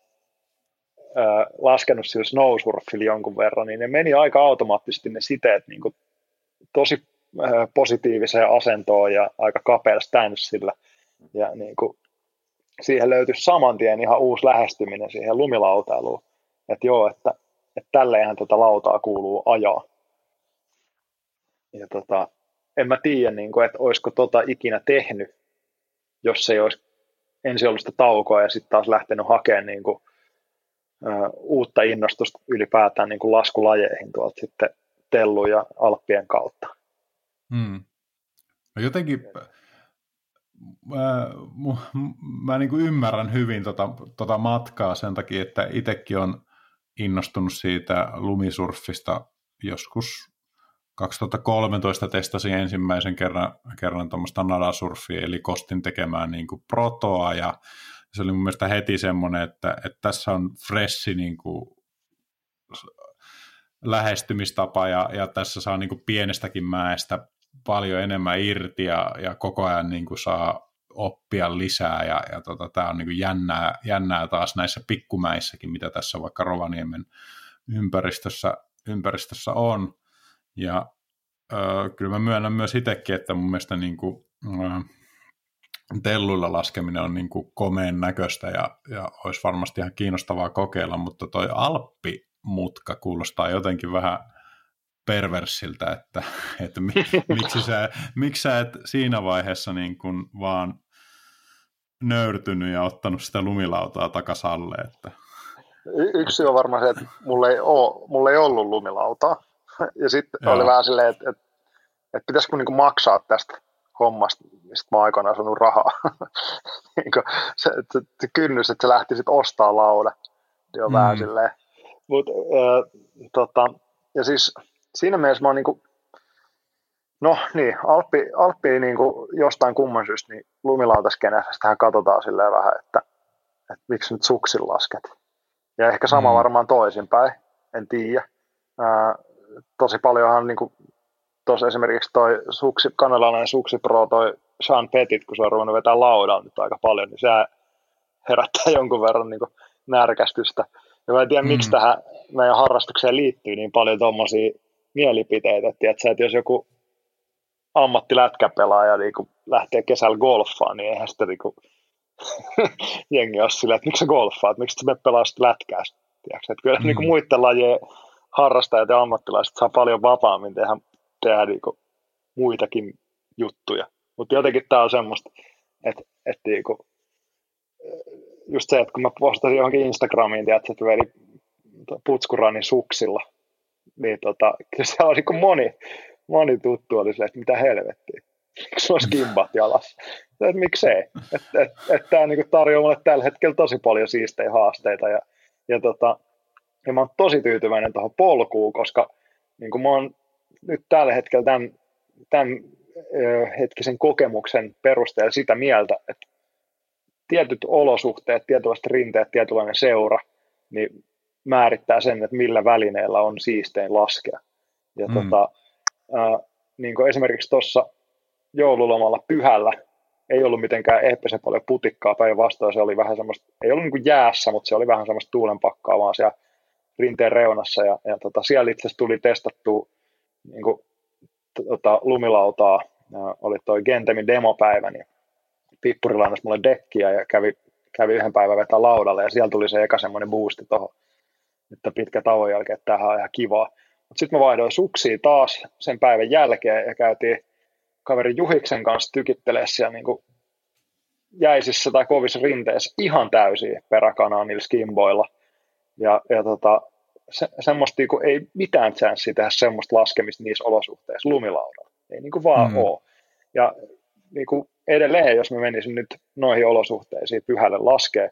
laskenut sillä snowsurfilla jonkun verran, niin ne meni aika automaattisesti ne siteet niin kuin tosi positiiviseen asentoon ja aika kapealla stanssilla. Ja niin kuin, siihen löytyi saman tien ihan uusi lähestyminen siihen lumilautailuun. Että joo, että, että tälleenhän tätä lautaa kuuluu ajaa. Ja tota, en mä tiedä, niin kuin, että olisiko tota ikinä tehnyt, jos ei olisi ensin ollut sitä taukoa ja sitten taas lähtenyt hakemaan niin kuin, uutta innostusta ylipäätään niin kuin laskulajeihin tuolta sitten Tellu ja Alppien kautta. Hmm. No jotenkin mä, mä niin kuin ymmärrän hyvin tota, tota matkaa sen takia, että itsekin on innostunut siitä lumisurfista joskus 2013 testasin ensimmäisen kerran, kerran tuommoista nadasurfia, eli kostin tekemään niin kuin protoa, ja se oli mun mielestä heti semmoinen, että, että tässä on freshi niin kuin lähestymistapa, ja, ja tässä saa niin kuin pienestäkin mäestä paljon enemmän irti, ja, ja koko ajan niin kuin saa oppia lisää, ja, ja tota, tämä on niin kuin jännää, jännää taas näissä pikkumäissäkin, mitä tässä vaikka Rovaniemen ympäristössä, ympäristössä on, ja äh, kyllä mä myönnän myös itsekin, että mun mielestä niin kuin, äh, telluilla laskeminen on niin kuin komeen näköistä ja, ja olisi varmasti ihan kiinnostavaa kokeilla, mutta toi Alppi-mutka kuulostaa jotenkin vähän perversiltä, että, että [laughs] miksi, sä, miksi sä et siinä vaiheessa niin kuin vaan nöyrtynyt ja ottanut sitä lumilautaa takasalle. Että... Y- yksi on varmaan se, että mulla ei, ole, mulla ei ollut lumilautaa. [laughs] Ja sitten oli vähän silleen, että, että, että pitäisikö niin maksaa tästä hommasta, mistä mä aikoinaan saanut rahaa. [laughs] niin se, se, se, kynnys, että sä lähtisit ostaa lauda, niin on mm. vähän silleen. Mut, äh, tota, ja siis siinä mielessä mä oon niinku, no niin, Alppi, Alppi niinku jostain kumman syystä, niin lumilautaskennessä tähän katsotaan silleen vähän, että, että miksi nyt suksin lasket. Ja ehkä sama mm. varmaan toisinpäin, en tiedä. tosi paljonhan niin tuossa esimerkiksi toi suksi, kanadalainen suksi pro, toi Sean Petit, kun se on ruvennut vetää laudalla nyt aika paljon, niin se herättää [laughs] jonkun verran niin närkästystä. Ja mä en tiedä, mm. miksi tähän meidän harrastukseen liittyy niin paljon tuommoisia mielipiteitä, että, tiedätkö, että jos joku ammattilätkäpelaaja niin lähtee kesällä golfaan, niin eihän sitä niin kuin, [laughs] jengi ole sillä, että miksi sä golfaat, miksi sä pelaa sitä lätkää. Tiedätkö? Että kyllä mm. niin kuin muiden lajien harrastajat ja ammattilaiset saa paljon vapaammin tehdä, tehdä niin kuin muitakin juttuja. Mutta jotenkin tämä on semmoista, että, että niin just se, että kun mä postasin johonkin Instagramiin, tiedätkö, että veli putskuranin suksilla, niin tota, se on niin moni, moni tuttu oli se, että mitä helvettiä. Se olisi kimbat jalassa. Että miksei. Että et, et, tämä niin tarjoaa mulle tällä hetkellä tosi paljon siistejä haasteita. Ja, ja, tota, ja mä oon tosi tyytyväinen tuohon polkuun, koska niin mä oon nyt tällä hetkellä tämän, tämän hetkisen kokemuksen perusteella sitä mieltä, että tietyt olosuhteet, tietynlaiset rinteet, tietynlainen seura, niin määrittää sen, että millä välineellä on siistein laskea. Ja mm. tota, ää, niin kuin esimerkiksi tuossa joululomalla pyhällä ei ollut mitenkään eeppisen paljon putikkaa päinvastoin, se oli vähän semmoista, ei ollut niin kuin jäässä, mutta se oli vähän semmoista tuulenpakkaa vaan siellä rinteen reunassa ja, ja tota, siellä itse asiassa tuli testattua niin kuin, tota, lumilautaa, oli toi Gentemin demopäivä, niin Pippuri mulle dekkiä ja kävi, kävi yhden päivän vetää laudalle ja siellä tuli se eka semmoinen boosti tuohon, että pitkä tauon jälkeen, että tämähän on ihan kivaa. Mutta sitten mä vaihdoin suksia taas sen päivän jälkeen ja käytiin kaveri Juhiksen kanssa tykittelee siellä niin kuin jäisissä tai kovissa rinteissä ihan täysin peräkanaa niillä skimboilla. Ja, ja tota, se, semmoista niin kuin, ei mitään chanssiä tehdä semmoista laskemista niissä olosuhteissa lumilaudalla. Ei niin kuin vaan mm. ole. Ja niin kuin edelleen, jos mä menisin nyt noihin olosuhteisiin pyhälle laskee,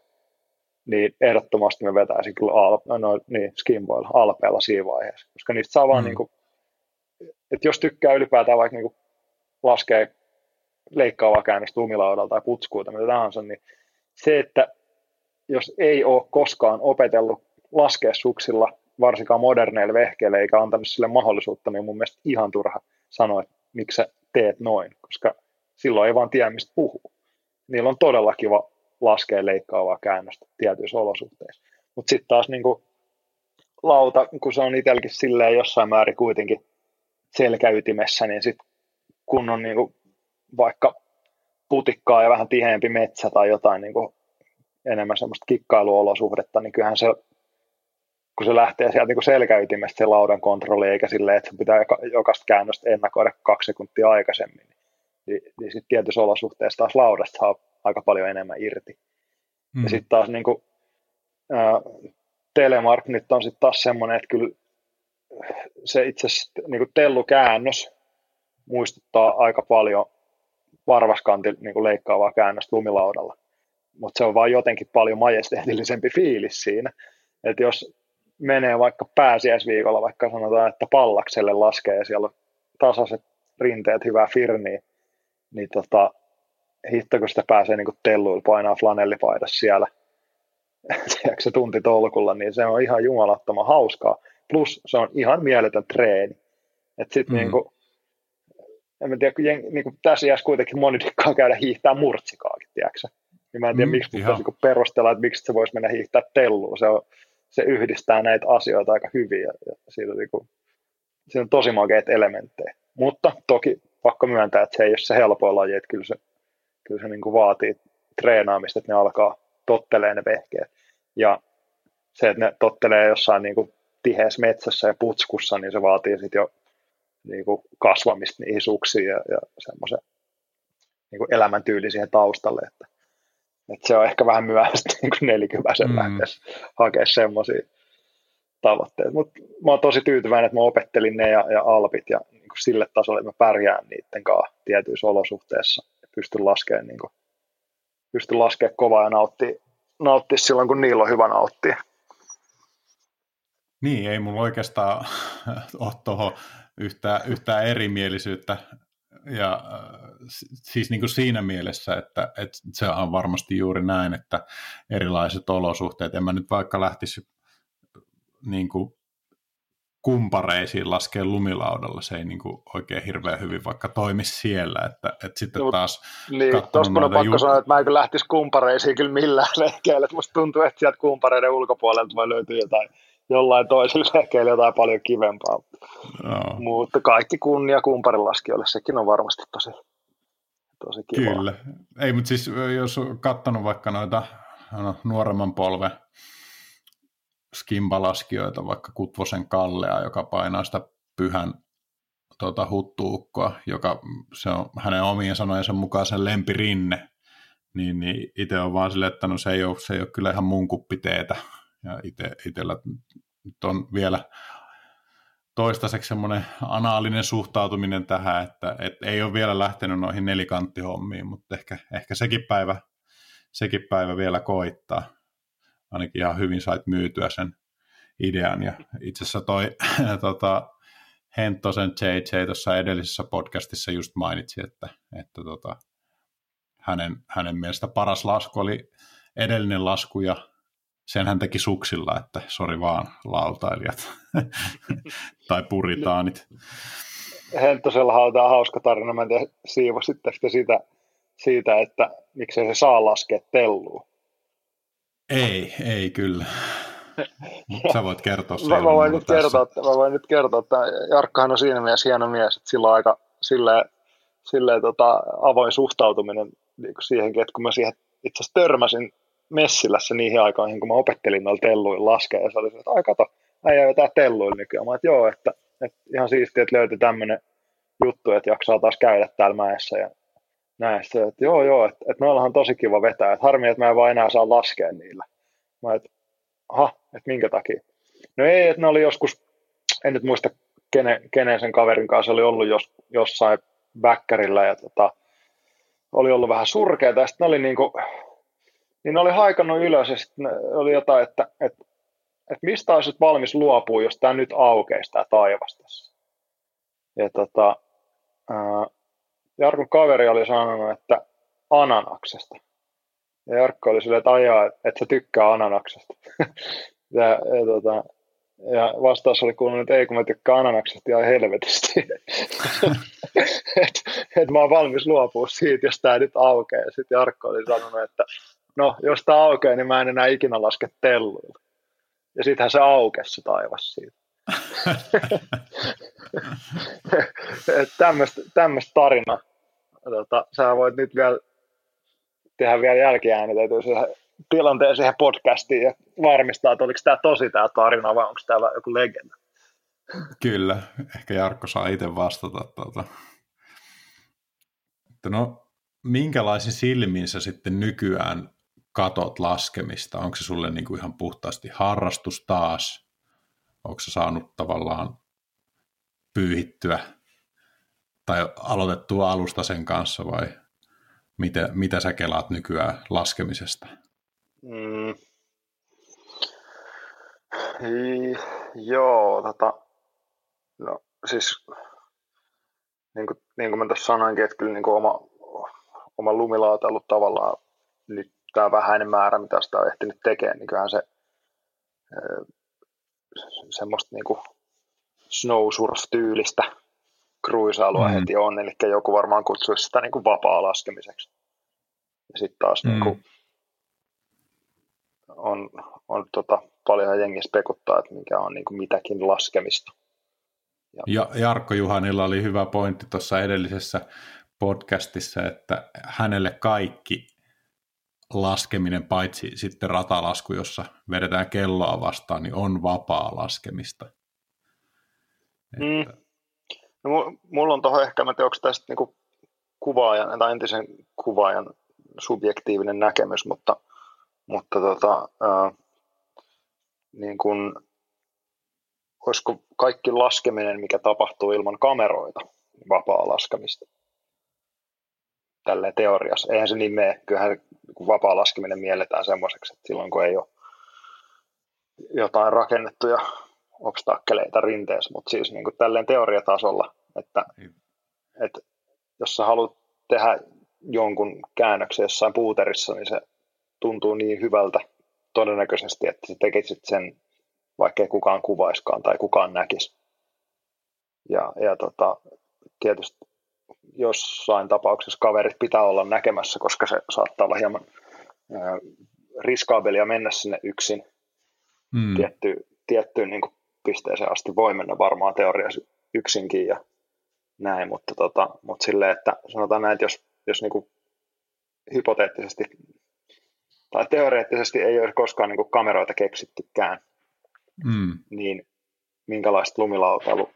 niin ehdottomasti mä vetäisin kyllä al- no, niin, skimboilla, alpeella siinä vaiheessa, koska niistä saa vaan, mm. niin kuin, että jos tykkää ylipäätään vaikka niin kuin laskee leikkaavaa käännöstä lumilaudalta tai putskuuta, mitä tahansa, niin se, että jos ei ole koskaan opetellut laskea suksilla, varsinkaan moderneille vehkeille, eikä antanut sille mahdollisuutta, niin mun mielestä ihan turha sanoa, että miksi sä teet noin, koska silloin ei vaan tiedä, mistä puhuu. Niillä on todella kiva laskea leikkaavaa käännöstä tietyissä olosuhteissa. Mutta sitten taas niin kuin lauta, kun se on itselläkin silleen jossain määrin kuitenkin selkäytimessä, niin sitten kun on niin kuin vaikka putikkaa ja vähän tiheämpi metsä tai jotain niin kuin enemmän semmoista kikkailuolosuhdetta, niin kyllähän se, kun se lähtee sieltä niin selkäytimestä se laudan kontrolli, eikä silleen, että se pitää jokaista käännöstä ennakoida kaksi sekuntia aikaisemmin, niin, niin sitten tietyissä olosuhteissa taas laudasta saa aika paljon enemmän irti. Mm. Ja sitten taas niin kuin, ää, Telemark nyt on sitten taas semmoinen, että kyllä se itse asiassa niin tellukäännös muistuttaa aika paljon varvaskanti niin kuin leikkaavaa käännöstä lumilaudalla. Mutta se on vaan jotenkin paljon majesteetillisempi fiilis siinä. Että jos menee vaikka pääsiäisviikolla, vaikka sanotaan, että pallakselle laskee ja siellä on tasaiset rinteet, hyvää firniä, niin tota, hitto, kun sitä pääsee niin telluilla painaa flanellipaidassa siellä, [laughs] se tunti tolkulla, niin se on ihan jumalattoman hauskaa. Plus se on ihan mieletön treeni. Et sit mm. niin kuin, en mä tiedä, kun jen, niin kuin tässä iässä kuitenkin moni dikkaa käydä hiihtää murtsikaakin, tiedätkö niin mä en tiedä, mm, miksi pitäisi niin perustella, että miksi se voisi mennä hiihtää telluun. Se, on, se yhdistää näitä asioita aika hyvin ja, ja siitä, niin kuin, siinä on tosi makeita elementtejä. Mutta toki pakko myöntää, että se ei ole se helpoin laji, että kyllä se, kyllä se niin kuin vaatii treenaamista, että ne alkaa tottelee ne vehkeet. Ja se, että ne tottelee jossain niin kuin tiheässä metsässä ja putskussa, niin se vaatii sitten jo niin kuin kasvamista niihin suksiin ja, ja semmoisen niin elämäntyyli siihen taustalle, että, että se on ehkä vähän myöhäistä [laughs] niin kuin nelikyväisen mm. lähteessä hakea semmoisia tavoitteita. Mutta mä oon tosi tyytyväinen, että mä opettelin ne ja, ja alpit ja niin kuin sille tasolle, että mä pärjään niiden kanssa tietyissä olosuhteissa ja pystyn laskemaan, niin kuin, pystyn laskemaan kovaa ja nauttia, nauttia silloin, kun niillä on hyvä nauttia. Niin, ei mulla oikeastaan [laughs] ole tuohon yhtään, yhtään erimielisyyttä. Ja äh, siis niin kuin siinä mielessä, että, että se on varmasti juuri näin, että erilaiset olosuhteet, en mä nyt vaikka lähtisi niin kuin kumpareisiin laskee lumilaudalla, se ei niin kuin oikein hirveän hyvin vaikka toimi siellä, että, että sitten no, taas niin, tuossa on pakko ju- sanoa, että mä en kyllä lähtisi kumpareisiin kyllä millään [laughs] leikkeellä, että musta tuntuu, että sieltä kumpareiden ulkopuolelta voi löytyä jotain jollain toisella [laughs] lehkeellä jotain paljon kivempaa. No. Mutta kaikki kunnia kumparilaskijoille, sekin on varmasti tosi, tosi kiva. Kyllä. Ei, mutta siis jos on katsonut vaikka noita no, nuoremman polven skimbalaskijoita, vaikka Kutvosen Kallea, joka painaa sitä pyhän tuota, huttuukkoa, joka se on hänen omien sanojensa mukaan sen lempirinne, niin, niin itse on vaan silleen, että no se ei ole, se ei ole kyllä ihan mun kuppi teetä, ja ite, itsellä nyt on vielä toistaiseksi semmoinen anaalinen suhtautuminen tähän, että, että ei ole vielä lähtenyt noihin nelikanttihommiin, mutta ehkä, ehkä sekin, päivä, sekin päivä vielä koittaa. Ainakin ihan hyvin sait myytyä sen idean. Ja itse asiassa toi [laughs] tota, Henttosen JJ tuossa edellisessä podcastissa just mainitsi, että, että tota, hänen, hänen mielestä paras lasku oli edellinen lasku ja sen hän teki suksilla, että sori vaan lautailijat [laughs] tai puritaanit. Henttosella on tämä hauska tarina, mä en tiedä siivositte sitä, siitä, että miksei se saa laskea telluun. Ei, ei kyllä. Sä voit kertoa sen. mä, voin nyt kertoa, että, mä voin nyt kertoa, että Jarkkahan on siinä mielessä hieno mies, että sillä on aika silleen, silleen tota, avoin suhtautuminen niin siihenkin, että kun mä siihen itse asiassa törmäsin Messilässä niihin aikoihin, kun mä opettelin noilla telluilla laskea, ja se oli että ai kato, äijä vetää telluilla nykyään. Mä että joo, että, että ihan siistiä, että löytyi tämmöinen juttu, että jaksaa taas käydä täällä mäessä ja näistä, että joo joo, että, että noilla on tosi kiva vetää, että harmi, että mä en vaan enää saa laskea niillä. Mä että aha, että minkä takia? No ei, että ne oli joskus, en nyt muista kenen, kenen sen kaverin kanssa oli ollut jos, jossain väkkärillä ja tota, oli ollut vähän surkeita sitten ne oli niinku, niin ne oli haikannut ylös ja sitten oli jotain, että, että, että mistä olisit valmis luopua, jos tämä nyt aukeisi tämä taivas tässä. Ja tota, ää, Jarkon kaveri oli sanonut, että ananaksesta. Ja Jarkko oli silleen, että ajaa, että se tykkää ananaksesta. [laughs] ja, ja, tota, ja vastaus oli kuulunut, että ei kun mä tykkään ananaksesta ihan helvetisti. [laughs] että et mä oon valmis luopua siitä, jos tämä nyt aukeaa. Sitten Jarkko oli sanonut, että no jos tämä aukeaa, niin mä en enää ikinä laske telluilla. Ja sittenhän se aukesi se taivas siitä. [laughs] tämmöistä tarinaa. Tota, sä voit nyt vielä tehdä vielä jälkiäänitetyä siihen tilanteen siihen podcastiin ja varmistaa, että oliko tämä tosi tämä tarina vai onko täällä joku legenda. Kyllä, ehkä Jarkko saa itse vastata. Tuota. No, minkälaisin silmin sä sitten nykyään katot laskemista? Onko se sulle niin kuin ihan puhtaasti harrastus taas? Onko se saanut tavallaan pyyhittyä tai aloitettua alusta sen kanssa vai mitä, mitä sä kelaat nykyään laskemisesta? Mm. I, joo, tota, no siis niin kuin, niin kuin mä tuossa sanoinkin, että kyllä niin kuin oma, oma ollut tavallaan nyt tämä vähäinen määrä, mitä sitä on ehtinyt tekemään, niin kyllähän se semmoista niin kuin snow surf-tyylistä kruisailua mm. heti on, eli joku varmaan kutsuisi sitä niin kuin vapaa laskemiseksi. Ja sitten taas mm. niin kuin, on, on tota, paljon jengi spekuttaa, että mikä on niin kuin mitäkin laskemista. Ja, ja Jarkko Juhanilla oli hyvä pointti tuossa edellisessä podcastissa, että hänelle kaikki laskeminen, paitsi sitten ratalasku, jossa vedetään kelloa vastaan, niin on vapaa laskemista. Mm. No, mulla on tuohon ehkä, mä tiedän, onko tästä niinku kuvaajan tai entisen kuvaajan subjektiivinen näkemys, mutta, mutta tota, ää, niin kun, olisiko kaikki laskeminen, mikä tapahtuu ilman kameroita, vapaa laskemista? Tälleen teoriassa. Eihän se niin mene. Kyllähän niin vapaa laskeminen mielletään semmoiseksi, että silloin kun ei ole jotain rakennettuja obstakkeleita rinteessä, mutta siis niin kuin tälleen teoriatasolla, että, niin. että jos sä haluat tehdä jonkun käännöksen jossain puuterissa, niin se tuntuu niin hyvältä todennäköisesti, että sä tekisit sen, vaikkei kukaan kuvaiskaan tai kukaan näkisi. Ja, ja tota, tietysti jossain tapauksessa kaverit pitää olla näkemässä, koska se saattaa olla hieman riskaabelia mennä sinne yksin mm. tiettyyn, tiettyyn niin kuin pisteeseen asti voi mennä varmaan teoriassa yksinkin ja näin, mutta, tota, mutta silleen, että sanotaan näin, että jos, jos niin kuin hypoteettisesti tai teoreettisesti ei ole koskaan niin kuin kameroita keksittykään, mm. niin minkälaista lumilautailu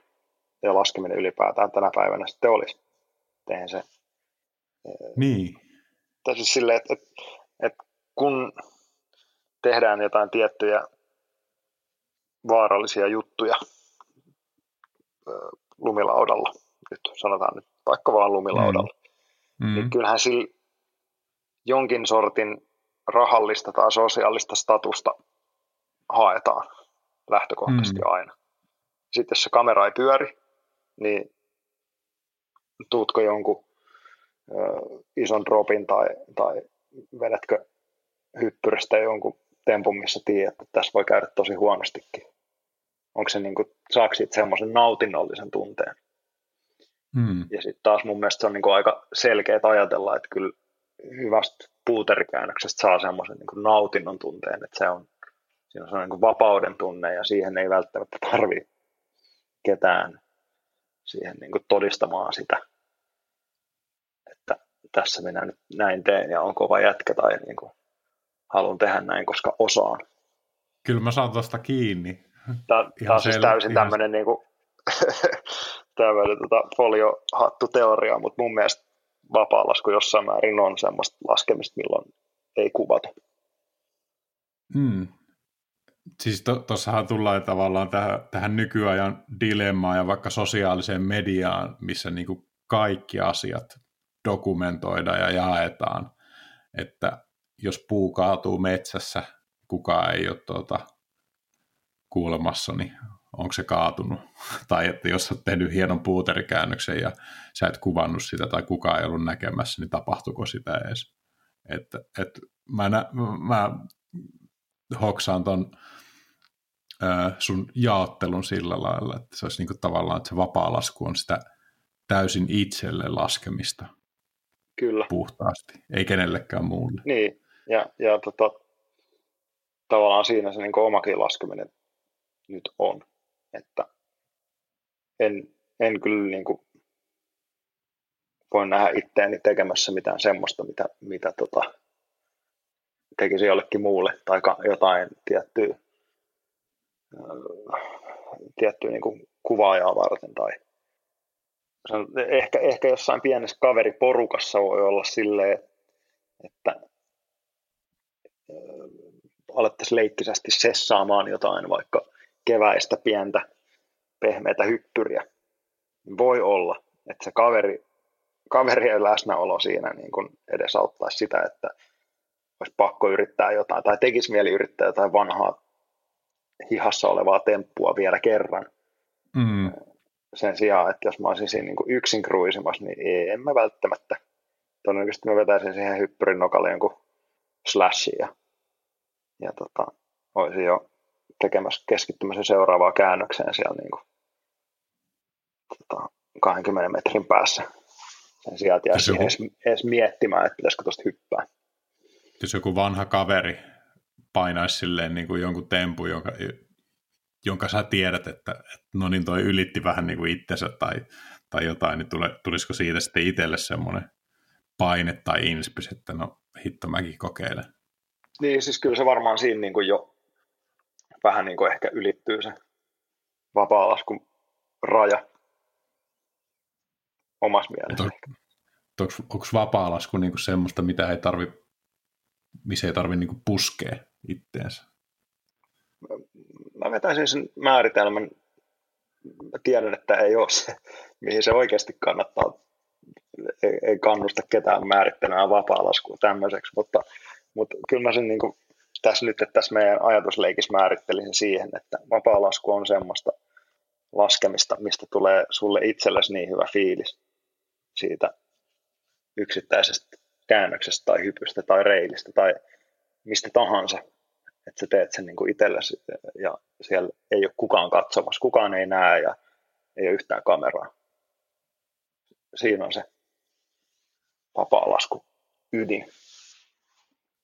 ja laskeminen ylipäätään tänä päivänä sitten olisi. Eihän se... Niin. Tai siis silleen, että, että, että kun tehdään jotain tiettyjä vaarallisia juttuja lumilaudalla, nyt sanotaan nyt vaikka vaan lumilaudalla, mm. Mm. niin kyllähän sillä jonkin sortin rahallista tai sosiaalista statusta haetaan lähtökohtaisesti mm. aina. Sitten jos se kamera ei pyöri, niin tuutko jonkun ö, ison dropin tai, tai vedätkö hyppyristä jonkun tempun, missä tiedät, että tässä voi käydä tosi huonostikin. Onko se niin kuin, saako siitä semmoisen nautinnollisen tunteen? Mm. Ja sitten taas mun mielestä se on niin kuin aika selkeä ajatella, että kyllä hyvästä puuterikäännöksestä saa semmoisen niin nautinnon tunteen, että se on, siinä on niin kuin vapauden tunne ja siihen ei välttämättä tarvi ketään siihen niin kuin todistamaan sitä, että tässä minä nyt näin teen ja on kova jätkä tai niin kuin haluan tehdä näin, koska osaan. Kyllä mä saan tuosta kiinni. Tämä, tämä on siis täysin ihan... tämmöinen niin kuin, [laughs] tämmöinen tota, foliohattu-teoria, mutta mun mielestä vapaa-lasku jossain määrin on semmoista laskemista, milloin ei kuvata. Hmm. Siis tuossahan to, tullaan tavallaan tähän, tähän nykyajan dilemmaan ja vaikka sosiaaliseen mediaan, missä niin kuin kaikki asiat dokumentoidaan ja jaetaan. Että jos puu kaatuu metsässä, kukaan ei ole tuota, kuulemassa, niin onko se kaatunut. [laughs] tai että jos olet tehnyt hienon puuterikäännöksen ja sä et kuvannut sitä tai kukaan ei ollut näkemässä, niin tapahtuiko sitä edes. Että, et mä, nä, mä hoksaan ton sun jaottelun sillä lailla, että se olisi niinku tavallaan, että se vapaa-lasku on sitä täysin itselle laskemista. Kyllä. Puhtaasti, ei kenellekään muulle. Niin, ja, ja tota, tavallaan siinä se niin omakin laskeminen nyt on. Että en, en kyllä niin kuin voi nähdä itseäni tekemässä mitään semmoista, mitä, mitä tota, tekisi jollekin muulle tai jotain tiettyä, tiettyä niin kuin kuvaajaa varten tai ehkä, ehkä jossain pienessä kaveriporukassa voi olla silleen, että alettaisiin leikkisästi sessaamaan jotain vaikka keväistä pientä pehmeätä hyppyriä. Voi olla, että se kaveri kaverien läsnäolo siinä niin kuin edesauttaisi sitä, että olisi pakko yrittää jotain, tai tekisi mieli yrittää jotain vanhaa hihassa olevaa temppua vielä kerran. Mm. Sen sijaan, että jos mä olisin siinä niin kuin yksin kruisimassa, niin en mä välttämättä. Todennäköisesti mä vetäisin siihen hyppyrin nokalle jonkun slashin ja, ja tota, olisin jo tekemässä keskittymässä seuraavaa käännökseen siellä niin kuin, tota, 20 metrin päässä. Sen sijaan, että edes, edes miettimään, että pitäisikö tuosta hyppää. Jos joku vanha kaveri painaisi silleen niin kuin jonkun tempu, jonka, jonka sä tiedät, että, että no niin toi ylitti vähän niin kuin itsensä tai, tai jotain, niin tule, tulisiko siitä sitten itselle semmoinen paine tai inspis, että no hitto mäkin kokeilen. Niin, siis kyllä se varmaan siinä niin kuin jo vähän niin kuin ehkä ylittyy se vapaa-laskun raja omassa mielessä. On, onko vapaa-lasku niin kuin semmoista, mitä ei tarvi, missä ei tarvi niin kuin puskea itteensä? Mä vetäisin sen määritelmän, mä tiedän, että ei ole se, mihin se oikeasti kannattaa, ei, kannusta ketään määrittelemään vapaa-laskua tämmöiseksi, mutta, mutta kyllä mä sen niin kuin tässä nyt, että tässä meidän ajatusleikissä määrittelisin siihen, että vapaa-lasku on semmoista laskemista, mistä tulee sulle itsellesi niin hyvä fiilis siitä yksittäisestä käännöksestä tai hypystä tai reilistä tai mistä tahansa, että sä teet sen niin kuin itsellesi ja siellä ei ole kukaan katsomassa, kukaan ei näe ja ei ole yhtään kameraa. Siinä on se vapaa-lasku ydin.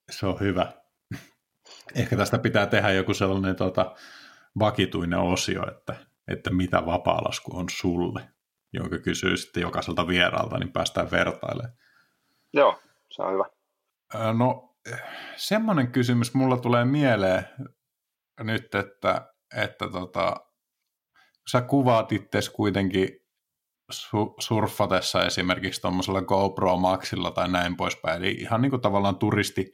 Se on hyvä. [laughs] Ehkä tästä pitää tehdä joku sellainen tota, vakituinen osio, että, että mitä vapaalasku on sulle, jonka kysyy sitten jokaiselta vieraalta, niin päästään vertailemaan. Joo, se on hyvä. No, semmoinen kysymys mulla tulee mieleen nyt, että, että tota, sä kuvaat itse kuitenkin su- surffatessa esimerkiksi tuommoisella GoPro Maxilla tai näin poispäin, eli ihan niin kuin tavallaan turisti,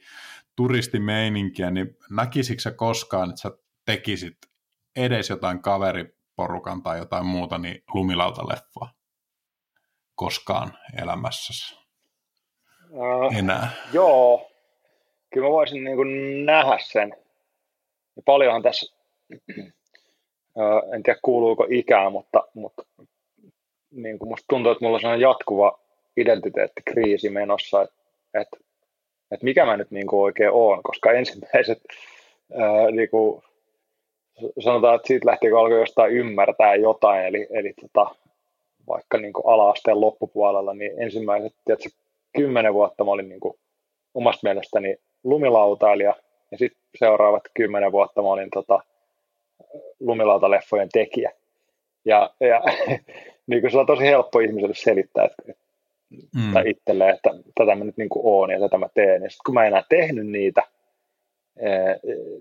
turistimeininkiä, niin näkisikö sä koskaan, että sä tekisit edes jotain kaveriporukan tai jotain muuta, niin lumilautaleffaa? Koskaan elämässäsi? Uh, enää? Joo, kyllä mä voisin niin kuin nähdä sen. Ja paljonhan tässä, [clears throat] en tiedä kuuluuko ikään, mutta, mutta niin kuin musta tuntuu, että mulla on jatkuva identiteettikriisi menossa, että, että että mikä mä nyt niin kuin oikein oon, koska ensimmäiset niin kuin, sanotaan, että siitä lähtien kun alkoi jostain ymmärtää jotain, eli, eli tota, vaikka niin kuin ala-asteen loppupuolella, niin ensimmäiset tiedätkö, kymmenen vuotta mä olin niin kuin, omasta mielestäni lumilautailija, ja sitten seuraavat kymmenen vuotta mä olin tota, lumilautaleffojen tekijä. Ja, ja [laughs] niin kuin se on tosi helppo ihmiselle selittää, että, mm. tai itselleen, että tätä mä nyt niin kuin oon ja tätä mä teen. Ja sitten kun mä en enää tehnyt niitä,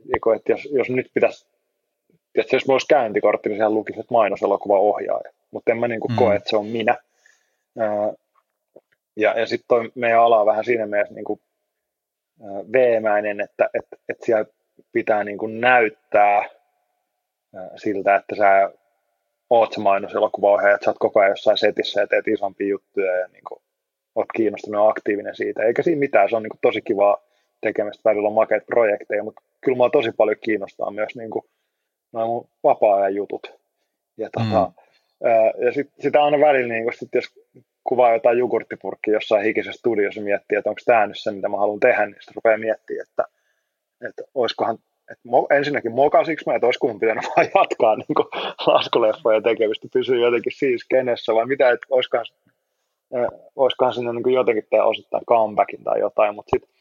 niin että jos, jos nyt pitäisi, että jos mulla olisi käyntikortti, niin sehän lukisi, että mainoselokuva ohjaaja. Mutta en mä niin kuin mm. koe, että se on minä. Ja, ja sitten toi meidän ala on vähän siinä mielessä niin kuin veemäinen, että että että siellä pitää niin kuin näyttää siltä, että sä oot se mainoselokuvaohjaaja, että sä oot koko ajan jossain setissä ja teet isompia juttuja ja niin kuin, oot kiinnostunut ja aktiivinen siitä. Eikä siinä mitään, se on niin kuin, tosi kivaa tekemistä, välillä on makeita projekteja, mutta kyllä mua tosi paljon kiinnostaa myös niin kuin, nämä mun vapaa-ajan jutut. Ja, tota, mm. ja sit, sitä aina välillä, niin kun, sit jos kuvaa jotain jogurttipurkkia jossain hikisessä studiossa miettii, että onko tämä nyt se, mitä mä haluan tehdä, niin sitten rupeaa miettimään, että, että olisikohan et mo, ensinnäkin mokasiksi mä, että olisiko mun pitänyt [laughs] vaan jatkaa niin laskuleffoja tekemistä, pysyä jotenkin siis kenessä, vai mitä, että olisikohan, äh, olisikohan sinne niin jotenkin tehdä osittain comebackin tai jotain, mutta sitten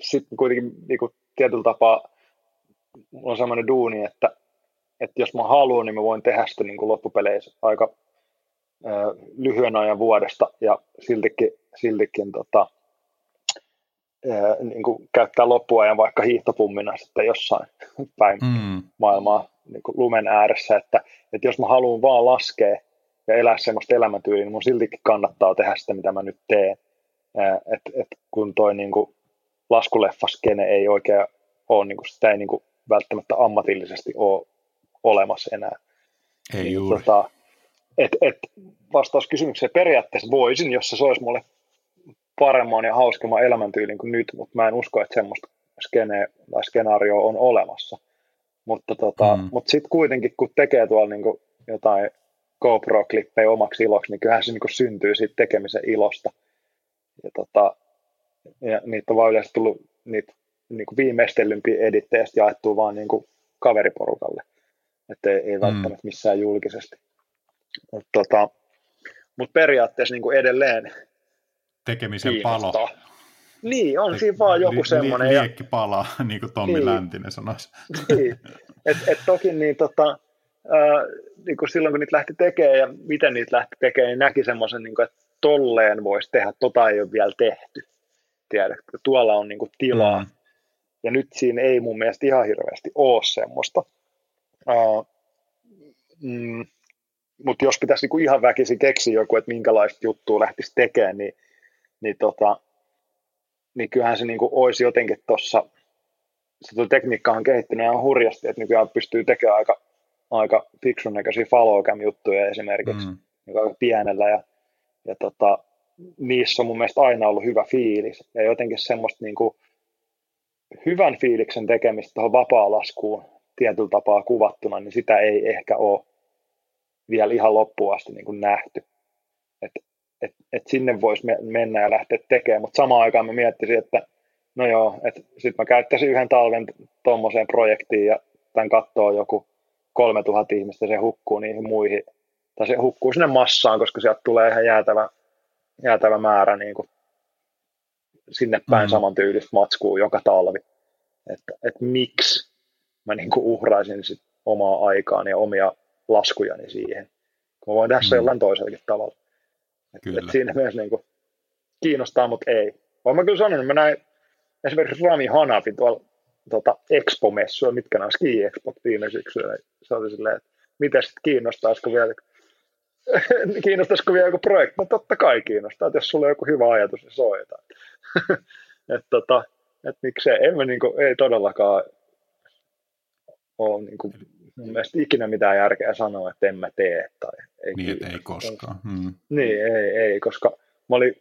sit kuitenkin niin kuin tietyllä tapaa mulla on sellainen duuni, että, että jos mä haluan, niin mä voin tehdä sitä niin loppupeleissä aika lyhyen ajan vuodesta ja siltikin, siltikin tota, niin kuin käyttää loppuajan vaikka hiihtopummina sitten jossain [laughs] päin mm. maailmaa niin kuin lumen ääressä, että, että jos mä haluan vaan laskea ja elää semmoista elämäntyyliä, niin mun siltikin kannattaa tehdä sitä, mitä mä nyt teen. että et kun toi niin kuin laskuleffaskene ei oikein ole, niin kuin, sitä ei niin kuin välttämättä ammatillisesti ole olemassa enää. Ei niin, juuri. Tota, et, et vastaus kysymykseen periaatteessa voisin, jos se olisi mulle paremman ja hauskemman elämäntyylin kuin nyt, mutta mä en usko, että semmoista skene, tai skenaario on olemassa. Mutta tota, mm. mut sitten kuitenkin, kun tekee tuolla niinku jotain GoPro-klippejä omaksi iloksi, niin kyllähän se niinku syntyy siitä tekemisen ilosta. Ja, tota, ja niitä on vaan yleensä tullut niitä niinku viimeistellympiä edittejä jaettua vaan niinku kaveriporukalle. Että ei, ei mm. välttämättä missään julkisesti. Mutta tota, mut periaatteessa niinku edelleen tekemisen kiinnostaa. palo. Niin, on siinä vaan joku li, semmoinen. Liekki palaa, [laughs] niin kuin Tommi niin, Läntinen sanoisi. Niin, et, et toki niin, tota, ää, niin kuin silloin kun niitä lähti tekemään ja miten niitä lähti tekemään, niin näki semmoisen, niin kuin, että tolleen voisi tehdä, tota ei ole vielä tehty. Tiedätkö, tuolla on niin kuin, tilaa. Mm. Ja nyt siinä ei mun mielestä ihan hirveästi ole semmoista. Uh, mm, Mutta jos pitäisi niinku ihan väkisin keksiä joku, että minkälaista juttua lähtisi tekemään, niin, niin, tota, niin kyllähän se niinku olisi jotenkin tuossa, se tekniikka on kehittynyt ihan hurjasti, että nykyään pystyy tekemään aika, aika fiksun näköisiä follow juttuja esimerkiksi, mm. Niin aika pienellä ja, ja tota, niissä on mun mielestä aina ollut hyvä fiilis ja jotenkin semmoista niinku, hyvän fiiliksen tekemistä tuohon vapaa-laskuun tietyllä tapaa kuvattuna, niin sitä ei ehkä ole vielä ihan loppuun asti niin kuin nähty. Et, et, et sinne voisi mennä ja lähteä tekemään, mutta samaan aikaan mä miettisin, että no joo, että sitten mä käyttäisin yhden talven tuommoiseen projektiin ja tämän katsoo joku 3000 ihmistä, se hukkuu niihin muihin, tai se hukkuu sinne massaan, koska sieltä tulee ihan jäätävä, jäätävä määrä niin kuin sinne päin mm. saman tyylistä matskuu joka talvi. Että, että miksi mä niin kuin uhraisin sit omaa aikaani ja omia laskujani siihen. Mä voin tehdä mm. jollain toisellakin tavalla. Että et siinä myös niin kuin kiinnostaa, mutta ei. Vaan mä kyllä sanon, että mä näin esimerkiksi Rami Hanafi tuolla tota, Expo-messuilla, mitkä nämä ski-expot viime syksyllä. Se oli silleen, että miten sitten kiinnostaisiko vielä, [laughs] kiinnostaisiko vielä joku projekti? No totta kai kiinnostaa, että jos sulla on joku hyvä ajatus, niin soita. [laughs] että tota, et miksei, en mä niinku, ei todellakaan ole niinku, mun mielestä ikinä mitään järkeä sanoa, että en mä tee. Tai ei niin, ei koskaan. Hmm. Niin, ei, ei, koska mä olin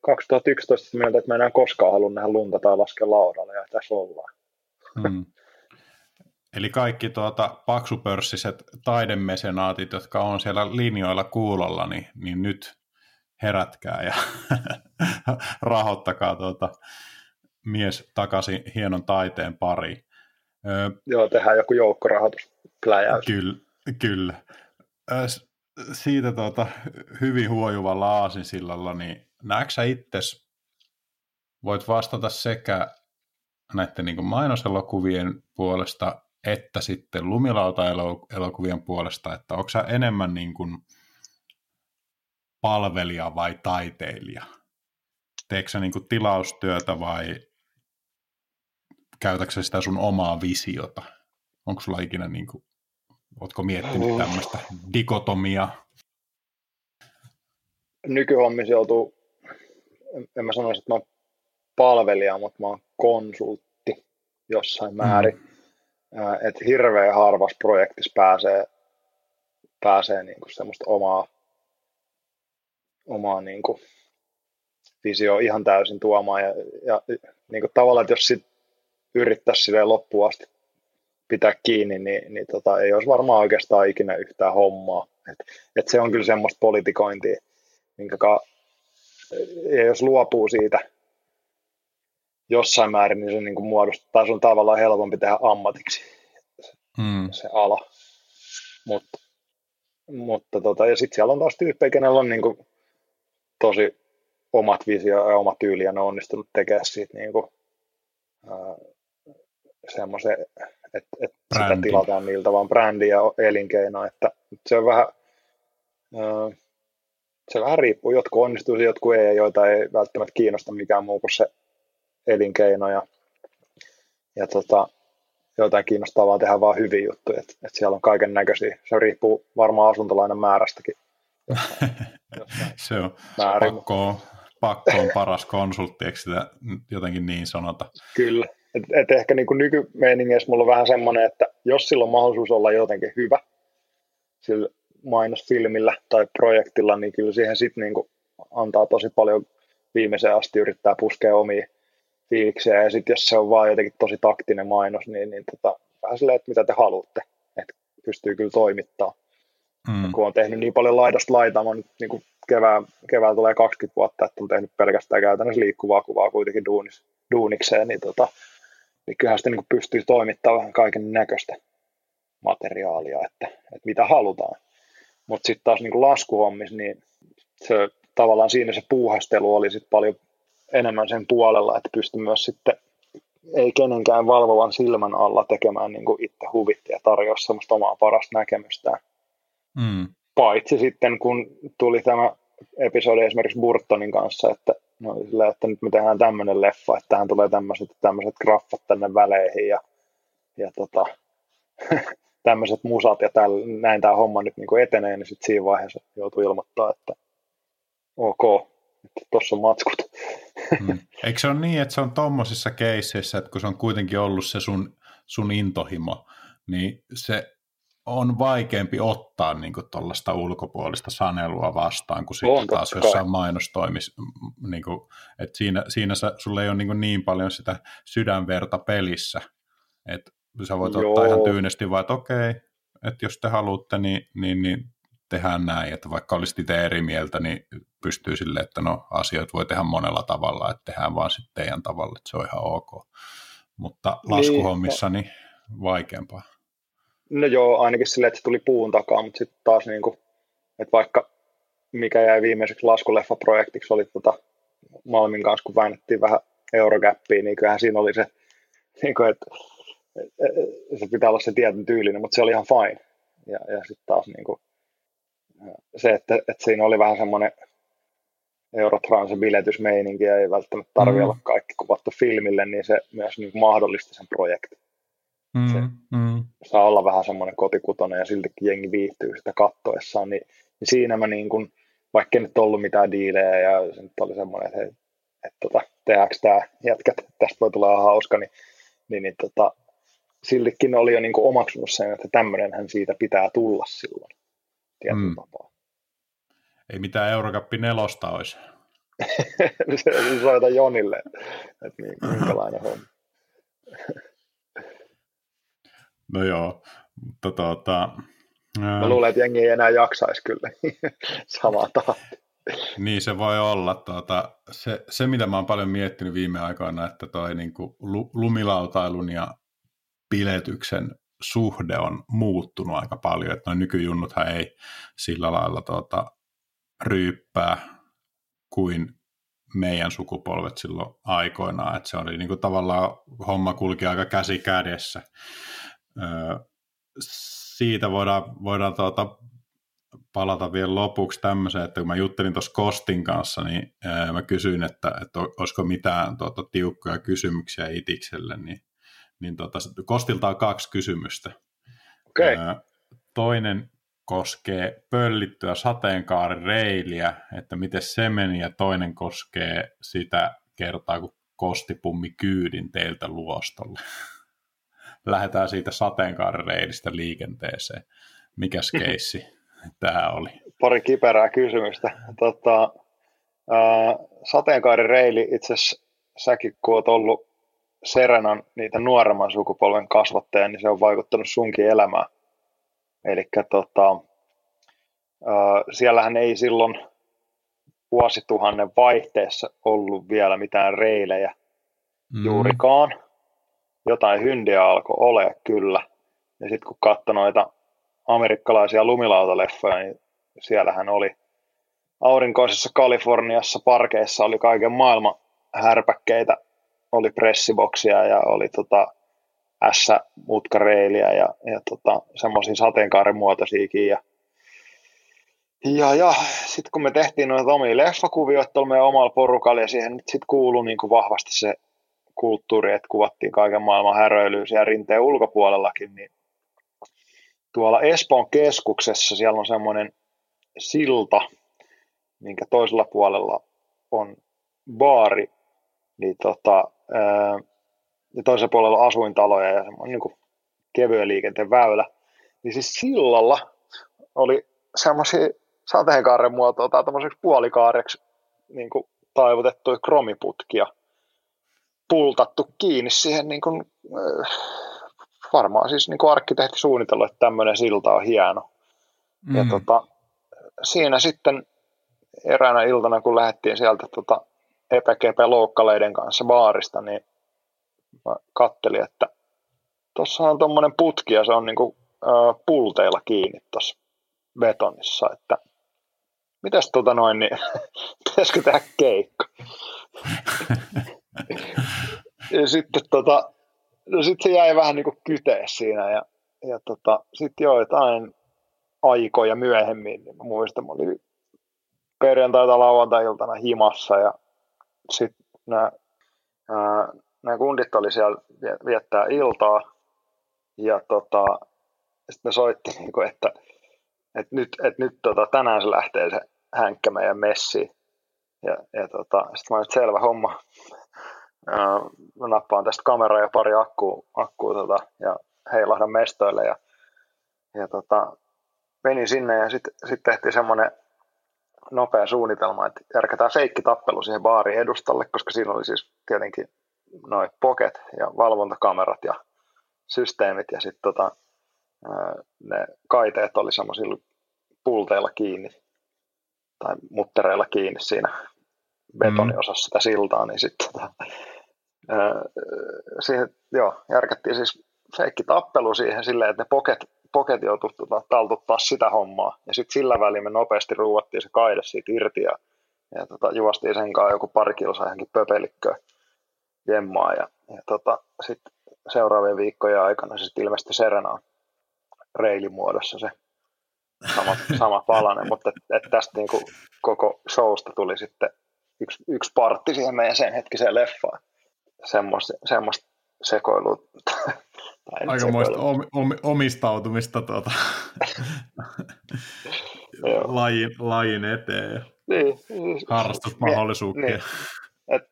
2011 mieltä, että mä enää koskaan halua nähdä lunta tai laskea laudalle, ja tässä ollaan. Hmm. Eli kaikki tuota, paksupörssiset taidemesenaatit, jotka on siellä linjoilla kuulolla, niin, niin nyt herätkää ja [laughs] rahoittakaa tuota, mies takaisin hienon taiteen pariin. Öö, Joo, tehdään joku joukkorahoituspläjäys. Kyllä, kyllä. Siitä tuota, hyvin huojuvalla aasinsillalla, niin näetkö sä itses, voit vastata sekä näiden niin mainoselokuvien puolesta, että sitten lumilauta-elokuvien puolesta, että onko sä enemmän niin kuin palvelija vai taiteilija? Teekö sä niin kuin tilaustyötä vai käytätkö sitä sun omaa visiota? Onko sulla ikinä, niin kuin, ootko miettinyt oh. tämmöistä dikotomia? Nykyhommissa joutuu, en mä sanoisi, että mä oon palvelija, mutta mä oon konsultti jossain mm. määrin. Mm. Että hirveän harvassa projektissa pääsee, pääsee niin kuin semmoista omaa, omaa niin kuin visio ihan täysin tuomaan. Ja, ja niin kuin tavallaan, että jos sit yrittäisi silleen loppuun asti pitää kiinni, niin, niin tota, ei olisi varmaan oikeastaan ikinä yhtään hommaa. Et, et se on kyllä semmoista politikointia, minkä ka, ja jos luopuu siitä jossain määrin, niin se niin kuin muodostaa, tai se on tavallaan helpompi tehdä ammatiksi hmm. se ala. Mut, mutta tota, ja sitten siellä on taas tyyppejä, kenellä on niin kuin tosi omat visio ja oma tyyli, ja ne on onnistunut tekemään siitä niin kuin, ää, semmoisen, että, että sitä tilataan niiltä vaan brändi ja elinkeino, että se on vähän, se vähän riippuu, jotkut onnistuu, jotkut ei, ja joita ei välttämättä kiinnosta mikään muu kuin se elinkeino, ja, ja tota, jotain kiinnostaa vaan tehdä vaan hyviä juttuja, että, että siellä on kaiken näköisiä. Se riippuu varmaan asuntolainen määrästäkin. [laughs] se on pakko, pakko on paras konsultti, eikö sitä jotenkin niin sanota? Kyllä, et, et ehkä niin kuin nykymeiningeissä mulla on vähän semmoinen, että jos sillä on mahdollisuus olla jotenkin hyvä, sillä mainosfilmillä tai projektilla, niin kyllä siihen sitten niin antaa tosi paljon viimeiseen asti yrittää puskea omia fiiliksiä, ja sitten jos se on vaan jotenkin tosi taktinen mainos, niin, niin tota, vähän silleen, että mitä te haluatte, että pystyy kyllä toimittaa. Mm. Kun on tehnyt niin paljon laidasta laitaa, mä nyt niin kevään, keväällä tulee 20 vuotta, että on tehnyt pelkästään käytännössä liikkuvaa kuvaa kuitenkin duunis, duunikseen, niin, tota, niin kyllähän sitä niin pystyy toimittamaan kaiken näköistä materiaalia, että, että mitä halutaan. Mutta sitten taas niin laskuhommissa, niin se, tavallaan siinä se puuhastelu oli sit paljon enemmän sen puolella, että pystyi myös sitten ei kenenkään valvovan silmän alla tekemään niin kuin itse huvitti ja tarjoaa semmoista omaa parasta näkemystään. Mm. Paitsi sitten, kun tuli tämä episodi esimerkiksi Burtonin kanssa, että, no, sillä, että nyt me tehdään tämmöinen leffa, että tähän tulee tämmöiset, tämmöiset graffat tänne väleihin ja, ja tota, [laughs] tämmöiset musat ja täl, näin tämä homma nyt niin etenee, niin sitten siinä vaiheessa joutuu ilmoittaa, että ok, tuossa on matskut. [laughs] Mm. Eikö se ole niin, että se on tuommoisissa keisseissä, että kun se on kuitenkin ollut se sun, sun intohimo, niin se on vaikeampi ottaa niin tuollaista ulkopuolista sanelua vastaan, kuin sitten taas jossain mainostoimissa. Niin kuin, että siinä, siinä sä, sulla ei ole niin, niin paljon sitä sydänverta pelissä, että sä voit Joo. ottaa ihan tyynesti vaan, että okei, että jos te haluatte, niin, niin, niin tehdään näin, että vaikka olisit itse eri mieltä, niin pystyy sille, että no asioita voi tehdä monella tavalla, että tehdään vaan sitten teidän tavalla, että se on ihan ok. Mutta laskuhommissa niin, niin vaikeampaa. No joo, ainakin silleen, että se tuli puun takaa, mutta sitten taas niin kuin, että vaikka mikä jäi viimeiseksi laskuleffa-projektiksi, oli tota Malmin kanssa, kun väännettiin vähän eurokäppiä, niin kyllähän siinä oli se, [laughs] niin kuin, että se pitää olla se tietyn tyylinen, mutta se oli ihan fine. Ja, ja sitten taas niin kuin, se, että, että siinä oli vähän semmoinen Eurotransin biletysmeininki ja ei välttämättä tarvitse mm. olla kaikki kuvattu filmille, niin se myös niin mahdollisti sen projektin. Mm. Se mm. saa olla vähän semmoinen kotikutonen ja siltikin jengi viihtyy sitä kattoessaan, niin, niin siinä mä niin kuin, vaikka ei nyt ollut mitään diilejä ja se nyt oli semmoinen, että, hei, että tota, tehdäänkö tämä jätkät, tästä voi tulla hauska, niin, niin, niin tota, siltikin oli jo niin kuin omaksunut sen, että tämmöinenhän siitä pitää tulla silloin tietyllä mm. tapaa. Ei mitään Eurokappi nelosta olisi. [laughs] se soita Jonille, että minkälainen homma. [laughs] no joo, mutta tuota... Mä luulen, että jengi ei enää jaksaisi kyllä [laughs] samaa tahtia. Niin se voi olla. Tuota, se, se, mitä mä oon paljon miettinyt viime aikoina, että toi niin kuin lumilautailun ja piletyksen suhde on muuttunut aika paljon, että noin nykyjunnuthan ei sillä lailla tuota, ryyppää kuin meidän sukupolvet silloin aikoinaan, että se oli niin kuin tavallaan homma kulki aika käsi kädessä. Siitä voidaan, voidaan tuota, palata vielä lopuksi tämmöiseen, että kun mä juttelin tuossa Kostin kanssa, niin mä kysyin, että, että olisiko mitään tuota, tiukkoja kysymyksiä Itikselle, niin, niin tuota, Kostilta on kaksi kysymystä. Okay. Toinen koskee pöllittyä sateenkaarireiliä, että miten se meni, ja toinen koskee sitä kertaa, kun kostipummi kyydin teiltä luostolle. Lähdetään siitä sateenkaarireilistä liikenteeseen. Mikäs [laughs] keissi tämä oli? Pari kiperää kysymystä. Tota, äh, sateenkaarireili, itse asiassa säkin kun olet ollut Serenan niitä nuoremman sukupolven kasvattaja, niin se on vaikuttanut sunkin elämään. Eli tota, siellähän ei silloin vuosituhannen vaihteessa ollut vielä mitään reilejä mm. juurikaan. Jotain hyndiä alkoi ole kyllä. Ja sitten kun katsoi noita amerikkalaisia lumilautaleffoja, niin siellähän oli aurinkoisessa Kaliforniassa parkeissa oli kaiken maailman härpäkkeitä, oli pressiboksia ja oli tota S-mutkareiliä ja, ja tota, semmoisia sateenkaaren muotoisiakin. Ja, ja, ja sitten kun me tehtiin noita omia leffakuvioita tuolla meidän omalla porukalla ja siihen nyt sitten kuului niin kuin vahvasti se kulttuuri, että kuvattiin kaiken maailman häröilyä siellä rinteen ulkopuolellakin, niin tuolla Espoon keskuksessa siellä on semmoinen silta, minkä toisella puolella on baari, niin tota, ja toisella puolella asuintaloja ja semmoinen niin kevyen liikenteen väylä. Niin siis sillalla oli semmoisia sateenkaaren muotoa tai tämmöiseksi puolikaareksi niin kuin taivutettuja kromiputkia pultattu kiinni siihen niin kuin, äh, varmaan siis niin kuin arkkitehti suunnitellut, että tämmöinen silta on hieno. Mm. Ja tota, siinä sitten eräänä iltana, kun lähdettiin sieltä tota, epäkepe loukkaleiden kanssa baarista, niin mä kattelin, että tuossa on tuommoinen putki ja se on niin kuin, äh, pulteilla kiinni tuossa betonissa, että mitäs tota noin, niin [laughs] pitäisikö tehdä keikka? [laughs] ja sitten tota, no sit se jäi vähän niin kuin siinä ja, ja tota, sitten joitain aikoja myöhemmin, niin mä muistan, mä olin perjantai- tai lauantai-iltana himassa ja sitten nämä, nämä kundit oli siellä viettää iltaa ja tota, sitten ne soitti, niin kuin, että, että nyt, että nyt tota, tänään se lähtee se hänkkä meidän messiin. Ja, ja tota, sitten mä olin, selvä homma. Mä nappaan tästä kameraa ja pari akkua, akkua tota, ja heilahdan mestoille. Ja, ja tota, menin sinne ja sitten sit tehtiin semmoinen nopea suunnitelma, että järkätään tappelu siihen baarin edustalle, koska siinä oli siis tietenkin noin poket ja valvontakamerat ja systeemit ja sitten tota, ne kaiteet oli semmoisilla pulteilla kiinni tai muttereilla kiinni siinä betoniosassa sitä siltaa, niin sitten tota, siihen, joo, järkättiin siis feikki tappelu siihen silleen, että ne poket, poket joutui tota, taltuttaa sitä hommaa. Ja sitten sillä välin me nopeasti ruuvattiin se kaide siitä irti ja, ja tota, juostiin sen kanssa joku pari kilsaa johonkin pöpelikköön jemmaa. Ja, ja tota, sitten seuraavien viikkojen aikana se sitten ilmestyi Serenaan reilimuodossa se sama, sama palanen, [laughs] mutta et, et tästä niin kuin koko showsta tuli sitten yksi, yksi partti siihen meidän sen hetkiseen leffaan. Semmoista, semmoista sekoilua. [laughs] Aikamoista om, om, omistautumista tuota, [laughs] lajin, lajin eteen ja niin, siis- harrastusmahdollisuuksia. Niin. Et,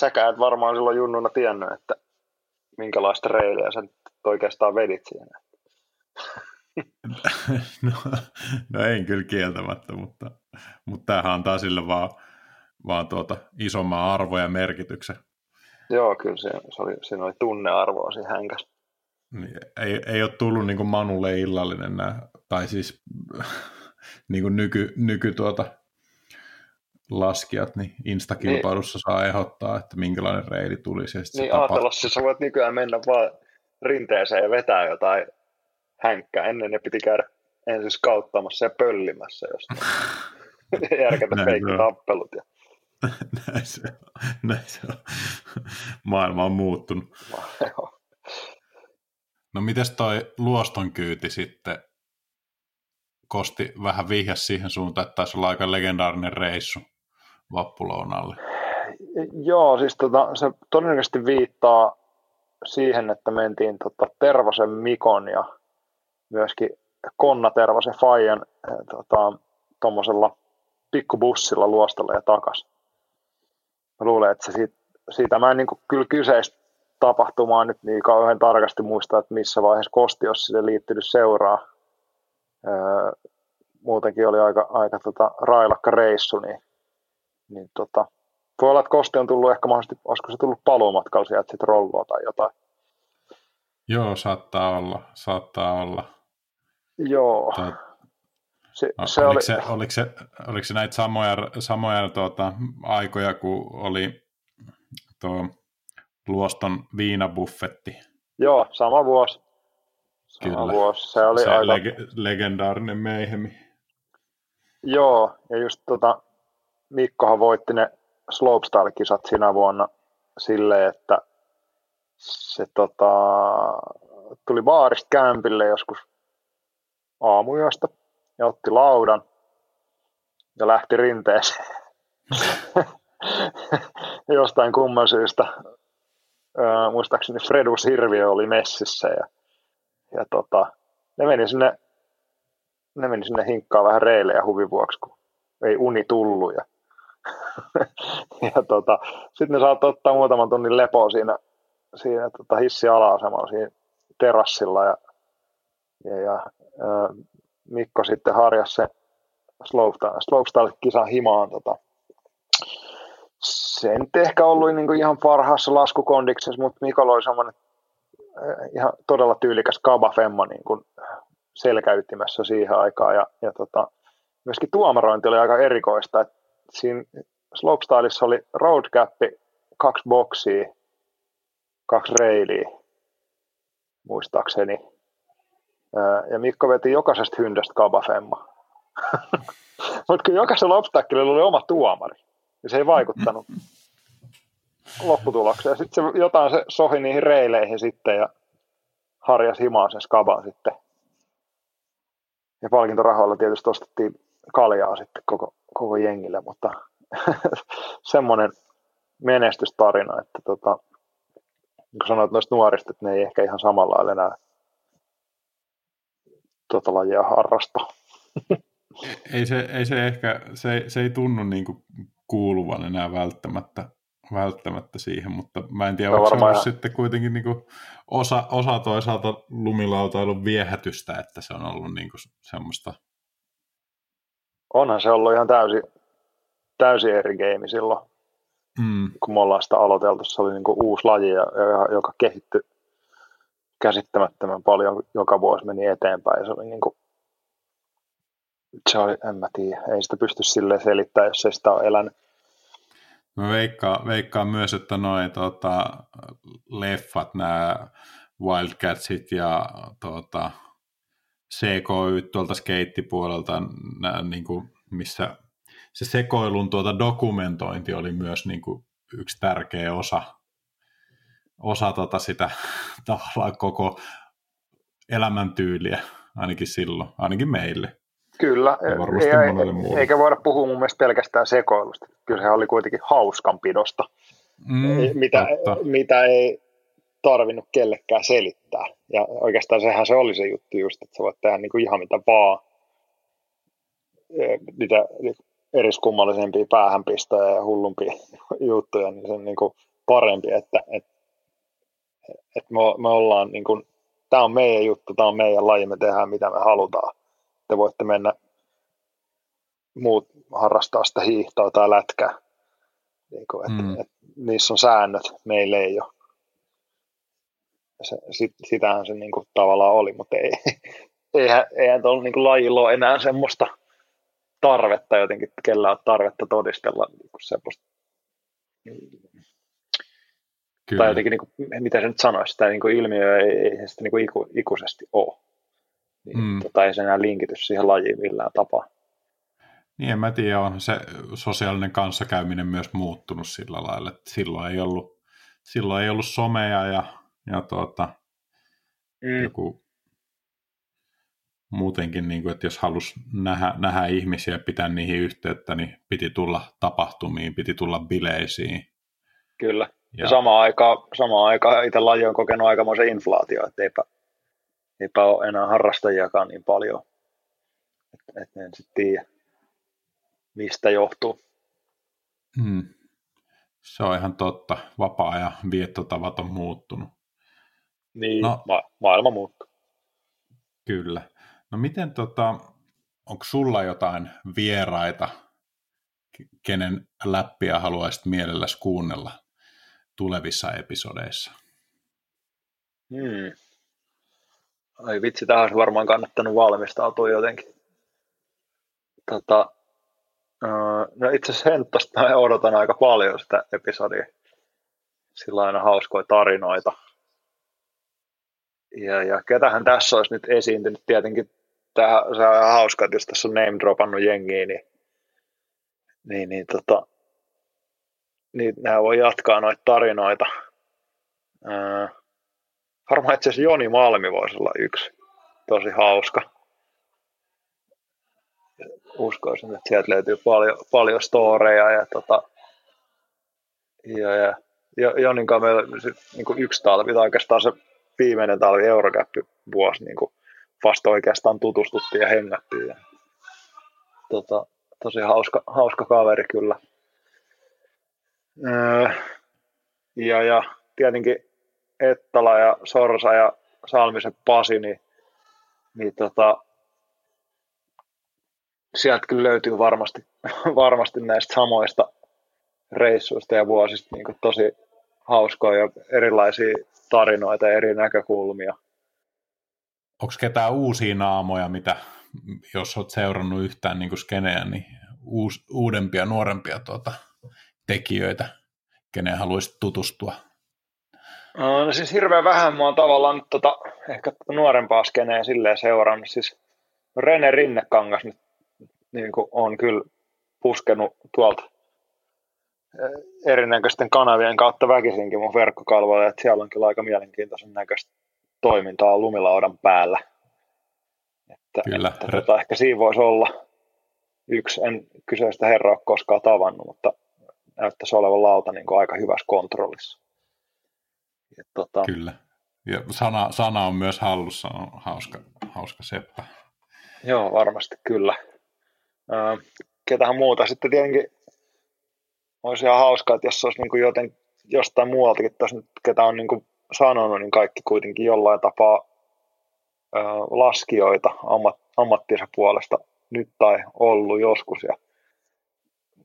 säkään et varmaan silloin junnuna tiennyt, että minkälaista reileä sä oikeastaan vedit siinä. [laughs] no, no en kyllä kieltämättä, mutta, mutta tämähän antaa sille vaan, vaan tuota isomman arvo ja merkityksen. Joo, kyllä se, se oli, siinä oli tunnearvoa siinä hänkäs. Niin, ei, ei ole tullut niin kuin Manulle illallinen nämä, tai siis [laughs] niin kuin nyky, nyky tuota, laskijat, niin Instakilpailussa niin. saa ehdottaa, että minkälainen reili tulisi. Niin ajatella, siis sä voit nykyään mennä vaan rinteeseen ja vetää jotain hänkkää. Ennen ne piti käydä ensin skauttaamassa ja pöllimässä jostain. [laughs] [laughs] Järkätä feikki tappelut. Ja... näin, se on. näin se on. Maailma on muuttunut. no mites toi luoston kyyti sitten? Kosti vähän vihjas siihen suuntaan, että taisi olla aika legendaarinen reissu vappulounalle. Joo, siis tota, se todennäköisesti viittaa siihen, että mentiin tota Tervosen Mikon ja myöskin Konna Tervosen Fajan eh, tota, tuommoisella pikkubussilla luostalle ja takas. Mä luulen, että se siitä, siitä mä en niin kuin, kyllä kyseistä tapahtumaa nyt niin kauhean tarkasti muista, että missä vaiheessa Kosti olisi sille liittynyt seuraa. Öö, muutenkin oli aika, aika tota, railakka reissu, niin, niin tota, voi olla, että Kosti on tullut ehkä mahdollisesti, olisiko se tullut paluumatkalla sieltä sitten rolloa tai jotain. Joo, saattaa olla, saattaa olla. Joo. Tai, se, se oliko, oli... se, oliko, se, oliko se näitä samoja, samoja tuota, aikoja, kun oli tuo Luoston viinabuffetti? Joo, sama vuosi. Sama Kyllä. vuosi. Se oli se aika... leg- legendaarinen meihemi. Joo, ja just tota, Mikkohan voitti ne slopestyle-kisat sinä vuonna silleen, että se tota, tuli baarista kämpille joskus aamuyöstä ja otti laudan ja lähti rinteeseen. [laughs] Jostain kumman syystä. Öö, muistaakseni Fredu Sirviö oli messissä ja, ja tota, ne meni sinne ne meni sinne hinkkaan vähän reilejä huvin vuoksi, kun ei uni tullut. Ja, [laughs] ja tota, sitten ne saattoi ottaa muutaman tunnin lepoa siinä, siinä tota hissi ala siinä terassilla ja, ja, ja Mikko sitten harjasi se slopestyle-kisan himaan. Tota. Se ei nyt ehkä ollut niin kuin ihan parhaassa laskukondiksessa, mutta Mikolla oli semmoinen eh, ihan todella tyylikäs kabafemma niin kuin selkäytimessä siihen aikaan. Ja, ja tota, myöskin tuomarointi oli aika erikoista. Että siinä slopestyleissa oli road cap, kaksi boksia, kaksi reiliä, muistaakseni. Ja Mikko veti jokaisesta hyndästä kabafemma. [laughs] Mutta kun jokaisella obstackleilla oli oma tuomari, niin se ei vaikuttanut [laughs] lopputulokseen. Sitten se jotain se sohi niihin reileihin sitten ja harjas himaa sen skaban sitten. Ja palkintorahoilla tietysti ostettiin kaljaa sitten koko, koko jengille, mutta [laughs] semmoinen menestystarina, että tota, kuin sanoit noista nuorista, että ne ei ehkä ihan samalla lailla enää tota lajia harrasta. [laughs] ei, se, ei se ehkä, se, se ei tunnu niin kuin kuuluvan enää välttämättä, välttämättä siihen, mutta mä en tiedä, no, onko se ollut ihan... sitten kuitenkin niin kuin osa, osa toisaalta lumilautailun viehätystä, että se on ollut niin kuin semmoista. Onhan se ollut ihan täysin, täysin eri game silloin, mm. kun me ollaan sitä aloiteltu. Se oli niin kuin uusi laji, joka kehittyi käsittämättömän paljon joka vuosi meni eteenpäin. Se oli niin kuin, se oli, en mä tiedä, ei sitä pysty sille selittämään, jos ei sitä ole elänyt. Mä veikkaan, veikkaan myös, että noin tota, leffat, nämä Wildcatsit ja tota, CKY tuolta skeittipuolelta, nää, niin kuin, missä se sekoilun tuota dokumentointi oli myös niin kuin, yksi tärkeä osa osa tota sitä [laughs] tavallaan koko elämäntyyliä, ainakin silloin, ainakin meille. Kyllä, ja varmasti ei, eikä voida puhua mun mielestä pelkästään sekoilusta. Kyllä se oli kuitenkin hauskanpidosta, mm, mitä, mitä ei tarvinnut kellekään selittää. Ja oikeastaan sehän se oli se juttu just, että sä voit tehdä niin kuin ihan mitä vaan, mitä eriskummallisempia päähänpistoja ja hullumpia [laughs] juttuja, niin se on niin kuin parempi, että, että että me, me ollaan niin kuin, tämä on meidän juttu, tämä on meidän laji, me tehdään mitä me halutaan. Te voitte mennä muut harrastaa sitä hiihtoa tai lätkää. Niin kuin, että, mm. että niissä on säännöt, meille ei ole. Se, sit, sitähän se niin kuin, tavallaan oli, mutta ei, [laughs] eihän, eihän tuolla niin lajilla ole enää semmoista tarvetta jotenkin, kellä on tarvetta todistella niin kuin semmoista Kyllä. Tai jotenkin, niin kuin, mitä se nyt sanoisi, tämä niin kuin ilmiö ei, ei sitä niin kuin iku, ikuisesti ole. Niin, mm. tota, ei se enää linkity siihen lajiin millään tapaa. Niin, en mä tiedä, on se sosiaalinen kanssakäyminen myös muuttunut sillä lailla, että silloin ei ollut, silloin ei ollut somea ja, ja tuota, mm. joku muutenkin, niin kuin, että jos halusi nähdä, nähdä ihmisiä ja pitää niihin yhteyttä, niin piti tulla tapahtumiin, piti tulla bileisiin. Kyllä. Ja, ja samaan aikaan, samaan aikaan itse laji on kokenut aikamoisen inflaatio, että eipä, eipä ole enää harrastajiakaan niin paljon. Että et en sitten tiedä, mistä johtuu. Hmm. Se on ihan totta. Vapaa-ajan viettotavat on muuttunut. Niin, no, ma- maailma muuttuu. Kyllä. No miten tota, onko sulla jotain vieraita, kenen läppiä haluaisit mielelläsi kuunnella tulevissa episodeissa? Hmm. Ai vitsi, tähän olisi varmaan kannattanut valmistautua jotenkin. Tota, no itse asiassa Hentosta mä odotan aika paljon sitä episodia. Sillä on aina hauskoja tarinoita. Ja, ja ketähän tässä olisi nyt esiintynyt, tietenkin tämä, on hauska, että jos tässä on name dropannut jengiä, niin, niin, niin tota, niin nämä voi jatkaa noita tarinoita. Ää, varmaan itse asiassa Joni Malmi voisi olla yksi. Tosi hauska. Uskoisin, että sieltä löytyy paljon, paljon storeja ja, tota, ja, ja Jonin kanssa meillä niin kuin yksi talvi, tai oikeastaan se viimeinen talvi Eurokäppi vuosi niin kuin vasta oikeastaan tutustuttiin ja hengättiin. Ja, tota, tosi hauska, hauska kaveri kyllä. Ja, ja tietenkin Ettala ja Sorsa ja Salmisen Pasi, niin, niin tota, sieltä kyllä löytyy varmasti, [laughs] varmasti näistä samoista reissuista ja vuosista niin tosi hauskoja ja erilaisia tarinoita ja eri näkökulmia. Onko ketään uusia naamoja, mitä, jos olet seurannut yhtään niin skeneä, niin uus, uudempia, nuorempia tuota, tekijöitä, keneen haluaisit tutustua? No siis hirveän vähän mä oon tavallaan nyt tota, ehkä nuorempaa skeneä silleen seurannut. Siis Rene Rinnekangas nyt niin kuin on kyllä puskenut tuolta erinäköisten kanavien kautta väkisinkin mun verkkokalvoille, että siellä on kyllä aika mielenkiintoisen näköistä toimintaa lumilaudan päällä. Että, kyllä. että tota, ehkä siinä voisi olla yksi, en kyseistä herraa ole koskaan tavannut, mutta näyttäisi olevan lauta niin kuin aika hyvässä kontrollissa. Et, tota... Kyllä. Ja sana, sana on myös hallussa, on hauska, hauska seppä. Joo, varmasti kyllä. Äh, ketähän muuta. Sitten tietenkin olisi ihan hauskaa, että jos olisi niin kuin joten, jostain muualtakin tässä nyt, ketä on niin kuin sanonut, niin kaikki kuitenkin jollain tapaa äh, laskijoita ammat, ammattinsa puolesta nyt tai ollut joskus. Ja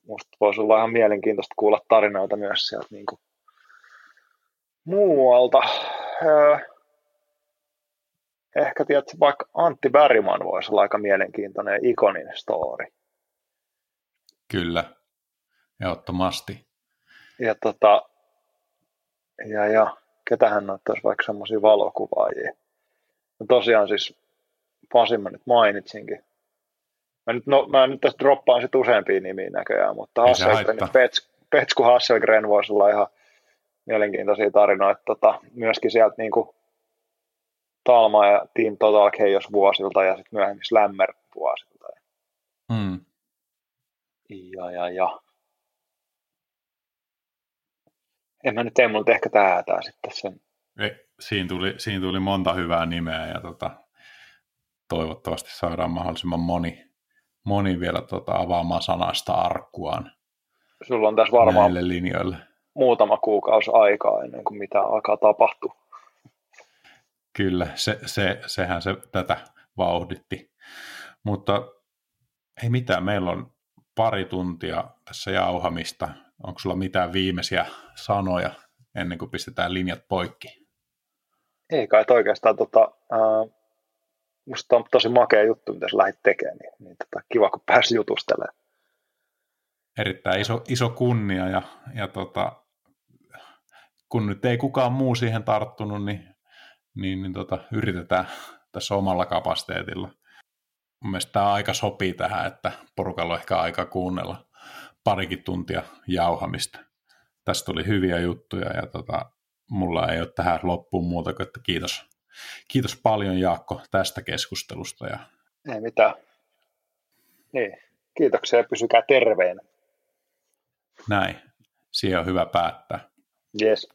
musta voisi olla ihan mielenkiintoista kuulla tarinoita myös sieltä niin kuin muualta. Öö, ehkä tiedät, vaikka Antti Bergman voisi olla aika mielenkiintoinen ikonin story. Kyllä, ehdottomasti. Ja, tota, ja, ja ketähän ottaisi vaikka semmoisia valokuvaajia. No tosiaan siis Pasi mä nyt mainitsinkin. Mä nyt, no, mä nyt tästä droppaan sit useampia nimiä näköjään, mutta Hasselgren, Pets, Petsku Hasselgren voisi olla ihan mielenkiintoisia tarinoita. Tota, myöskin sieltä niin kuin Talma ja Team Total Chaos vuosilta ja sitten myöhemmin Slammer vuosilta. Mm. Ja, ja, ja. En mä nyt tee mutta ehkä tää sitten sen. Ei, siinä, tuli, siinä tuli monta hyvää nimeä ja tota, toivottavasti saadaan mahdollisimman moni, moni vielä tota, avaamaan sanasta arkkuaan. Sulla on tässä varmaan linjoille muutama kuukausi aikaa ennen kuin mitä alkaa tapahtua. Kyllä, se, se, sehän se tätä vauhditti. Mutta ei mitään, meillä on pari tuntia tässä jauhamista. Onko sulla mitään viimeisiä sanoja ennen kuin pistetään linjat poikki? Ei kai, että oikeastaan tota, äh, musta on tosi makea juttu, mitä sä lähdit tekemään, niin, niin tota, kiva kun pääsi jutustelemaan. Erittäin iso, iso kunnia ja, ja tota, kun nyt ei kukaan muu siihen tarttunut, niin, niin, niin tota, yritetään tässä omalla kapasiteetilla. Mun mielestä tämä aika sopii tähän, että porukalla on ehkä aika kuunnella parikin tuntia jauhamista. Tästä tuli hyviä juttuja ja tota, mulla ei ole tähän loppuun muuta kuin, että kiitos, kiitos paljon Jaakko tästä keskustelusta. Ja... Ei mitään. Niin, kiitoksia ja pysykää terveenä. Näin, siihen on hyvä päättää. Yes.